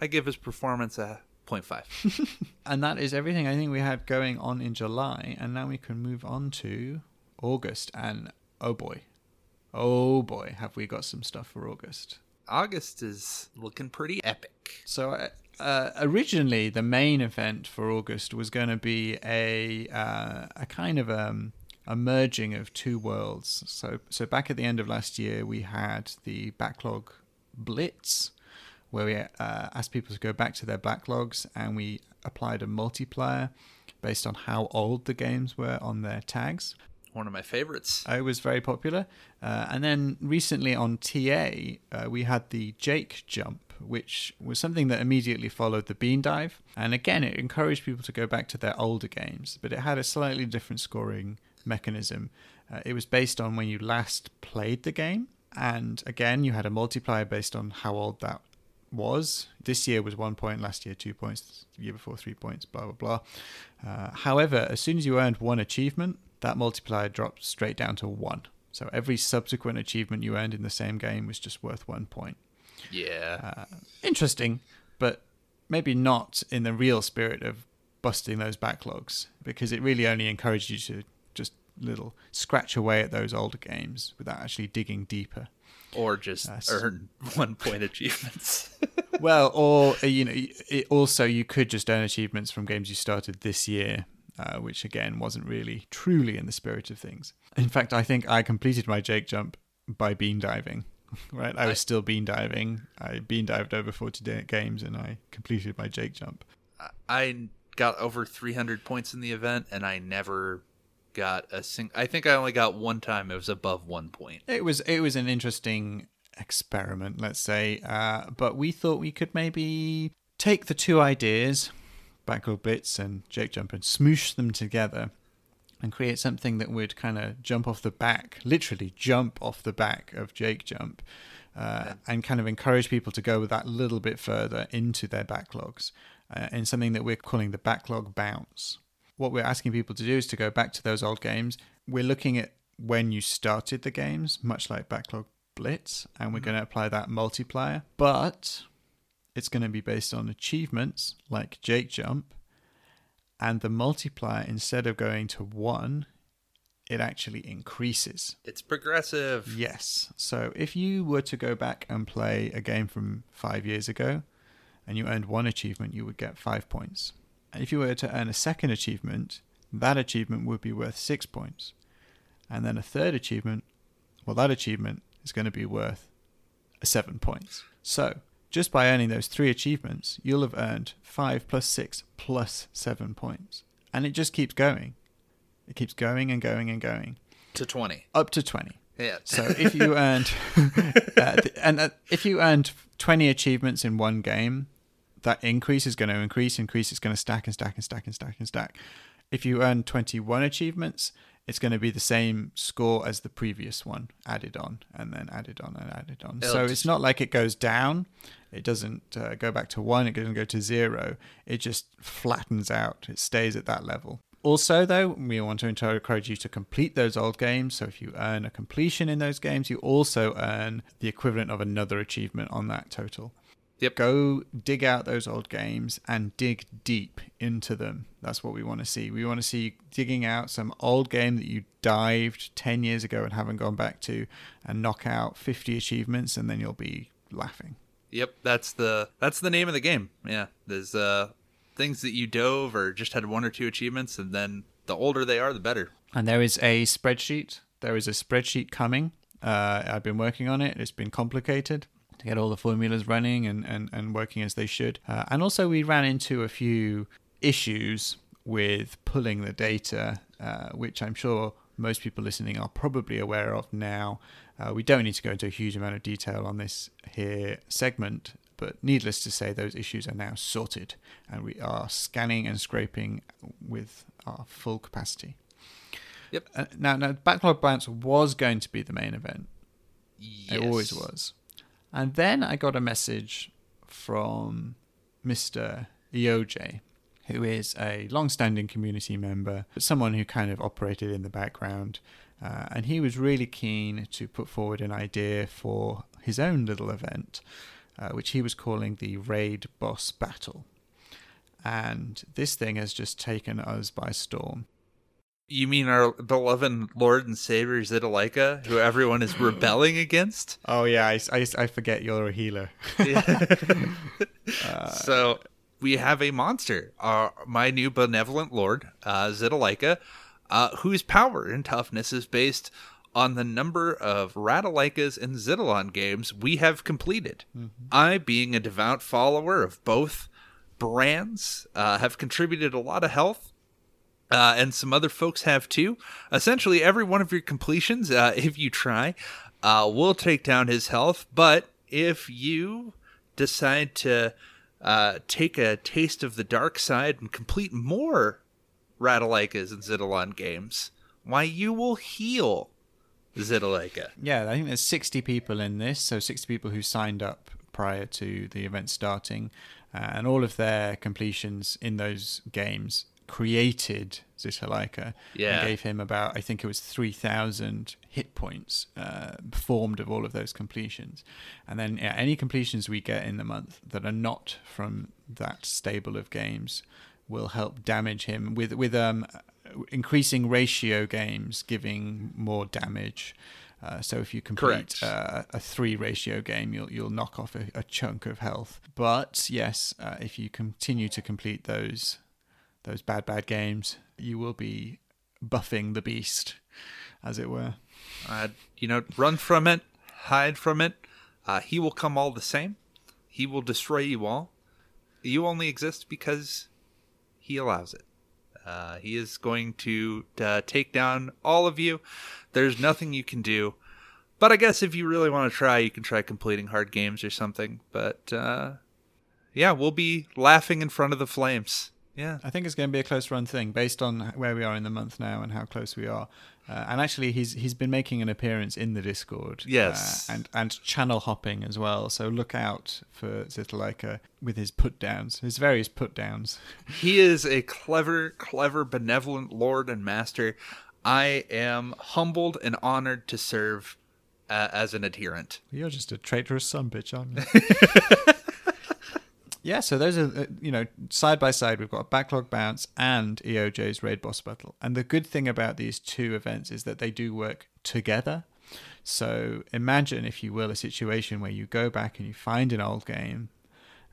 I give his performance a 0.5. And that is everything I think we had going on in July. And now we can move on to August. And oh boy, oh boy, have we got some stuff for August. August is looking pretty epic. So uh, uh, originally, the main event for August was going to be a uh, a kind of um, a merging of two worlds. So so back at the end of last year, we had the backlog blitz, where we uh, asked people to go back to their backlogs, and we applied a multiplier based on how old the games were on their tags. One of my favorites. Uh, It was very popular. Uh, and then recently on TA, uh, we had the Jake jump, which was something that immediately followed the Bean Dive. And again, it encouraged people to go back to their older games, but it had a slightly different scoring mechanism. Uh, it was based on when you last played the game. And again, you had a multiplier based on how old that was. This year was one point, last year two points, the year before three points, blah, blah, blah. Uh, however, as soon as you earned one achievement, that multiplier dropped straight down to one. So every subsequent achievement you earned in the same game was just worth one point. Yeah. Interesting, but maybe not in the real spirit of busting those backlogs, because it really only encouraged you to just little scratch away at those older games without actually digging deeper. Or just Yes. earn one point achievements. well, or uh, you know, it also you could just earn achievements from games you started this year, uh, which again wasn't really truly in the spirit of things. In fact, I think I completed my Jake jump by bean diving. Right, I was still bean diving. I bean dived over forty games, and I completed my Jake jump. I got over 300 points in the event, and I never got a sing. I think I only got one time. It was above one point. It was it was an interesting experiment, let's say. Uh, but we thought we could maybe take the two ideas, backlog Blitz and Jake jump, and smoosh them together and create something that would kind of jump off the back, literally jump off the back of Jake jump. Uh, and kind of encourage people to go with that little bit further into their backlogs uh, in something that we're calling the backlog bounce. What we're asking people to do is to go back to those old games. We're looking at when you started the games, much like Backlog Blitz, and we're mm-hmm. going to apply that multiplier. But it's going to be based on achievements like Jake Jump, and the multiplier, instead of going to one, it actually increases. It's progressive. Yes. So if you were to go back and play a game from five years ago and you earned one achievement, you would get five points. And if you were to earn a second achievement, that achievement would be worth six points. And then a third achievement, well, that achievement is going to be worth seven points. So just by earning those three achievements, you'll have earned five plus six plus seven points. And it just keeps going. It keeps going and going and going To 20. up to 20. Yeah. So if you earned, uh, and uh, if you earned twenty achievements in one game, that increase is going to increase, increase. It's going to stack and stack and stack and stack and stack. If you earn twenty-one achievements, it's going to be the same score as the previous one added on and then added on and added on. It'll so it's not like it goes down. It doesn't uh, go back to one. It doesn't go to zero. It just flattens out. It stays at that level. Also, though, we want to encourage you to complete those old games. So if you earn a completion in those games, you also earn the equivalent of another achievement on that total. Yep. Go dig out those old games and dig deep into them. That's what we want to see. We want to see you digging out some old game that you dived 10 years ago and haven't gone back to and knock out 50 achievements and then you'll be laughing. Yep, that's the that's the name of the game. Yeah, there's uh things that you dove or just had one or two achievements, and then the older they are, the better. And there is a spreadsheet. There is a spreadsheet coming. Uh, I've been working on it. It's been complicated to get all the formulas running and, and, and working as they should. Uh, and also, we ran into a few issues with pulling the data, uh, which I'm sure most people listening are probably aware of now. Uh, we don't need to go into a huge amount of detail on this here segment, but needless to say, those issues are now sorted, and we are scanning and scraping with our full capacity. Yep. Uh, now, now, backlog bounce was going to be the main event. It always was. And then I got a message from Mr. EOJ who is a long-standing community member, but someone who kind of operated in the background. Uh, and he was really keen to put forward an idea for his own little event, uh, which he was calling the Raid Boss Battle. And this thing has just taken us by storm. You mean our beloved Lord and Savior Zitalaika, who everyone is rebelling against? Oh yeah, I, I, I forget you're a healer. so we have a monster, uh, my new benevolent Lord, uh, Zitalaika, uh, whose power and toughness is based on the number of Ratalaikas and Xitilon games we have completed. I, being a devout follower of both brands, uh, have contributed a lot of health uh, and some other folks have too. Essentially, every one of your completions, uh, if you try, uh, will take down his health. But if you decide to uh, take a taste of the dark side and complete more Ratalaikas and Xitilon games, why, you will heal Zitalaika. Yeah, I think there's 60 people in this, so 60 people who signed up prior to the event starting, uh, and all of their completions in those games created Zitalaika Yeah. and gave him about, I think it was 3,000 hit points uh, formed of all of those completions. And then yeah, any completions we get in the month that are not from that stable of games will help damage him with with um increasing ratio games giving more damage. Uh, so if you complete uh, a three ratio game, you'll you'll knock off a, a chunk of health. But yes, uh, if you continue to complete those those bad bad games, you will be buffing the beast, as it were. Uh, you know, run from it, hide from it. Uh, he will come all the same. He will destroy you all. You only exist because he allows it. Uh, he is going to uh, take down all of you. There's nothing you can do. But I guess if you really want to try, you can try completing hard games or something. But uh, yeah, we'll be laughing in front of the flames. Yeah. I think it's going to be a close run thing based on where we are in the month now and how close we are. Uh, and actually, he's he's been making an appearance in the Discord. Yes. uh, and and channel hopping as well. So look out for Zitalaika with his put downs, his various put downs. He is a clever, clever, benevolent lord and master. I am humbled and honored to serve uh, as an adherent. You're just a traitorous son bitch, aren't you? yeah, so those are, uh, you know, side by side, we've got Backlog Bounce and EOJ's Raid Boss Battle. And the good thing about these two events is that they do work together. So imagine, if you will, a situation where you go back and you find an old game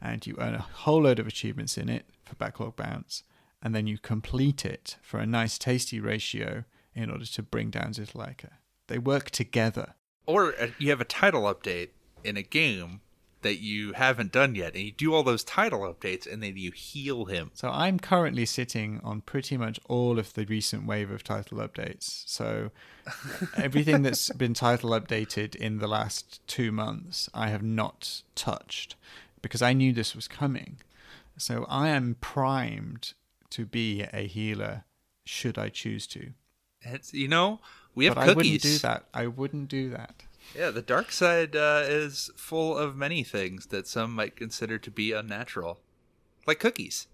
and you earn a whole load of achievements in it for Backlog Bounce, and then you complete it for a nice, tasty ratio in order to bring down Zitalaika. They work together. Or uh, you have a title update in a game that you haven't done yet, and you do all those title updates, and then you heal him. So I'm currently sitting on pretty much all of the recent wave of title updates. So everything that's been title updated in the last two months, I have not touched because I knew this was coming. So I am primed to be a healer should I choose to. It's you know we have but cookies. I wouldn't do that. I wouldn't do that. Yeah, the dark side uh, is full of many things that some might consider to be unnatural, like cookies.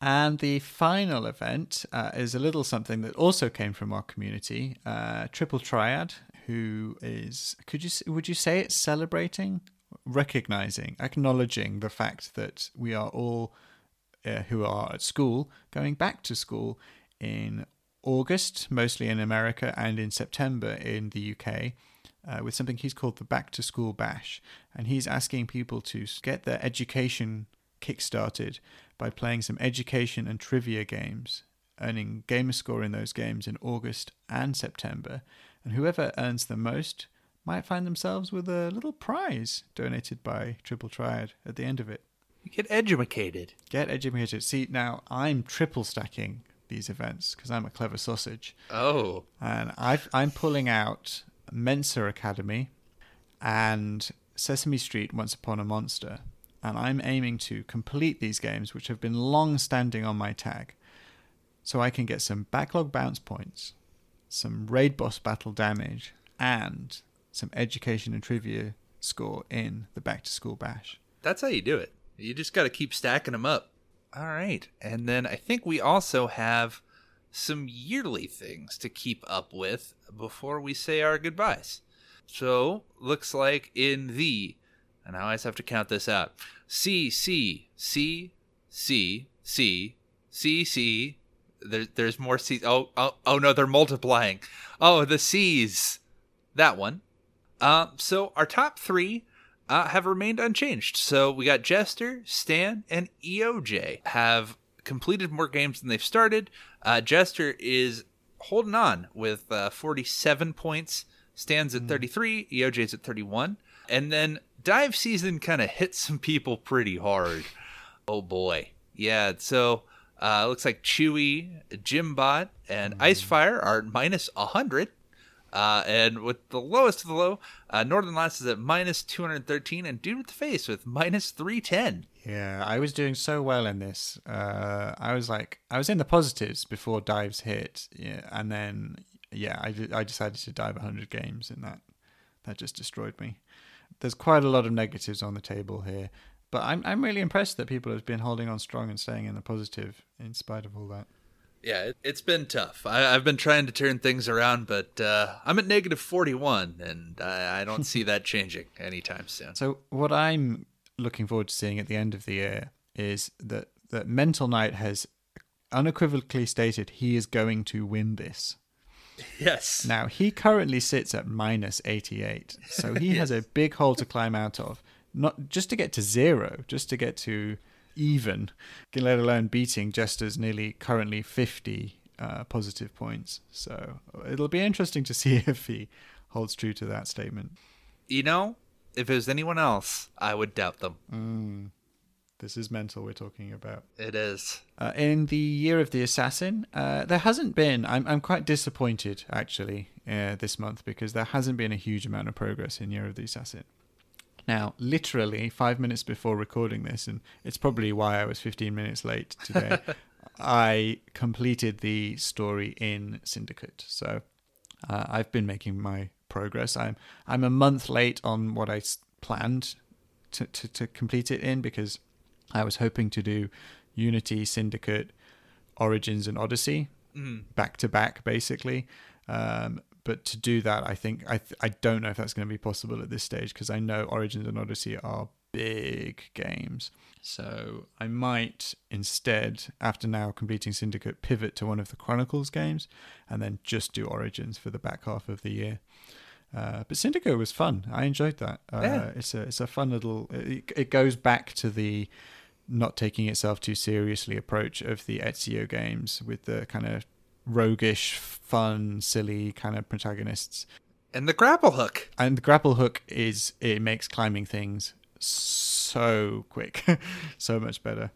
And the final event uh, is a little something that also came from our community, uh, Triple Triad, who is could you would you say it's celebrating, recognizing, acknowledging the fact that we are all uh, who are at school going back to school in August, mostly in America, and in September in the UK. Uh, with something he's called the Back to School Bash. And he's asking people to get their education kickstarted by playing some education and trivia games, earning gamer score in those games in August and September. And whoever earns the most might find themselves with a little prize donated by Triple Triad at the end of it. Get educated. Get educated. See, now I'm triple stacking these events because I'm a clever sausage. Oh, And I've, I'm pulling out Mensa Academy and Sesame Street Once Upon a Monster. And I'm aiming to complete these games, which have been long standing on my tag, so I can get some backlog bounce points, some raid boss battle damage, and some education and trivia score in the back to school bash. that's how you do it. You just got to keep stacking them up. All right. And then I think we also have some yearly things to keep up with before we say our goodbyes. So, looks like in the, and I always have to count this out C, C, C, C, C, C, C. There, there's more C's. Oh, oh, oh no, they're multiplying. Oh, the C's. That one. Uh, so, our top three uh, have remained unchanged. So we got Jester, Stan, and EOJ have completed more games than they've started. Uh, Jester is holding on with uh, 47 points. stands at 33. EOJ's at 31. And then Dive Season kind of hit some people pretty hard. Oh boy. Yeah, so uh, looks like Chewy, Jimbot, and Icefire are minus 100. Uh, and with the lowest of the low, uh, Northern Lights is at minus 213, and Dude with the Face with minus 310. Yeah, I was doing so well in this. Uh, I was like, I was in the positives before dives hit, yeah, and then yeah, I, I decided to dive 100 games, and that that just destroyed me. There's quite a lot of negatives on the table here, but I'm I'm really impressed that people have been holding on strong and staying in the positive in spite of all that. Yeah, it, has been tough. I, have been trying to turn things around, but uh, I'm at negative 41, and I, I don't see that changing anytime soon. So, what I'm looking forward to seeing at the end of the year is that, that Mental Knight has unequivocally stated he is going to win this. Yes. Now, he currently sits at minus 88, so he yes. has a big hole to climb out of. Not just to get to zero, just to get to even, let alone beating Jester's nearly currently 50 uh, positive points. So it'll be interesting to see if he holds true to that statement. You know, if it was anyone else, I would doubt them. Mm. This is mental we're talking about. It is. Uh, in the year of the assassin, uh, there hasn't been. I'm I'm quite disappointed actually uh, this month because there hasn't been a huge amount of progress in year of the assassin. Now, literally five minutes before recording this, and it's probably why I was 15 minutes late today, I completed the story in Syndicate. So uh, I've been making my progress. I'm I'm a month late on what I planned to, to, to complete it in because I was hoping to do Unity, Syndicate, Origins, and Odyssey mm. back to back, basically. Um, but to do that, I think I th- I don't know if that's going to be possible at this stage because I know Origins and Odyssey are big games. So I might instead, after now completing Syndicate, pivot to one of the Chronicles games and then just do Origins for the back half of the year. Uh, but Syndicate was fun. I enjoyed that. Uh, yeah. It's a it's a fun little. It, it goes back to the not taking itself too seriously approach of the Ezio games with the kind of roguish, fun, silly kind of protagonists. And the grapple hook. And the grapple hook is it makes climbing things so quick, so much better.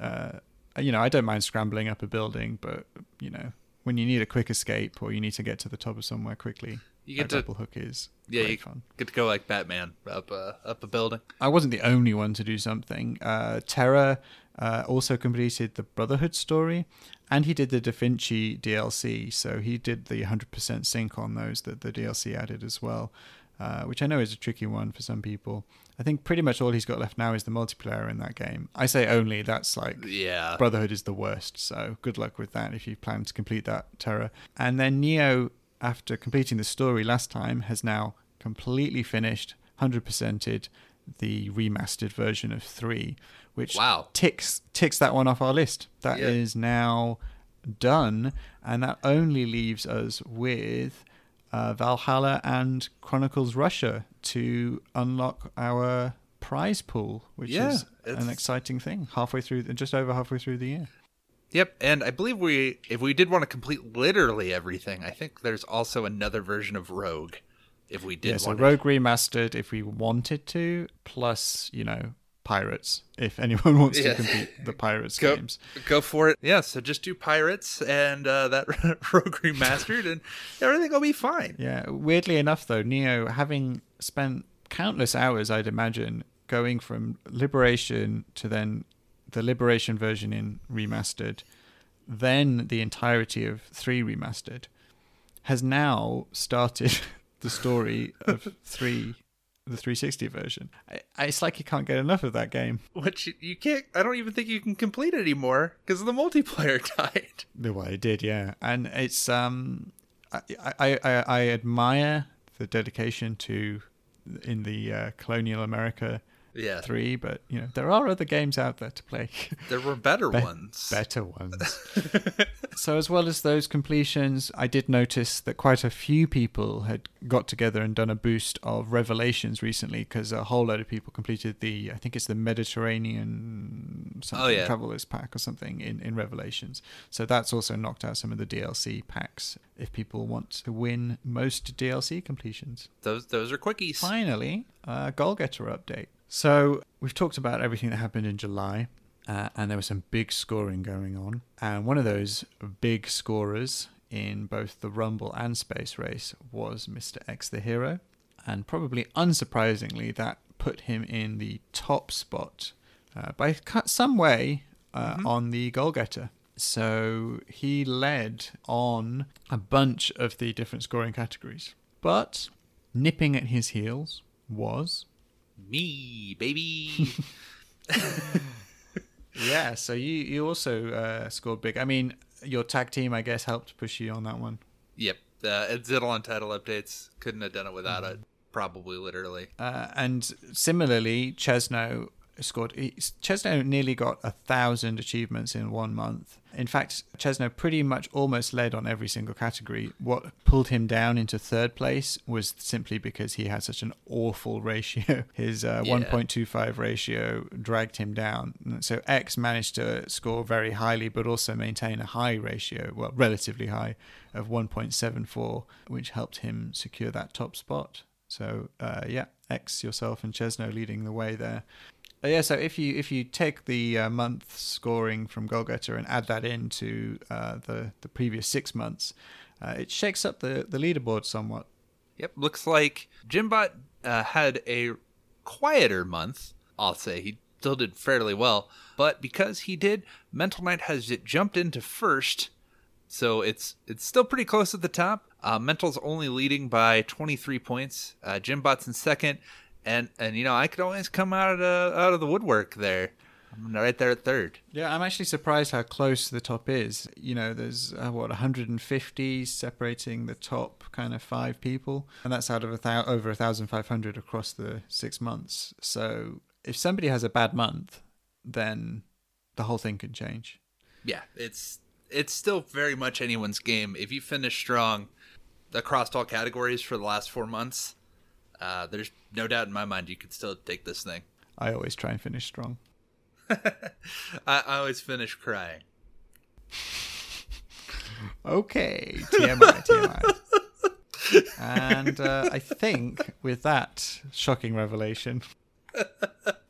Uh, you know, I don't mind scrambling up a building, but you know, when you need a quick escape or you need to get to the top of somewhere quickly, you get to hook is yeah, you fun. get to go like Batman up uh, up a building. I wasn't the only one to do something. Uh, Terra uh, also completed the Brotherhood story, and he did the Da Vinci DLC. So he did the 100% sync on those that the DLC added as well, uh, which I know is a tricky one for some people. I think pretty much all he's got left now is the multiplayer in that game. I say only, that's like yeah. Brotherhood is the worst. So good luck with that if you plan to complete that Terra. And then Neo, after completing the story last time, has now completely finished, 100%ed the remastered version of 3 which wow. ticks ticks that one off our list. That yeah. is now done, and that only leaves us with uh, Valhalla and Chronicles Russia to unlock our prize pool, which yeah, is an exciting thing. Halfway through, just over halfway through the year. Yep, and I believe we, if we did want to complete literally everything, I think there's also another version of Rogue. If we did, yeah, so Rogue remastered, if we wanted to, plus you know pirates if anyone wants yeah. to compete the pirates go, games go for it yeah so just do pirates and uh, that rogue remastered and everything will be fine yeah weirdly enough though neo having spent countless hours i'd imagine going from liberation to then the liberation version in remastered then the entirety of 3 remastered has now started the story of 3 the 360 version. I, I, it's like you can't get enough of that game. Which you, you can't. I don't even think you can complete it anymore because the multiplayer died. Well, it did, yeah. And it's um, I I, I, I admire the dedication to in the uh, colonial America Yeah, three, but you know there are other games out there to play. there were better Be- ones. better ones. so, as well as those completions, I did notice that quite a few people had got together and done a boost of Revelations recently because a whole load of people completed the, I think it's the Mediterranean something, Oh, yeah. Travelers Pack or something in, in Revelations. So, that's also knocked out some of the DLC packs if people want to win most DLC completions. Those those are quickies. Finally, a goal getter update. So we've talked about everything that happened in July, uh, and there was some big scoring going on. And one of those big scorers in both the Rumble and Space Race was Mr. X the Hero. And probably unsurprisingly, that put him in the top spot uh, by some way uh, on the goal getter. So he led on a bunch of the different scoring categories. But nipping at his heels was Me, baby. Yeah, so you you also uh, scored big. I mean, your tag team, I guess, helped push you on that one. yep. Uh, Eidolon title updates couldn't have done it without it. Probably, literally. Uh, and similarly, Chesno scored. Chesno nearly got a thousand achievements in one month. In fact, Chesno pretty much almost led on every single category. What pulled him down into third place was simply because he had such an awful ratio. His uh, Yeah. 1.25 ratio dragged him down. So X managed to score very highly, but also maintain a high ratio, well, relatively high, of 1.74, which helped him secure that top spot. So uh, yeah, X yourself and Chesno leading the way there. Yeah, so if you if you take the uh, month scoring from Goalgetter and add that into uh, the the previous six months, uh, it shakes up the the leaderboard somewhat. Yep. Looks like Jimbot uh, had a quieter month. I'll say he still did fairly well, but because he did, Mental Knight has jumped into first, so it's it's still pretty close at the top. Uh, Mental's only leading by 23 points. Uh, Jimbot's in second, and and you know I could always come out of the, out of the woodwork there. I'm right there at third. Yeah, I'm actually surprised how close the top is. You know, there's uh, what 150 separating the top kind of five people, and that's out of a thou- over 1,500 across the six months. So if somebody has a bad month, then the whole thing can change. yeah, it's it's still very much anyone's game. If you finish strong across all categories for the last four months, uh, there's no doubt in my mind you could still take this thing. I always try and finish strong. I, I always finish crying. Okay, TMI, TMI. and uh, I think with that shocking revelation,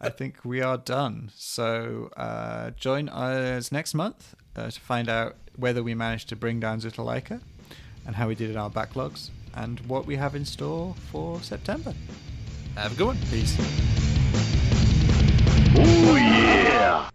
I think we are done. So uh, join us next month uh, to find out whether we managed to bring down Zitalaika and how we did in our backlogs and what we have in store for September. Have a good one. Peace. Oh, yeah.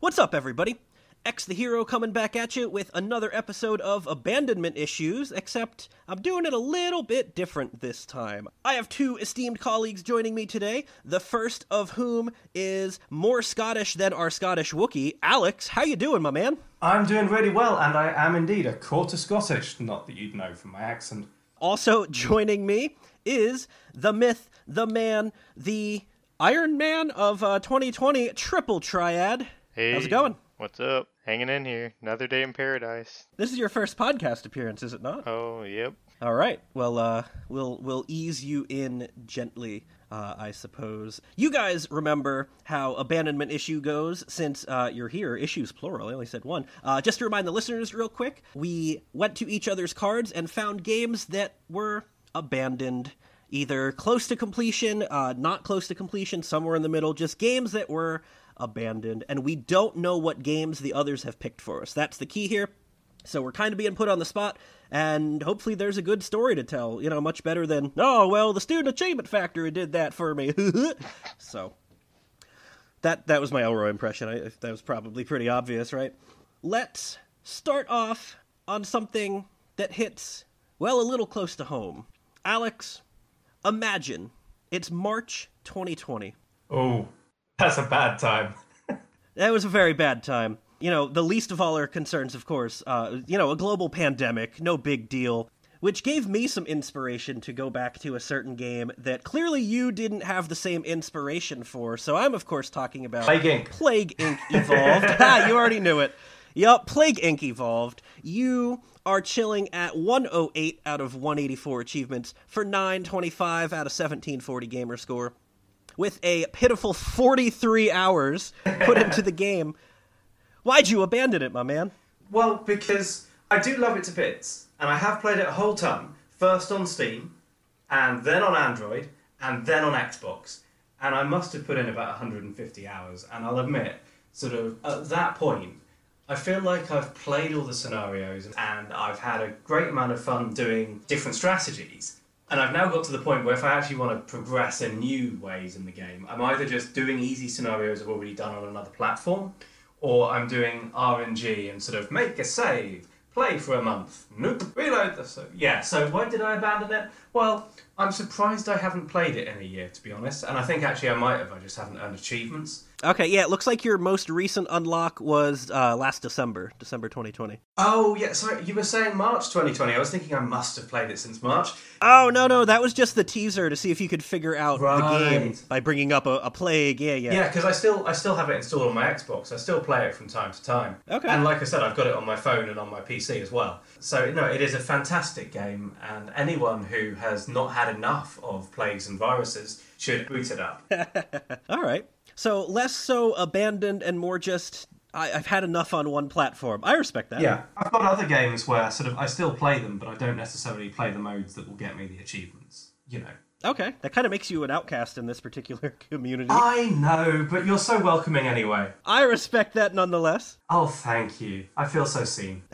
What's up, everybody? X the Hero coming back at you with another episode of Abandonment Issues, except I'm doing it a little bit different this time. I have two esteemed colleagues joining me today, the first of whom is more Scottish than our Scottish Wookiee. Alex, how you doing, my man? I'm doing really well, and I am indeed a quarter Scottish. Not that you'd know from my accent. Also joining me is the myth, the man, the Iron Man of uh, 2020, Triple Triad. Hey, How's it going? What's up? Hanging in here. Another day in paradise. This is your first podcast appearance, is it not? Oh, yep. All right. Well, uh, we'll we'll ease you in gently, uh, I suppose. You guys remember how abandonment issue goes since uh, you're here. Issues plural. I only said one. Uh, just to remind the listeners, real quick, we went to each other's cards and found games that were abandoned. Either close to completion, uh, not close to completion, somewhere in the middle, just games that were abandoned. And we don't know what games the others have picked for us. That's the key here. So we're kind of being put on the spot, and hopefully there's a good story to tell. You know, much better than, oh, well, the Student Achievement Factory did that for me. so that that was my Elroy impression. I, that was probably pretty obvious, right? Let's start off on something that hits, well, a little close to home. Alex, imagine It's March 2020. Oh, that's a bad time. That was a very bad time. You know, the least of all our concerns, of course. Uh, you know, a global pandemic, no big deal. Which gave me some inspiration to go back to a certain game that clearly you didn't have the same inspiration for. So I'm, of course, talking about Plague Inc. Plague Inc. Evolved. ah, you already knew it. Yup, Plague Inc. Evolved. You are chilling at 108 out of 184 achievements for 925 out of 1740 gamer score with a pitiful 43 hours put into the game. Why'd you abandon it, my man? Well, because I do love it to bits, and I have played it a whole ton. First on Steam, and then on Android, and then on Xbox. And I must have put in about 150 hours, and I'll admit, sort of at that point, I feel like I've played all the scenarios and I've had a great amount of fun doing different strategies. And I've now got to the point where if I actually want to progress in new ways in the game, I'm either just doing easy scenarios I've already done on another platform, or I'm doing RNG and sort of make a save, play for a month, nope, reload the so yeah. So why did I abandon it? Well, I'm surprised I haven't played it in a year, to be honest. And I think actually I might have. I just haven't earned achievements. Okay, yeah, it looks like your most recent unlock was uh, last December, December 2020. Oh yeah, sorry. You were saying March 2020. I was thinking I must have played it since March. Oh, no, no, that was just the teaser to see if you could figure out the game by bringing up a, a plague. Yeah, yeah. Yeah, because I still I still have it installed on my Xbox. I still play it from time to time. Okay. And like I said, I've got it on my phone and on my PC as well. So no, it is a fantastic game, and anyone who has not had enough of plagues and viruses should boot it up. All right. So less so abandoned and more just, I, I've had enough on one platform. I respect that. yeah, I've got other games where sort of I still play them, but I don't necessarily play the modes that will get me the achievements. You know. Okay. That kind of makes you an outcast in this particular community. I know, but you're so welcoming anyway. I respect that nonetheless. Oh, thank you. I feel so seen.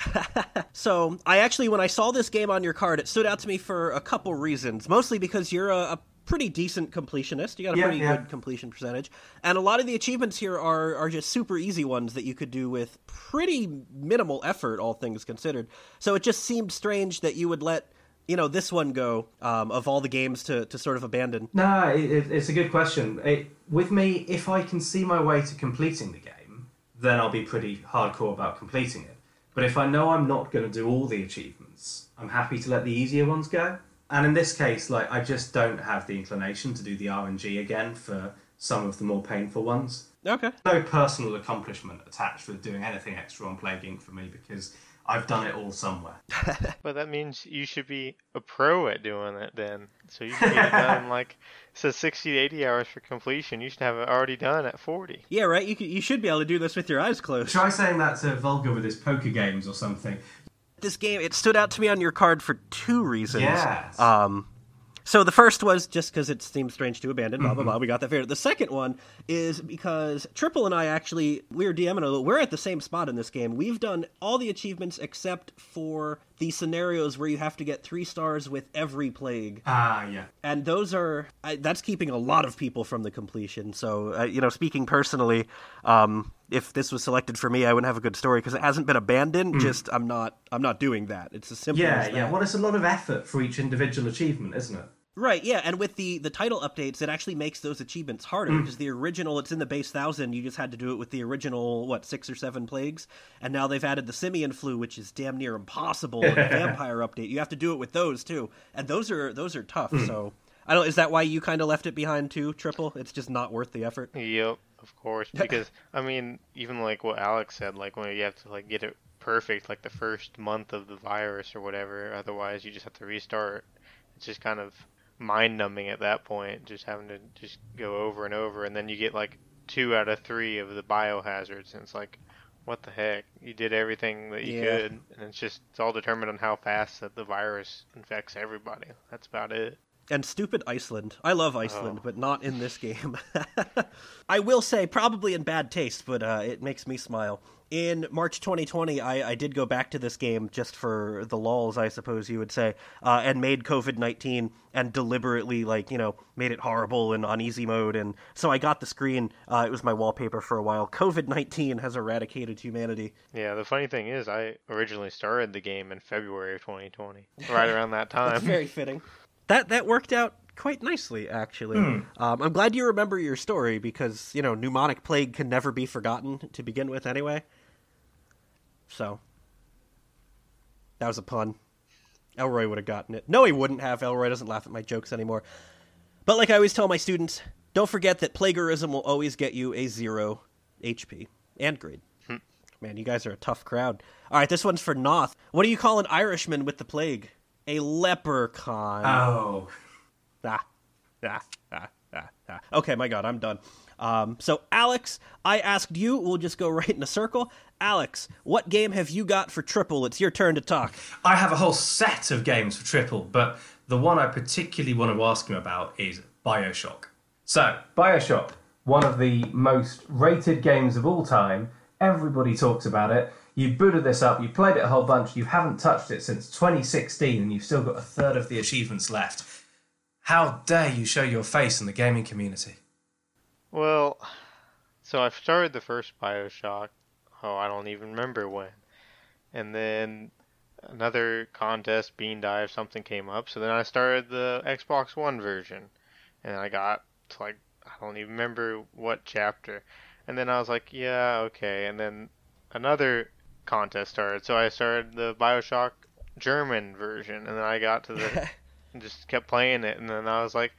So, I actually, when I saw this game on your card, it stood out to me for a couple reasons. Mostly because you're a, a pretty decent completionist. You got a Yeah, pretty yeah. good completion percentage. And a lot of the achievements here are, are just super easy ones that you could do with pretty minimal effort, all things considered. So, it just seemed strange that you would let. You know this one go um, of all the games to, to sort of abandon. No, it, it, it's a good question. It, with me, if I can see my way to completing the game, then I'll be pretty hardcore about completing it. But if I know I'm not going to do all the achievements, I'm happy to let the easier ones go. And in this case, like I just don't have the inclination to do the RNG again for some of the more painful ones. Okay. No personal accomplishment attached with doing anything extra on Plague Inc. for me because I've done it all somewhere. But that means you should be a pro at doing it then. So you should get it done like it says 60 to 80 hours for completion. You should have it already done at 40. Yeah, right. You could, you should be able to do this with your eyes closed. Try saying that to Vulgar with his poker games or something. this game it stood out to me on your card for two reasons. Yes. Um so the first was just because it seems strange to abandon, blah blah blah. We got that figured. The second one is because Triple and I actually we were DMing a little. We're at the same spot in this game. We've done all the achievements except for the scenarios where you have to get three stars with every plague, Ah, yeah. and those are I, that's keeping a lot of people from the completion. So uh, you know, speaking personally, um, if this was selected for me, I wouldn't have a good story because it hasn't been abandoned. Mm. Just I'm not I'm not doing that. It's as simple Yeah, as that. yeah. Well, it's a lot of effort for each individual achievement, isn't it? Right, yeah, and with the the title updates, it actually makes those achievements harder mm. because the original, it's in the base thousand. You just had to do it with the original what six or seven plagues, and now they've added the simian flu, which is damn near impossible. and the vampire update, you have to do it with those too, and those are those are tough. Mm. So I don't. Is that why you kind of left it behind too, Triple? It's just not worth the effort. Yep, of course. Because I mean, even like what Alex said, like when you have to like get it perfect, like the first month of the virus or whatever. Otherwise, you just have to restart. It's just kind of mind numbing at that point, just having to just go over and over, and then you get like two out of three of the biohazards, and it's like, what the heck? You did everything that you Yeah. could, and it's just it's all determined on how fast that the virus infects everybody. That's about it. And stupid Iceland. I love Iceland, Oh. but not in this game. I will say, probably in bad taste, but uh, it makes me smile. In March 2020, I, I did go back to this game just for the lulls, I suppose you would say, uh, and made COVID 19 and deliberately, like, you know, made it horrible and on easy mode. And so I got the screen. Uh, it was my wallpaper for a while. COVID 19 has eradicated humanity. Yeah, the funny thing is, I originally started the game in February of 2020, right around that time. Very fitting. That that worked out quite nicely, actually. Um, I'm glad you remember your story because you know pneumonic plague can never be forgotten to begin with, anyway. So that was a pun. Elroy would have gotten it. No, he wouldn't have. Elroy doesn't laugh at my jokes anymore. But like I always tell my students, don't forget that plagiarism will always get you a zero HP and grade. Man, you guys are a tough crowd. All right, this one's for Noth. What do you call an Irishman with the plague? A leprechaun. Oh. Ah, ah, ah, ah, ah. Okay, my God, I'm done. Um, so, Alex, I asked you. We'll just go right in a circle. Alex, what game have you got for triple? It's your turn to talk. I have a whole set of games for triple, but the one I particularly want to ask him about is Bioshock. So, Bioshock, one of the most rated games of all time. Everybody talks about it. You booted this up, you played it a whole bunch, you haven't touched it since 2016, and you've still got a third of the achievements left. How dare you show your face in the gaming community? Well, so I've started the first Bioshock. Oh, I don't even remember when. And then another contest, Bean or something came up. So then I started the Xbox One version. And I got to like, I don't even remember what chapter. And then I was like, yeah, okay. And then another contest started. So I started the Bioshock German version. And then I got to the, and just kept playing it. And then I was like,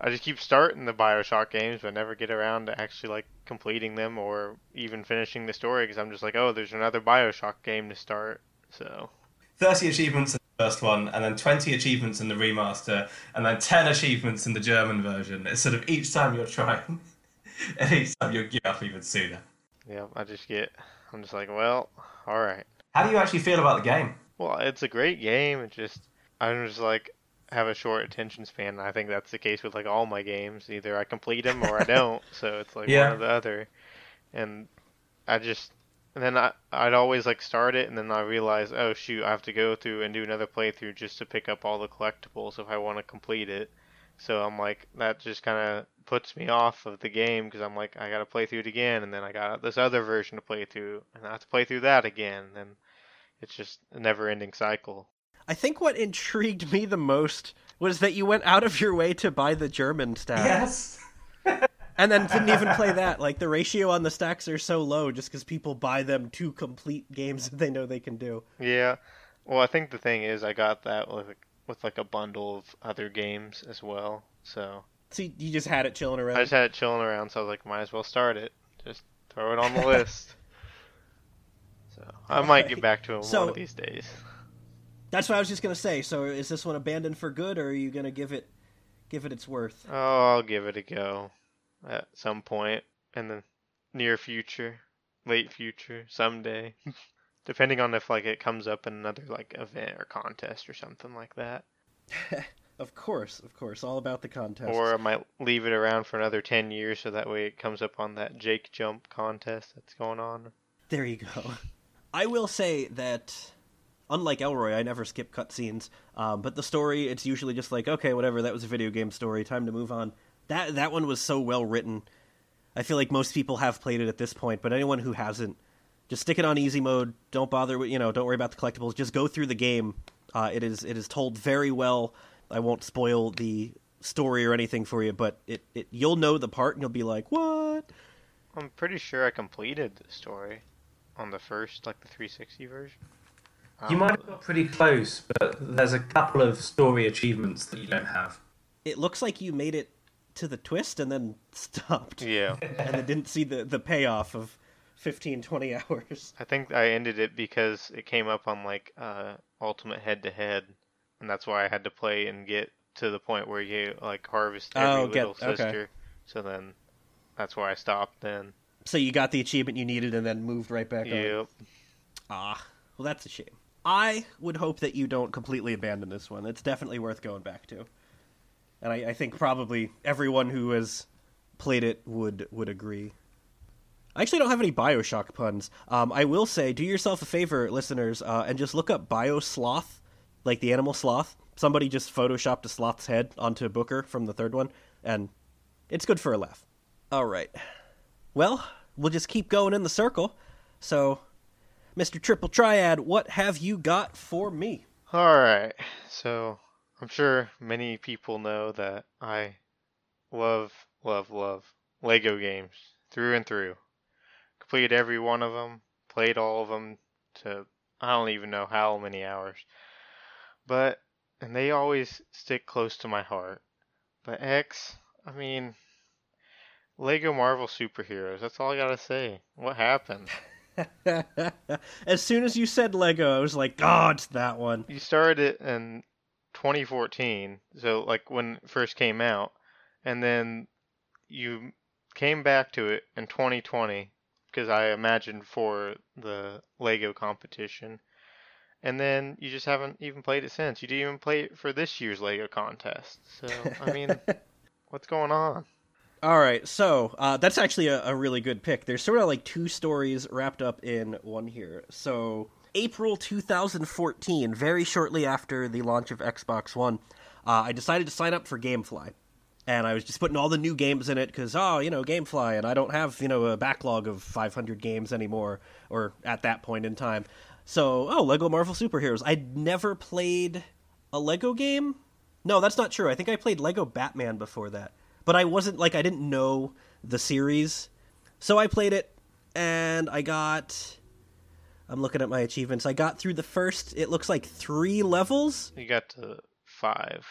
I just keep starting the Bioshock games, but never get around to actually like completing them or even finishing the story because I'm just like, oh, there's another Bioshock game to start. So 30 achievements in the first one, and then 20 achievements in the remaster, and then 10 achievements in the German version. It's sort of each time you're trying, and each time you'll give up even sooner. yeah, I just get, I'm just like, well, all right. How do you actually feel about the game? Well, it's a great game. It just, I'm just like have a short attention span. and I think that's the case with like all my games. Either I complete them or I don't. so it's like Yeah. one or the other. And I just, and then I, I'd always like start it, and then I realize, oh shoot, I have to go through and do another playthrough just to pick up all the collectibles if I want to complete it. So I'm like, that just kind of puts me off of the game because I'm like, I gotta play through it again, and then I got this other version to play through, and I have to play through that again, and it's just a never-ending cycle. I think what intrigued me the most was that you went out of your way to buy the German stack. Yes. And then didn't even play that. Like, the ratio on the stacks are so low just because people buy them to complete games that they know they can do. Yeah. Well, I think the thing is, I got that with with like a bundle of other games as well. So So you just had it chilling around. I just had it chilling around, so I was like, might as well start it. Just throw it on the list. So I might get back to it So- one of these days. That's what I was just gonna say. So is this one abandoned for good, or are you gonna give it give it its worth? Oh, I'll give it a go at some point in the near future, late future, someday, depending on if like it comes up in another like event or contest or something like that. Of course, of course, all about the contest. Or I might leave it around for another 10 years so that way it comes up on that Jake Jump contest that's going on. There you go. I will say that, unlike Elroy, I never skip cutscenes. Um, but the story, it's usually just like, okay, whatever, that was a video game story, time to move on. That that one was so well written. I feel like most people have played it at this point, but anyone who hasn't, just stick it on easy mode. Don't bother with, you know, don't worry about the collectibles. Just go through the game. Uh, it is it is told very well. I won't spoil the story or anything for you, but it, it you'll know the part and you'll be like, what? I'm pretty sure I completed the story on the first, like the 360 version. You might have got pretty close, but there's a couple of story achievements that you don't have. It looks like you made it to the twist and then stopped. Yeah. and then didn't see the, the payoff of 15, 20 hours. I think I ended it because it came up on like uh, Ultimate Head to Head, and that's why I had to play and get to the point where you like harvest every Oh, get- little okay. sister. So then that's where I stopped then. So you got the achievement you needed and then moved right back on. Yep. Ah, well, that's a shame. I would hope that you don't completely abandon this one. It's definitely worth going back to. And I, I think probably everyone who has played it would would agree. I actually don't have any Bioshock puns. Um, I will say, do yourself a favor, listeners, uh, and just look up Biosloth, like the animal sloth. Somebody just photoshopped a sloth's head onto Booker from the third one, and it's good for a laugh. All right. Well, we'll just keep going in the circle. So, Mr. Triple Triad, what have you got for me? All right. So I'm sure many people know that I love, love, love Lego games through and through. Completed every one of them, played all of them to I don't even know how many hours. But, and they always stick close to my heart. But X, I mean, Lego Marvel superheroes, that's all I gotta say. What happened? as soon as you said Lego, I was like, oh, it's that one. You started it in 2014, so like when it first came out, and then you came back to it in 2020 because I imagined for the Lego competition. And then you just haven't even played it since. You didn't even play it for this year's Lego contest. So, I mean, what's going on? All right, so uh, that's actually a, a, really good pick. There's sort of like two stories wrapped up in one here. So, April 2014, very shortly after the launch of Xbox One, uh, I decided to sign up for GameFly and I was just putting all the new games in it because oh you know GameFly and I don't have you know a backlog of 500 games anymore or at that point in time. So oh Lego Marvel Superheroes. I'd never played a Lego game. No, that's not true. I think I played Lego Batman before that, but I wasn't like I didn't know the series, so I played it and I got. I'm looking at my achievements. I got through the first. It looks like three levels. You got to five.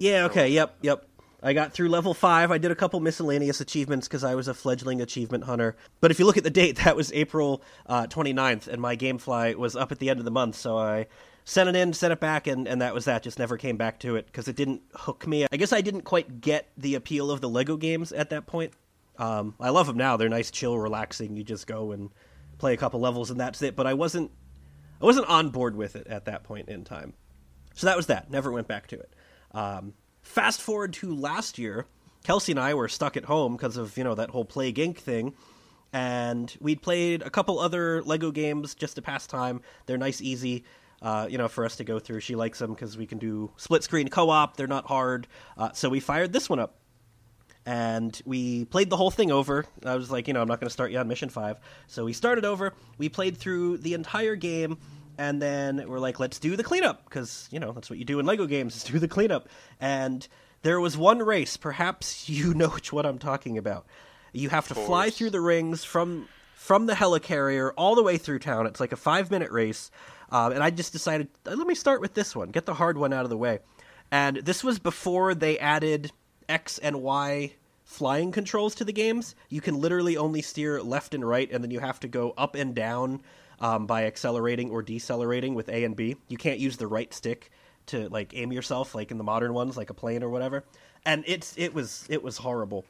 Yeah. Okay. Yep. Yep. I got through level five. I did a couple miscellaneous achievements because I was a fledgling achievement hunter. But if you look at the date, that was April uh, 29th, and my Gamefly was up at the end of the month, so I sent it in, sent it back, and, and that was that. Just never came back to it because it didn't hook me. I guess I didn't quite get the appeal of the Lego games at that point. Um, I love them now. They're nice, chill, relaxing. You just go and play a couple levels, and that's it. But I wasn't, I wasn't on board with it at that point in time. So that was that. Never went back to it. Um, Fast forward to last year, Kelsey and I were stuck at home because of, you know, that whole Plague Inc. thing. And we'd played a couple other Lego games just to pass time. They're nice, easy, uh, you know, for us to go through. She likes them because we can do split screen co op. They're not hard. Uh, so we fired this one up. And we played the whole thing over. I was like, you know, I'm not going to start you on mission five. So we started over. We played through the entire game and then we're like, let's do the cleanup because you know that's what you do in Lego games is do the cleanup. And there was one race, perhaps you know which one I'm talking about. You have to fly through the rings from from the helicarrier all the way through town. It's like a five minute race, um, and I just decided uh, let me start with this one, get the hard one out of the way. And this was before they added X and Y flying controls to the games. You can literally only steer left and right, and then you have to go up and down um, by accelerating or decelerating with A and B. You can't use the right stick to like aim yourself like in the modern ones, like a plane or whatever. And it's it was it was horrible.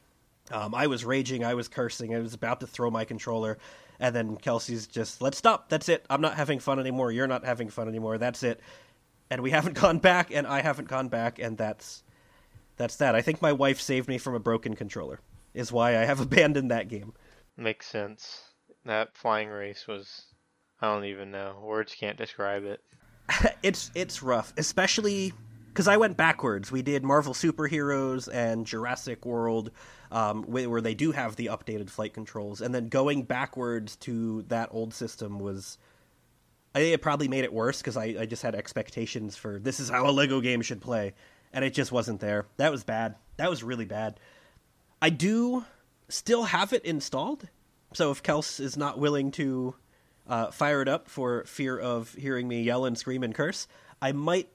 Um, I was raging, I was cursing, I was about to throw my controller, and then Kelsey's just, let's stop. That's it. I'm not having fun anymore. You're not having fun anymore. That's it. And we haven't gone back, and I haven't gone back, and that's that's that. I think my wife saved me from a broken controller. Is why I have abandoned that game. Makes sense. That flying race was I don't even know. Words can't describe it. it's it's rough, especially because I went backwards. We did Marvel superheroes and Jurassic World, um, where they do have the updated flight controls, and then going backwards to that old system was. I think it probably made it worse because I, I just had expectations for this is how a Lego game should play, and it just wasn't there. That was bad. That was really bad. I do still have it installed, so if Kels is not willing to uh, fire it up for fear of hearing me yell and scream and curse. I might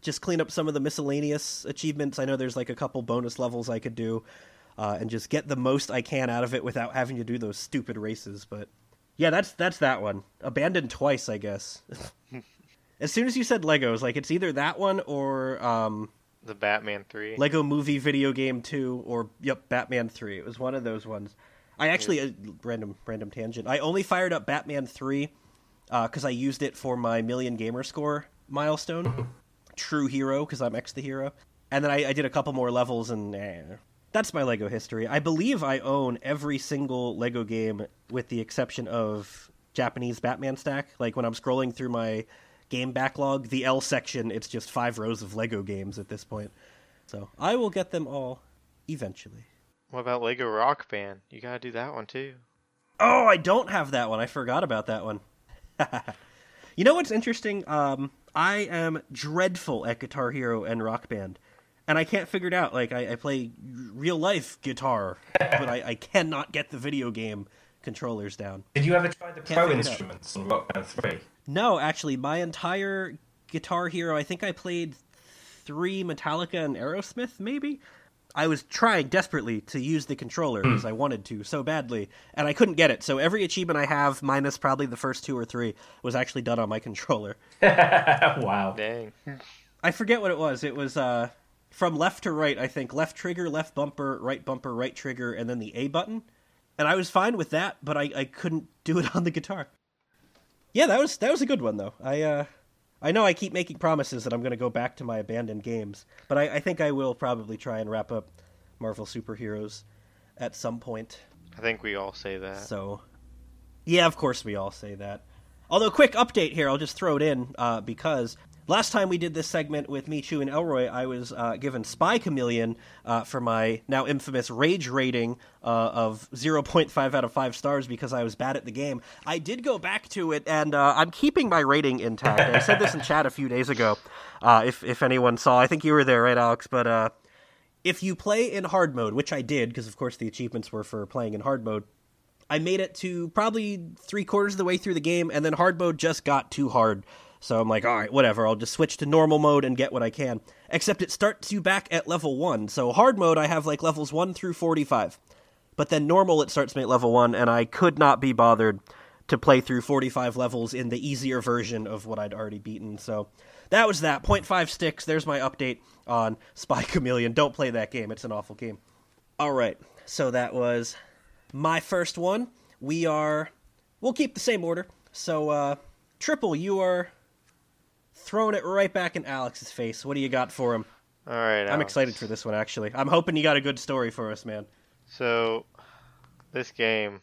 just clean up some of the miscellaneous achievements. I know there's like a couple bonus levels I could do, uh, and just get the most I can out of it without having to do those stupid races. But yeah, that's that's that one. Abandoned twice, I guess. as soon as you said Legos, like it's either that one or um, the Batman Three, Lego Movie Video Game Two, or yep, Batman Three. It was one of those ones. I actually uh, random random tangent. I only fired up Batman three because uh, I used it for my million gamer score milestone. True hero because I'm X the hero, and then I, I did a couple more levels and eh, that's my Lego history. I believe I own every single Lego game with the exception of Japanese Batman stack. Like when I'm scrolling through my game backlog, the L section, it's just five rows of Lego games at this point. So I will get them all eventually. What about Lego Rock Band? You gotta do that one too. Oh, I don't have that one. I forgot about that one. you know what's interesting? Um, I am dreadful at Guitar Hero and Rock Band. And I can't figure it out. Like, I, I play real life guitar, but I, I cannot get the video game controllers down. Did you ever try the Can't Pro figure it out. instruments on Rock Band 3? No, actually, my entire Guitar Hero, I think I played three Metallica and Aerosmith, maybe. I was trying desperately to use the controller because I wanted to so badly, and I couldn't get it. So every achievement I have, minus probably the first two or three, was actually done on my controller. wow. Dang. I forget what it was. It was uh, from left to right, I think. Left trigger, left bumper, right bumper, right trigger, and then the A button. And I was fine with that, but I, I couldn't do it on the guitar. Yeah, that was that was a good one though. I uh, I know I keep making promises that I'm going to go back to my abandoned games, but I, I think I will probably try and wrap up Marvel superheroes at some point. I think we all say that. So, yeah, of course we all say that. Although, quick update here, I'll just throw it in uh, because last time we did this segment with Michu and Elroy, I was uh, given Spy Chameleon uh, for my now infamous rage rating uh, of 0.5 out of 5 stars because I was bad at the game. I did go back to it, and uh, I'm keeping my rating intact. I said this in chat a few days ago, uh, if, if anyone saw. I think you were there, right, Alex? But uh, if you play in hard mode, which I did, because of course the achievements were for playing in hard mode, I made it to probably three quarters of the way through the game, and then hard mode just got too hard. So I'm like, all right, whatever. I'll just switch to normal mode and get what I can. Except it starts you back at level one. So hard mode, I have like levels one through 45. But then normal, it starts me at level one, and I could not be bothered to play through 45 levels in the easier version of what I'd already beaten. So that was that. 0.5 sticks. There's my update on Spy Chameleon. Don't play that game. It's an awful game. All right. So that was my first one. We are. We'll keep the same order. So, uh, Triple, you are throwing it right back in Alex's face. What do you got for him? All right. I'm excited for this one, actually. I'm hoping you got a good story for us, man. So, this game,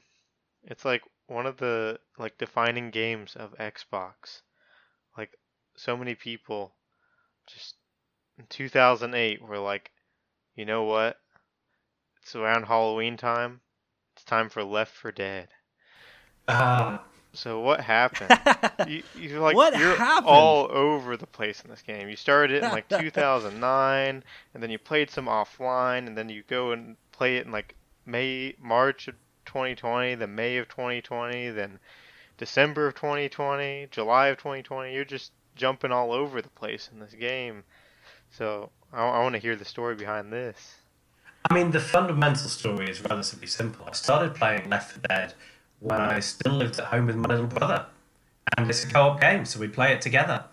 it's like one of the like defining games of Xbox. Like so many people just in 2008 were like, "You know what? It's around Halloween time. It's time for Left 4 Dead." Uh, So what happened? you, you like What you're happened? all over the place in this game. You started it in like 2009, and then you played some offline, and then you go and play it in like May, March of 2020, then May of 2020, then December of 2020, July of 2020. You're just jumping all over the place in this game. So I, I want to hear the story behind this. I mean, the fundamental story is relatively simple. I started playing Left 4 Dead when I still lived at home with my little brother, and it's a co-op game, so we play it together.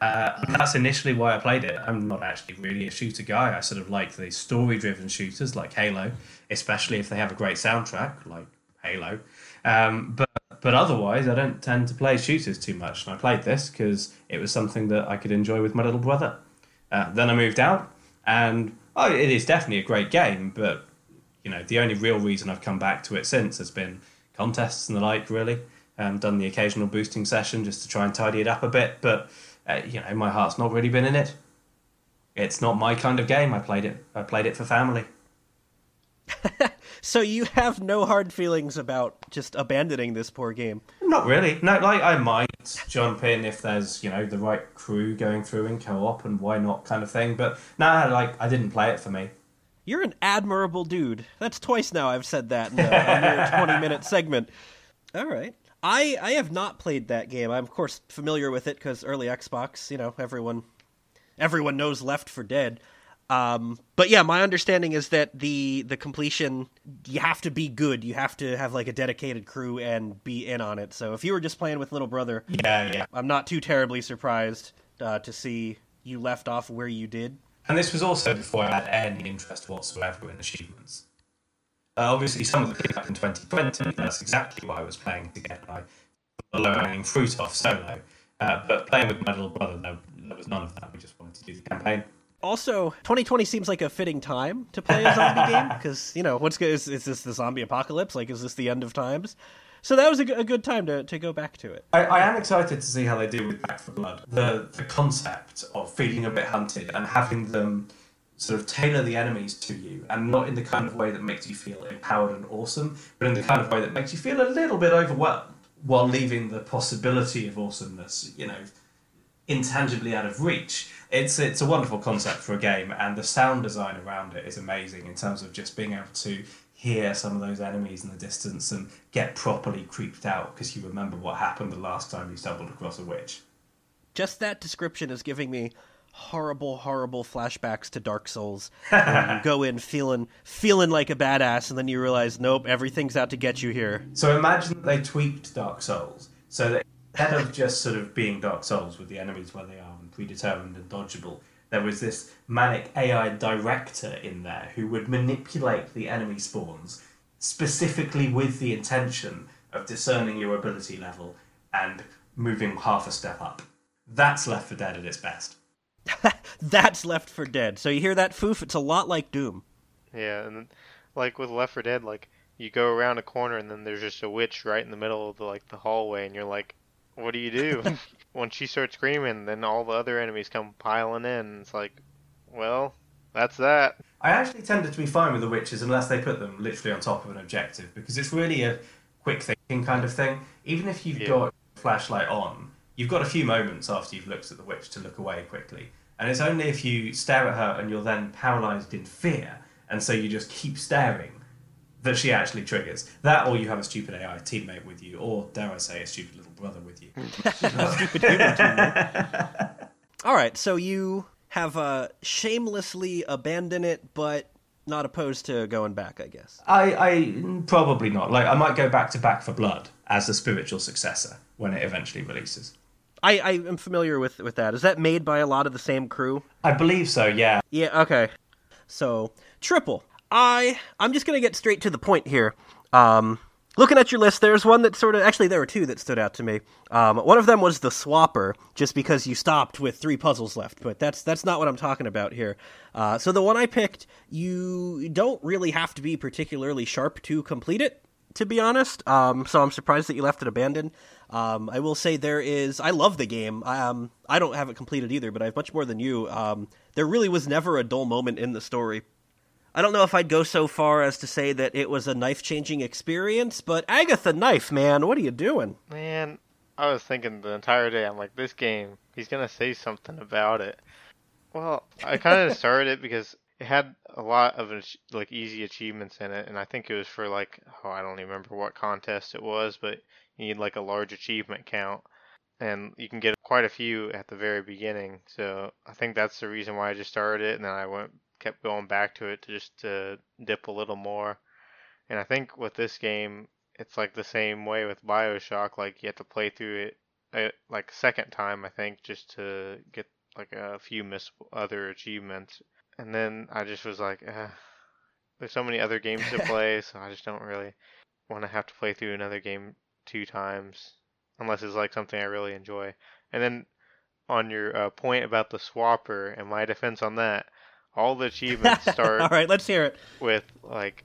Uh, and that's initially why I played it. I'm not actually really a shooter guy. I sort of like the story-driven shooters like Halo, especially if they have a great soundtrack like Halo. Um, but but otherwise, I don't tend to play shooters too much. And I played this because it was something that I could enjoy with my little brother. Uh, then I moved out, and oh, it is definitely a great game. But you know, the only real reason I've come back to it since has been contests and the like. Really, um, done the occasional boosting session just to try and tidy it up a bit. But uh, you know, my heart's not really been in it. It's not my kind of game. I played it. I played it for family. So you have no hard feelings about just abandoning this poor game. Not really. No, like I might jump in if there's you know the right crew going through in co-op and why not kind of thing. But nah, like I didn't play it for me. You're an admirable dude. That's twice now I've said that in a, a 20 minute segment. All right. I, I have not played that game. I'm of course familiar with it because early Xbox, you know, everyone everyone knows Left 4 Dead. Um, but yeah, my understanding is that the the completion you have to be good. You have to have like a dedicated crew and be in on it. So if you were just playing with little brother, Yeah, yeah. I'm not too terribly surprised uh, to see you left off where you did. And this was also before I had any interest whatsoever in achievements. Uh, obviously, some of the picked up in 2020. That's exactly what I was playing to get my low-hanging fruit off solo. Uh, but playing with my little brother, there, there was none of that. We just wanted to do the campaign. Also, 2020 seems like a fitting time to play a zombie game because you know what's good is, is this the zombie apocalypse? Like, is this the end of times? So that was a, good time to, to go back to it. I, I am excited to see how they do with Back 4 Blood. The the concept of feeling a bit hunted and having them sort of tailor the enemies to you, and not in the kind of way that makes you feel empowered and awesome, but in the kind of way that makes you feel a little bit overwhelmed, while leaving the possibility of awesomeness, you know, intangibly out of reach. It's it's a wonderful concept for a game, and the sound design around it is amazing in terms of just being able to hear some of those enemies in the distance and get properly creeped out because you remember what happened the last time you stumbled across a witch. Just that description is giving me horrible, horrible flashbacks to Dark Souls. you go in feeling feeling like a badass, and then you realize, nope, everything's out to get you here. So imagine they tweaked Dark Souls so that instead of just sort of being Dark Souls with the enemies where they are and predetermined and dodgeable, there was this manic AI director in there who would manipulate the enemy spawns specifically with the intention of discerning your ability level and moving half a step up. That's Left 4 Dead at its best. That's Left 4 Dead. So you hear that, Foof? It's a lot like Doom. Yeah, and then, like with Left 4 Dead, like you go around a corner and then there's just a witch right in the middle of the like the hallway, and you're like, what do you do? when she starts screaming, then all the other enemies come piling in. It's like, well, that's that. I actually tended to be fine with the witches unless they put them literally on top of an objective because it's really a quick thinking kind of thing. Even if you've Yeah. got flashlight on, you've got a few moments after you've looked at the witch to look away quickly. And it's only if you stare at her and you're then paralyzed in fear, and so you just keep staring, that she actually triggers. That, or you have a stupid AI teammate with you, or dare I say, a stupid little brother with you. All right, so you have uh, shamelessly abandoned it, but not opposed to going back, I guess. I, I probably not. Like I might go back to Back 4 Blood as the spiritual successor when it eventually releases. I, I am familiar with, with that. Is that made by a lot of the same crew? I believe so. Yeah. Yeah, okay. So, triple. I I'm just gonna get straight to the point here. Um, looking at your list, there's one that sort of actually there were two that stood out to me. Um, one of them was the swapper, just because you stopped with three puzzles left, but that's that's not what I'm talking about here. Uh, so the one I picked, you don't really have to be particularly sharp to complete it. To be honest, um, so I'm surprised that you left it abandoned. Um, I will say there is. I love the game. Um, I don't have it completed either, but I have much more than you. Um, there really was never a dull moment in the story. I don't know if I'd go so far as to say that it was a knife changing experience, but Agatha Knife, man, what are you doing? Man, I was thinking the entire day, I'm like, this game, he's gonna say something about it. Well, I kind of started it because it had a lot of like easy achievements in it, and I think it was for like, oh, I don't even remember what contest it was, but you need like a large achievement count, and you can get quite a few at the very beginning. So I think that's the reason why I just started it, and then I went kept going back to it to just to dip a little more. And I think with this game, it's like the same way with Bioshock. Like you have to play through it uh, like a second time, I think, just to get like a few miss other achievements. And then I just was like, eh, there's so many other games to play, so I just don't really want to have to play through another game two times unless it's like something I really enjoy. And then on your uh, point about the swapper and my defense on that, all the achievements start All right, let's hear it. with like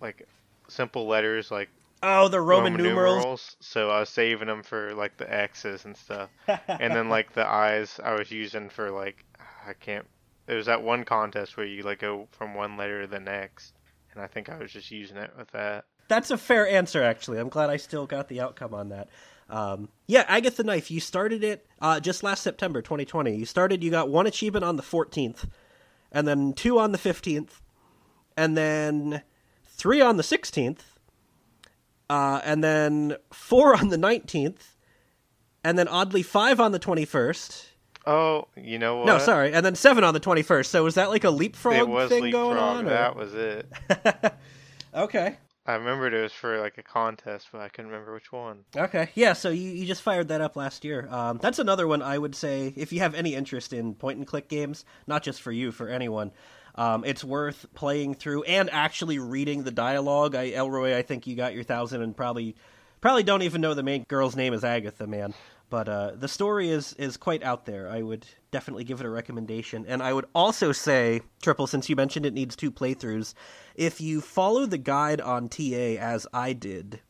like simple letters like Oh, the Roman, numerals. So I was saving them for like the X's and stuff, and then like the I's I was using for like I can't. There was that one contest where you like go from one letter to the next, and I think I was just using it with that. That's a fair answer, actually. I'm glad I still got the outcome on that. Um, yeah, Agatha Knife, you started it uh, just last September 2020. You started, you got one achievement on the 14th, and then two on the 15th, and then three on the 16th, uh, and then four on the 19th, and then oddly five on the 21st. Oh, you know what? No, sorry, and then seven on the 21st. So was that like a leapfrog thing leapfrog. going on? or- That was it. okay. I remembered it was for like a contest, but I couldn't remember which one. Okay, yeah. So you, you just fired that up last year. Um, that's another one I would say if you have any interest in point and click games, not just for you, for anyone, um, it's worth playing through and actually reading the dialogue. I, Elroy, I think you got your thousand and probably probably don't even know the main girl's name is Agatha, man. But uh, the story is is quite out there. I would definitely give it a recommendation, and I would also say, Triple, since you mentioned it needs two playthroughs, if you follow the guide on TA as I did,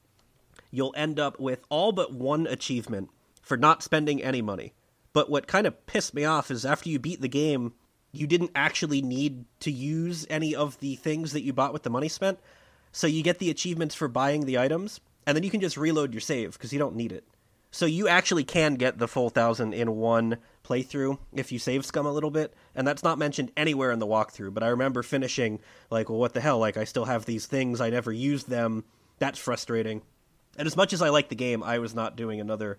you'll end up with all but one achievement for not spending any money. But what kind of pissed me off is after you beat the game, you didn't actually need to use any of the things that you bought with the money spent. So you get the achievements for buying the items, and then you can just reload your save because you don't need it. So you actually can get the full thousand in one playthrough if you save scum a little bit, and that's not mentioned anywhere in the walkthrough. But I remember finishing like, well, what the hell? Like, I still have these things. I never used them. That's frustrating. And as much as I like the game, I was not doing another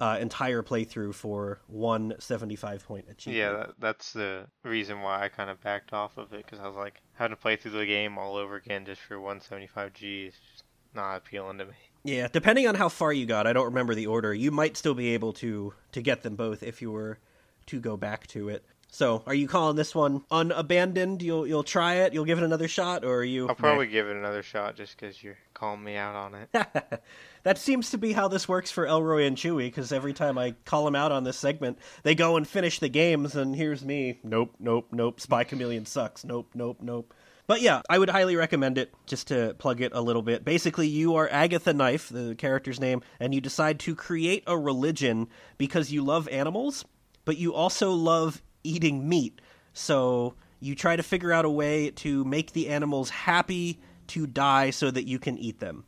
uh, entire playthrough for one 75 point achievement. Yeah, that, that's the reason why I kind of backed off of it because I was like, having to play through the game all over again just for 175G is just not appealing to me. Yeah, depending on how far you got, I don't remember the order. You might still be able to to get them both if you were to go back to it. So, are you calling this one unabandoned? You'll you'll try it. You'll give it another shot, or are you? I'll probably give it another shot just because you're calling me out on it. that seems to be how this works for Elroy and Chewy. Because every time I call them out on this segment, they go and finish the games, and here's me. Nope, nope, nope. Spy Chameleon sucks. Nope, nope, nope. But yeah, I would highly recommend it just to plug it a little bit. Basically, you are Agatha Knife, the character's name, and you decide to create a religion because you love animals, but you also love eating meat. So you try to figure out a way to make the animals happy to die so that you can eat them.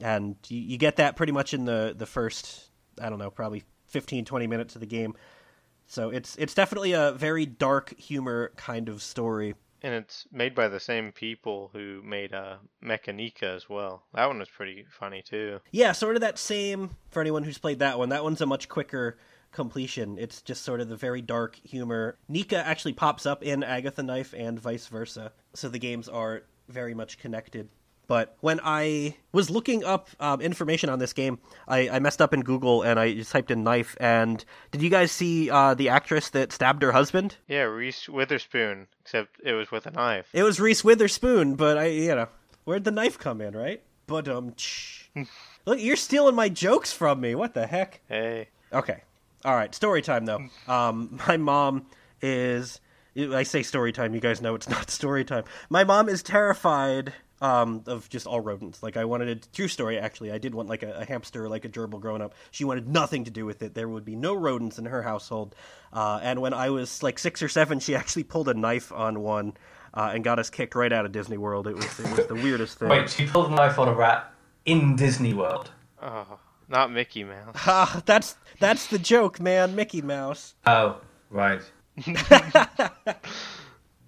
And you, you get that pretty much in the, the first, I don't know, probably 15, 20 minutes of the game. So it's it's definitely a very dark humor kind of story. And it's made by the same people who made uh, MechaNika as well. That one was pretty funny too. Yeah, sort of that same for anyone who's played that one. That one's a much quicker completion. It's just sort of the very dark humor. Nika actually pops up in Agatha Knife and vice versa. So the games are very much connected. But when I was looking up um, information on this game, I, I, messed up in Google and I just typed in knife. And did you guys see uh, the actress that stabbed her husband? Yeah, Reese Witherspoon, except it was with a knife. It was Reese Witherspoon, but I, you know, where'd the knife come in, right? But um, look, you're stealing my jokes from me. What the heck? Hey. Okay. All right. Story time though. Um, my mom is. I say story time. You guys know it's not story time. My mom is terrified um, of just all rodents. Like I wanted a true story. Actually, I did want like a, a, hamster, like a gerbil growing up. She wanted nothing to do with it. There would be no rodents in her household. Uh, and when I was like six or seven, she actually pulled a knife on one uh, and got us kicked right out of Disney World. It was it was the weirdest thing. Wait, she pulled a knife on a rat in Disney World. Oh, not Mickey Mouse. Ah, that's that's the joke, man. Mickey Mouse. Oh, right.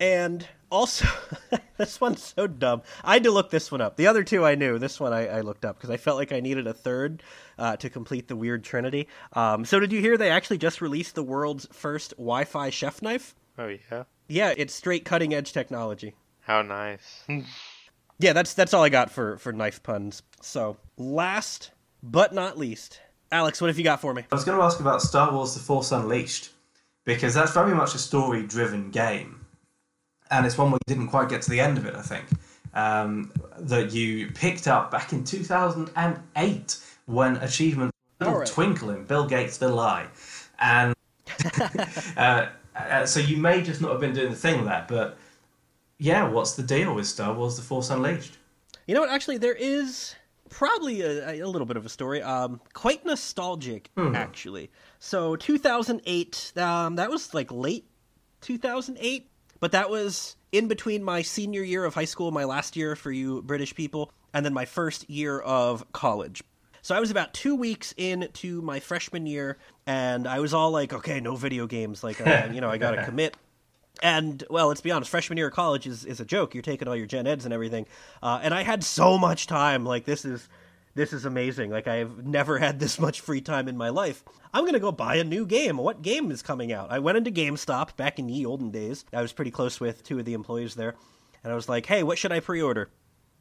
and also, this one's so dumb. I had to look this one up. The other two I knew. This one I, I looked up because I felt like I needed a third uh, to complete the weird trinity. Um, so, did you hear they actually just released the world's first Wi-Fi chef knife? Oh yeah. Yeah, it's straight cutting edge technology. How nice. yeah, that's that's all I got for for knife puns. So, last but not least, Alex, what have you got for me? I was going to ask about Star Wars: The Force Unleashed because that's very much a story-driven game and it's one where you didn't quite get to the end of it. I think um, that you picked up back in 2008 when achievement right. twinkle in Bill Gates the lie, and uh, uh, so you may just not have been doing the thing there, but yeah, what's the deal with Star Wars: The Force Unleashed? You know what? Actually, there is probably a, a little bit of a story. Um, quite nostalgic, hmm. actually. So 2008, um, that was like late 2008 but that was in between my senior year of high school, my last year for you British people, and then my first year of college. So I was about two weeks into my freshman year, and I was all like, okay, no video games. Like, uh, you know, I got to commit. And, well, let's be honest, freshman year of college is, is a joke. You're taking all your gen eds and everything. Uh, and I had so much time. Like, this is this is amazing. Like I've never had this much free time in my life. I'm gonna go buy a new game. What game is coming out? I went into GameStop back in the olden days. I was pretty close with two of the employees there, and I was like, "Hey, what should I pre-order?"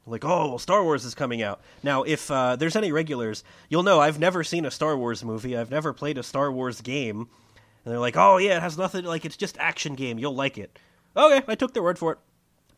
Like, oh, well, Star Wars is coming out. Now, if uh, there's any regulars, you'll know I've never seen a Star Wars movie. I've never played a Star Wars game. And they're like, oh, yeah, it has nothing, like, it's just action game. You'll like it. Okay, I took their word for it.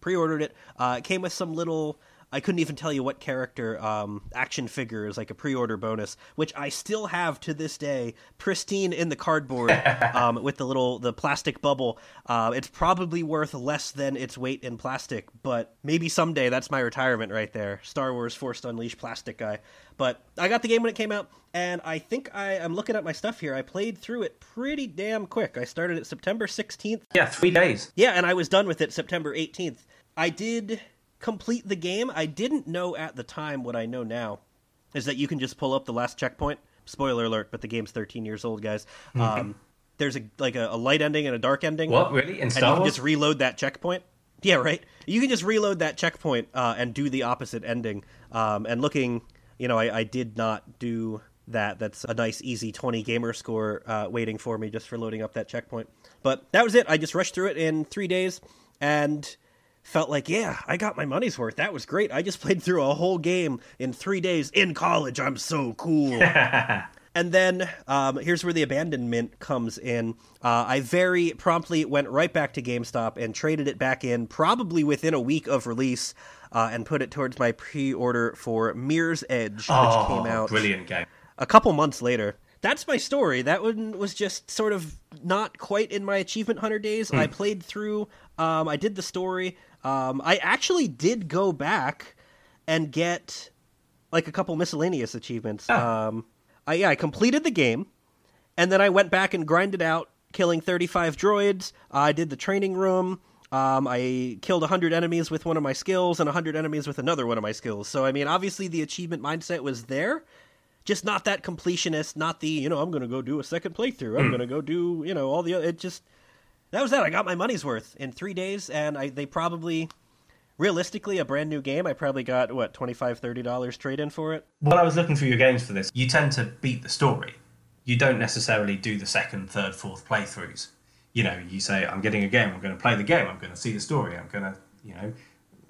Pre ordered it. Uh, it came with some little I couldn't even tell you what character um, action figure is like a pre-order bonus, which I still have to this day, pristine in the cardboard um, with the little the plastic bubble. Uh, it's probably worth less than its weight in plastic, but maybe someday that's my retirement right there. Star Wars Force Unleashed plastic guy. But I got the game when it came out, and I think I'm looking at my stuff here. I played through it pretty damn quick. I started it September 16th. Yeah, three days. Yeah, and I was done with it September 18th. I did complete the game. I didn't know at the time what I know now is that you can just pull up the last checkpoint Spoiler alert, but the game's 13 years old, guys. Mm-hmm. Um, there's a like a, a light ending and a dark ending. What really in and you can just reload that checkpoint. Yeah, right. You can just reload that checkpoint uh, and do the opposite ending. Um, and looking, you know, I, I did not do that. That's a nice, easy 20 gamer score uh, waiting for me just for loading up that checkpoint. But that was it. I just rushed through it in three days and felt like, yeah, I got my money's worth. That was great. I just played through a whole game in three days in college. I'm so cool. And then um, here's where the abandonment comes in. Uh, I very promptly went right back to GameStop and traded it back in, probably within a week of release, uh, and put it towards my pre-order for Mirror's Edge, which oh, came out brilliant game. a couple months later. That's my story. That one was just sort of not quite in my achievement hunter days. I played through. Um, I did the story. Um, I actually did go back and get like a couple miscellaneous achievements. Um, I yeah, I completed the game, and then I went back and grinded out, killing 35 droids. I did the training room. Um, I killed 100 enemies with one of my skills and 100 enemies with another one of my skills. So, I mean, obviously the achievement mindset was there, just not that completionist, not the, you know, I'm going to go do a second playthrough. I'm going to go do, you know, all the other. It just, that was that. I got my money's worth in three days, and I they probably, realistically, a brand new game, I probably got, what, $25, $30 trade in for it? When I was looking through your games for this, you tend to beat the story. You don't necessarily do the second, third, fourth playthroughs. You know, you say, I'm getting a game, I'm going to play the game, I'm going to see the story, I'm going to, you know,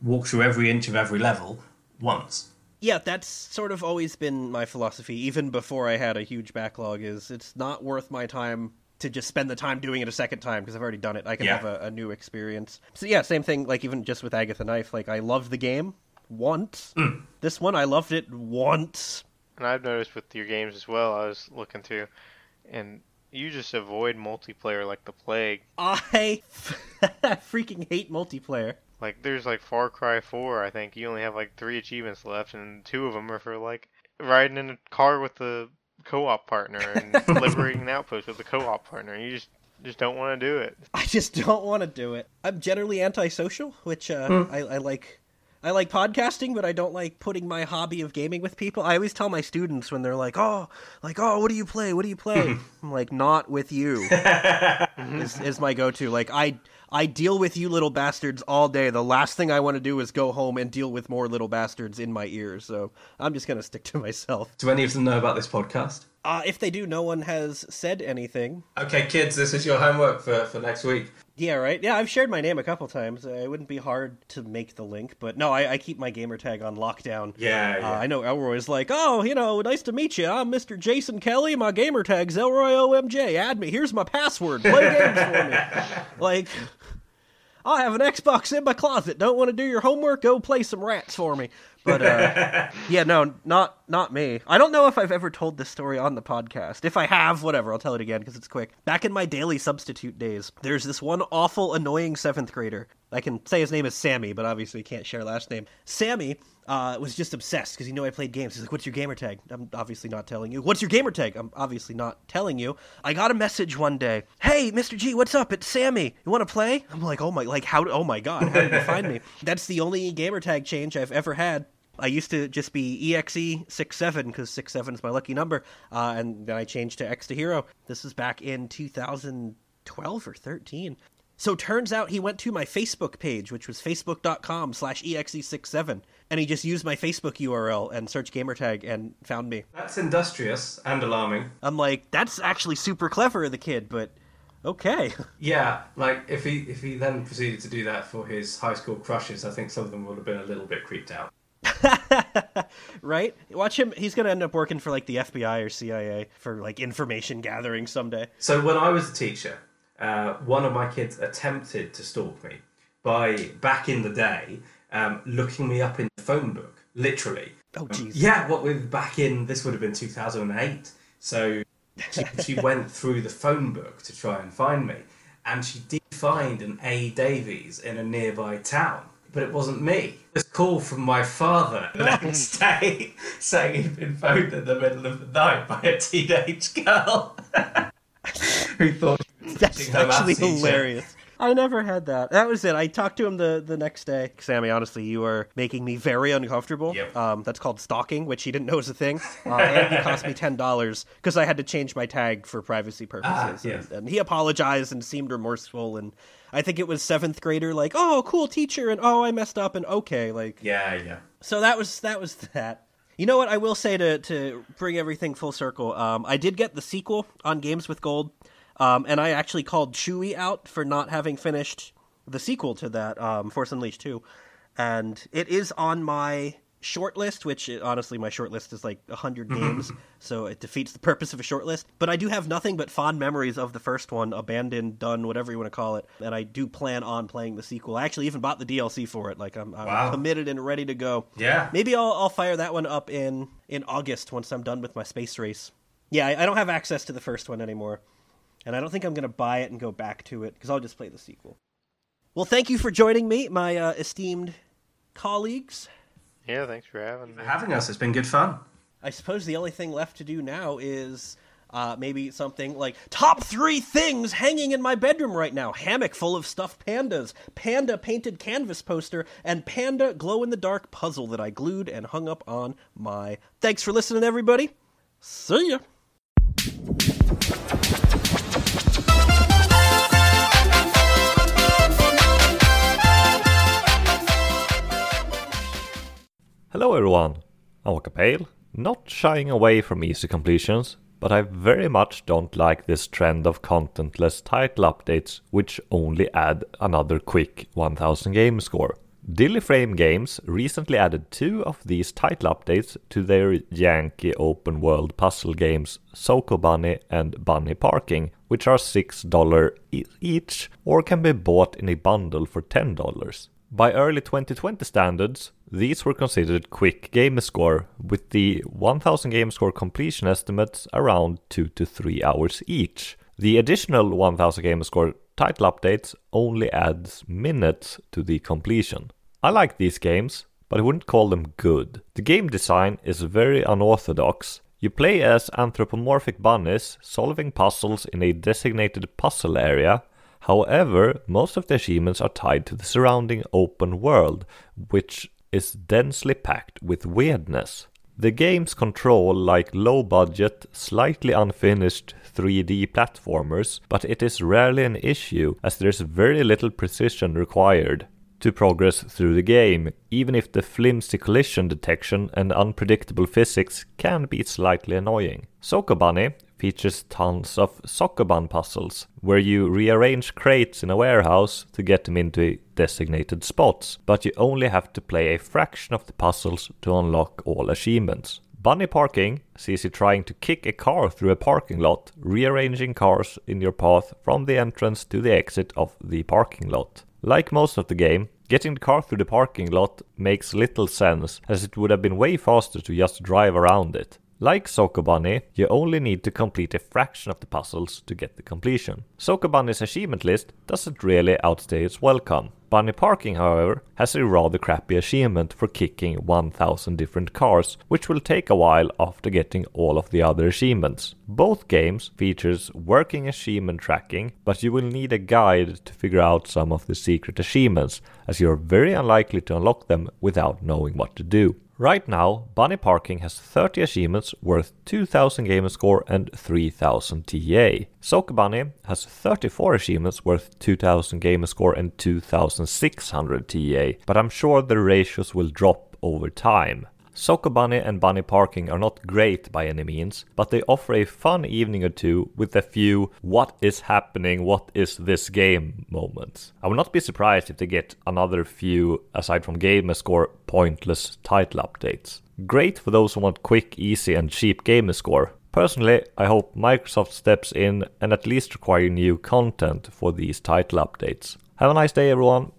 walk through every inch of every level once. yeah that's sort of always been my philosophy even before i had a huge backlog is it's not worth my time to just spend the time doing it a second time because i've already done it i can Yeah. have a, a new experience so yeah same thing like even just with agatha knife like i loved the game once mm. this one i loved it once And I've noticed with your games as well. I was looking through, and you just avoid multiplayer like the plague. i freaking hate multiplayer Like there's like Far Cry 4. I think you only have like three achievements left, and two of them are for like riding in a car with the co-op partner and liberating an outpost with the co-op partner. You just just don't want to do it. I just don't want to do it. I'm generally antisocial, which uh, I, I like. I like podcasting, but I don't like putting my hobby of gaming with people. I always tell my students when they're like, "Oh, like, oh, what do you play? What do you play?" I'm like, "Not with you." is, is my go-to. Like, I I deal with you little bastards all day. The last thing I want to do is go home and deal with more little bastards in my ears. So I'm just gonna stick to myself. Do any of them know about this podcast? Uh, if they do, no one has said anything. Okay, kids, this is your homework for, for next week. Yeah, right. Yeah, I've shared my name a couple times. It wouldn't be hard to make the link, but no, I, I keep my gamer tag on lockdown. Yeah, yeah. Uh, I know Elroy's like, oh, you know, nice to meet you. I'm Mr. Jason Kelly. My gamer tag's Elroy OMJ. Add me. Here's my password. Play games for me. Like, I have an Xbox in my closet. Don't want to do your homework? Go play some rats for me. But uh, yeah, no, not not me. I don't know if I've ever told this story on the podcast. If I have, whatever, I'll tell it again because it's quick. Back in my daily substitute days, there's this one awful, annoying seventh grader. I can say his name is Sammy, but obviously can't share last name. Sammy uh, was just obsessed because he knew I played games. He's like, "What's your gamer tag?" I'm obviously not telling you. "What's your gamer tag?" I'm obviously not telling you. I got a message one day. "Hey, Mr. G, what's up? It's Sammy. You want to play?" I'm like, "Oh my, like how? Oh my god, how did you find me?" That's the only gamer tag change I've ever had. I used to just be E EXE67 because six seven is my lucky number, uh, and then I changed to X to Hero. This is back in 2012 or 13. So turns out he went to my Facebook page, which was facebook.com slash E exe67, and he just used my Facebook URL and searched gamertag and found me. That's industrious and alarming. I'm like, that's actually super clever of the kid, but okay. Yeah, like if he if he then proceeded to do that for his high school crushes, I think some of them would have been a little bit creeped out. right? Watch him. He's going to end up working for like the FBI or CIA for like information gathering someday. So when I was a teacher, uh, one of my kids attempted to stalk me by back in the day um, looking me up in the phone book, literally. Oh, jeez. Yeah, what with back in this would have been 2008. So she, she went through the phone book to try and find me, and she did find an A Davies in a nearby town, but it wasn't me. Was call from my father the next day saying he'd been phoned in the middle of the night by a teenage girl who thought That's her maths actually teacher. hilarious. I never had that. That was it. I talked to him the, the next day. Sammy, honestly, you are making me very uncomfortable. Yep. Um, that's called stalking, which he didn't know was a thing. Uh, and he cost me ten dollars because I had to change my tag for privacy purposes. yes. and, and he apologized and seemed remorseful. And I think it was seventh grader, like, "Oh, cool teacher," and "Oh, I messed up," and "Okay," like. Yeah, yeah. So that was that was that. You know what? I will say to to bring everything full circle. Um, I did get the sequel on Games with Gold, um, and I actually called Chewy out for not having finished the sequel to that, um, Force Unleashed two, and it is on my short list. Which uh, honestly, my short list is like hundred games, so it defeats the purpose of a short list. But I do have nothing but fond memories of the first one, abandoned, done, whatever you want to call it, and I do plan on playing the sequel. I actually even bought the DLC for it. Like I'm, I'm Wow. committed and ready to go. Yeah. Maybe I'll I'll fire that one up in in August once I'm done with my space race. Yeah, I, I don't have access to the first one anymore, and I don't think I'm gonna buy it and go back to it because I'll just play the sequel. Well, thank you for joining me, my uh, esteemed colleagues. Yeah, thanks for having me. For having us, it's been good fun. I suppose the only thing left to do now is uh, maybe something like top three things hanging in my bedroom right now hammock full of stuffed pandas, panda painted canvas poster, and panda glow in the dark puzzle that I glued and hung up on my. Thanks for listening, everybody. See ya. Hello everyone, I'm Walker Pale, not shying away from easy completions, but I very much don't like this trend of contentless title updates which only add another quick 1000 game score. Dillyframe Games recently added two of these title updates to their Yankee open world puzzle games Sokobunny and Bunny Parking, which are $6 e- each or can be bought in a bundle for $10. By early 2020 standards, these were considered quick game score, with the 1000 game score completion estimates around 2 to 3 hours each. The additional 1000 game score title updates only adds minutes to the completion. I like these games, but I wouldn't call them good. The game design is very unorthodox. You play as anthropomorphic bunnies solving puzzles in a designated puzzle area However, most of the achievements are tied to the surrounding open world, which is densely packed with weirdness. The game's control like low budget, slightly unfinished 3D platformers, but it is rarely an issue as there is very little precision required to progress through the game, even if the flimsy collision detection and unpredictable physics can be slightly annoying. Sokobunny features tons of Sokoban puzzles, where you rearrange crates in a warehouse to get them into designated spots, but you only have to play a fraction of the puzzles to unlock all achievements. Bunny Parking sees you trying to kick a car through a parking lot, rearranging cars in your path from the entrance to the exit of the parking lot. Like most of the game, getting the car through the parking lot makes little sense, as it would have been way faster to just drive around it. Like Sokobunny, you only need to complete a fraction of the puzzles to get the completion. Sokobunny's achievement list doesn't really outstay its welcome. Bunny Parking, however, has a rather crappy achievement for kicking 1000 different cars, which will take a while after getting all of the other achievements. Both games features working achievement tracking, but you will need a guide to figure out some of the secret achievements, as you're very unlikely to unlock them without knowing what to do. Right now, Bunny Parking has 30 achievements worth 2000 gamer score and 3000 TA. Sokobunny has 34 achievements worth 2000 gamer score and 2600 TA, but I'm sure the ratios will drop over time. Sokobunny and Bunny Parking are not great by any means, but they offer a fun evening or two with a few what is happening, what is this game moments. I would not be surprised if they get another few, aside from gamer score, pointless title updates. Great for those who want quick, easy, and cheap gamer score. Personally, I hope Microsoft steps in and at least require new content for these title updates. Have a nice day, everyone.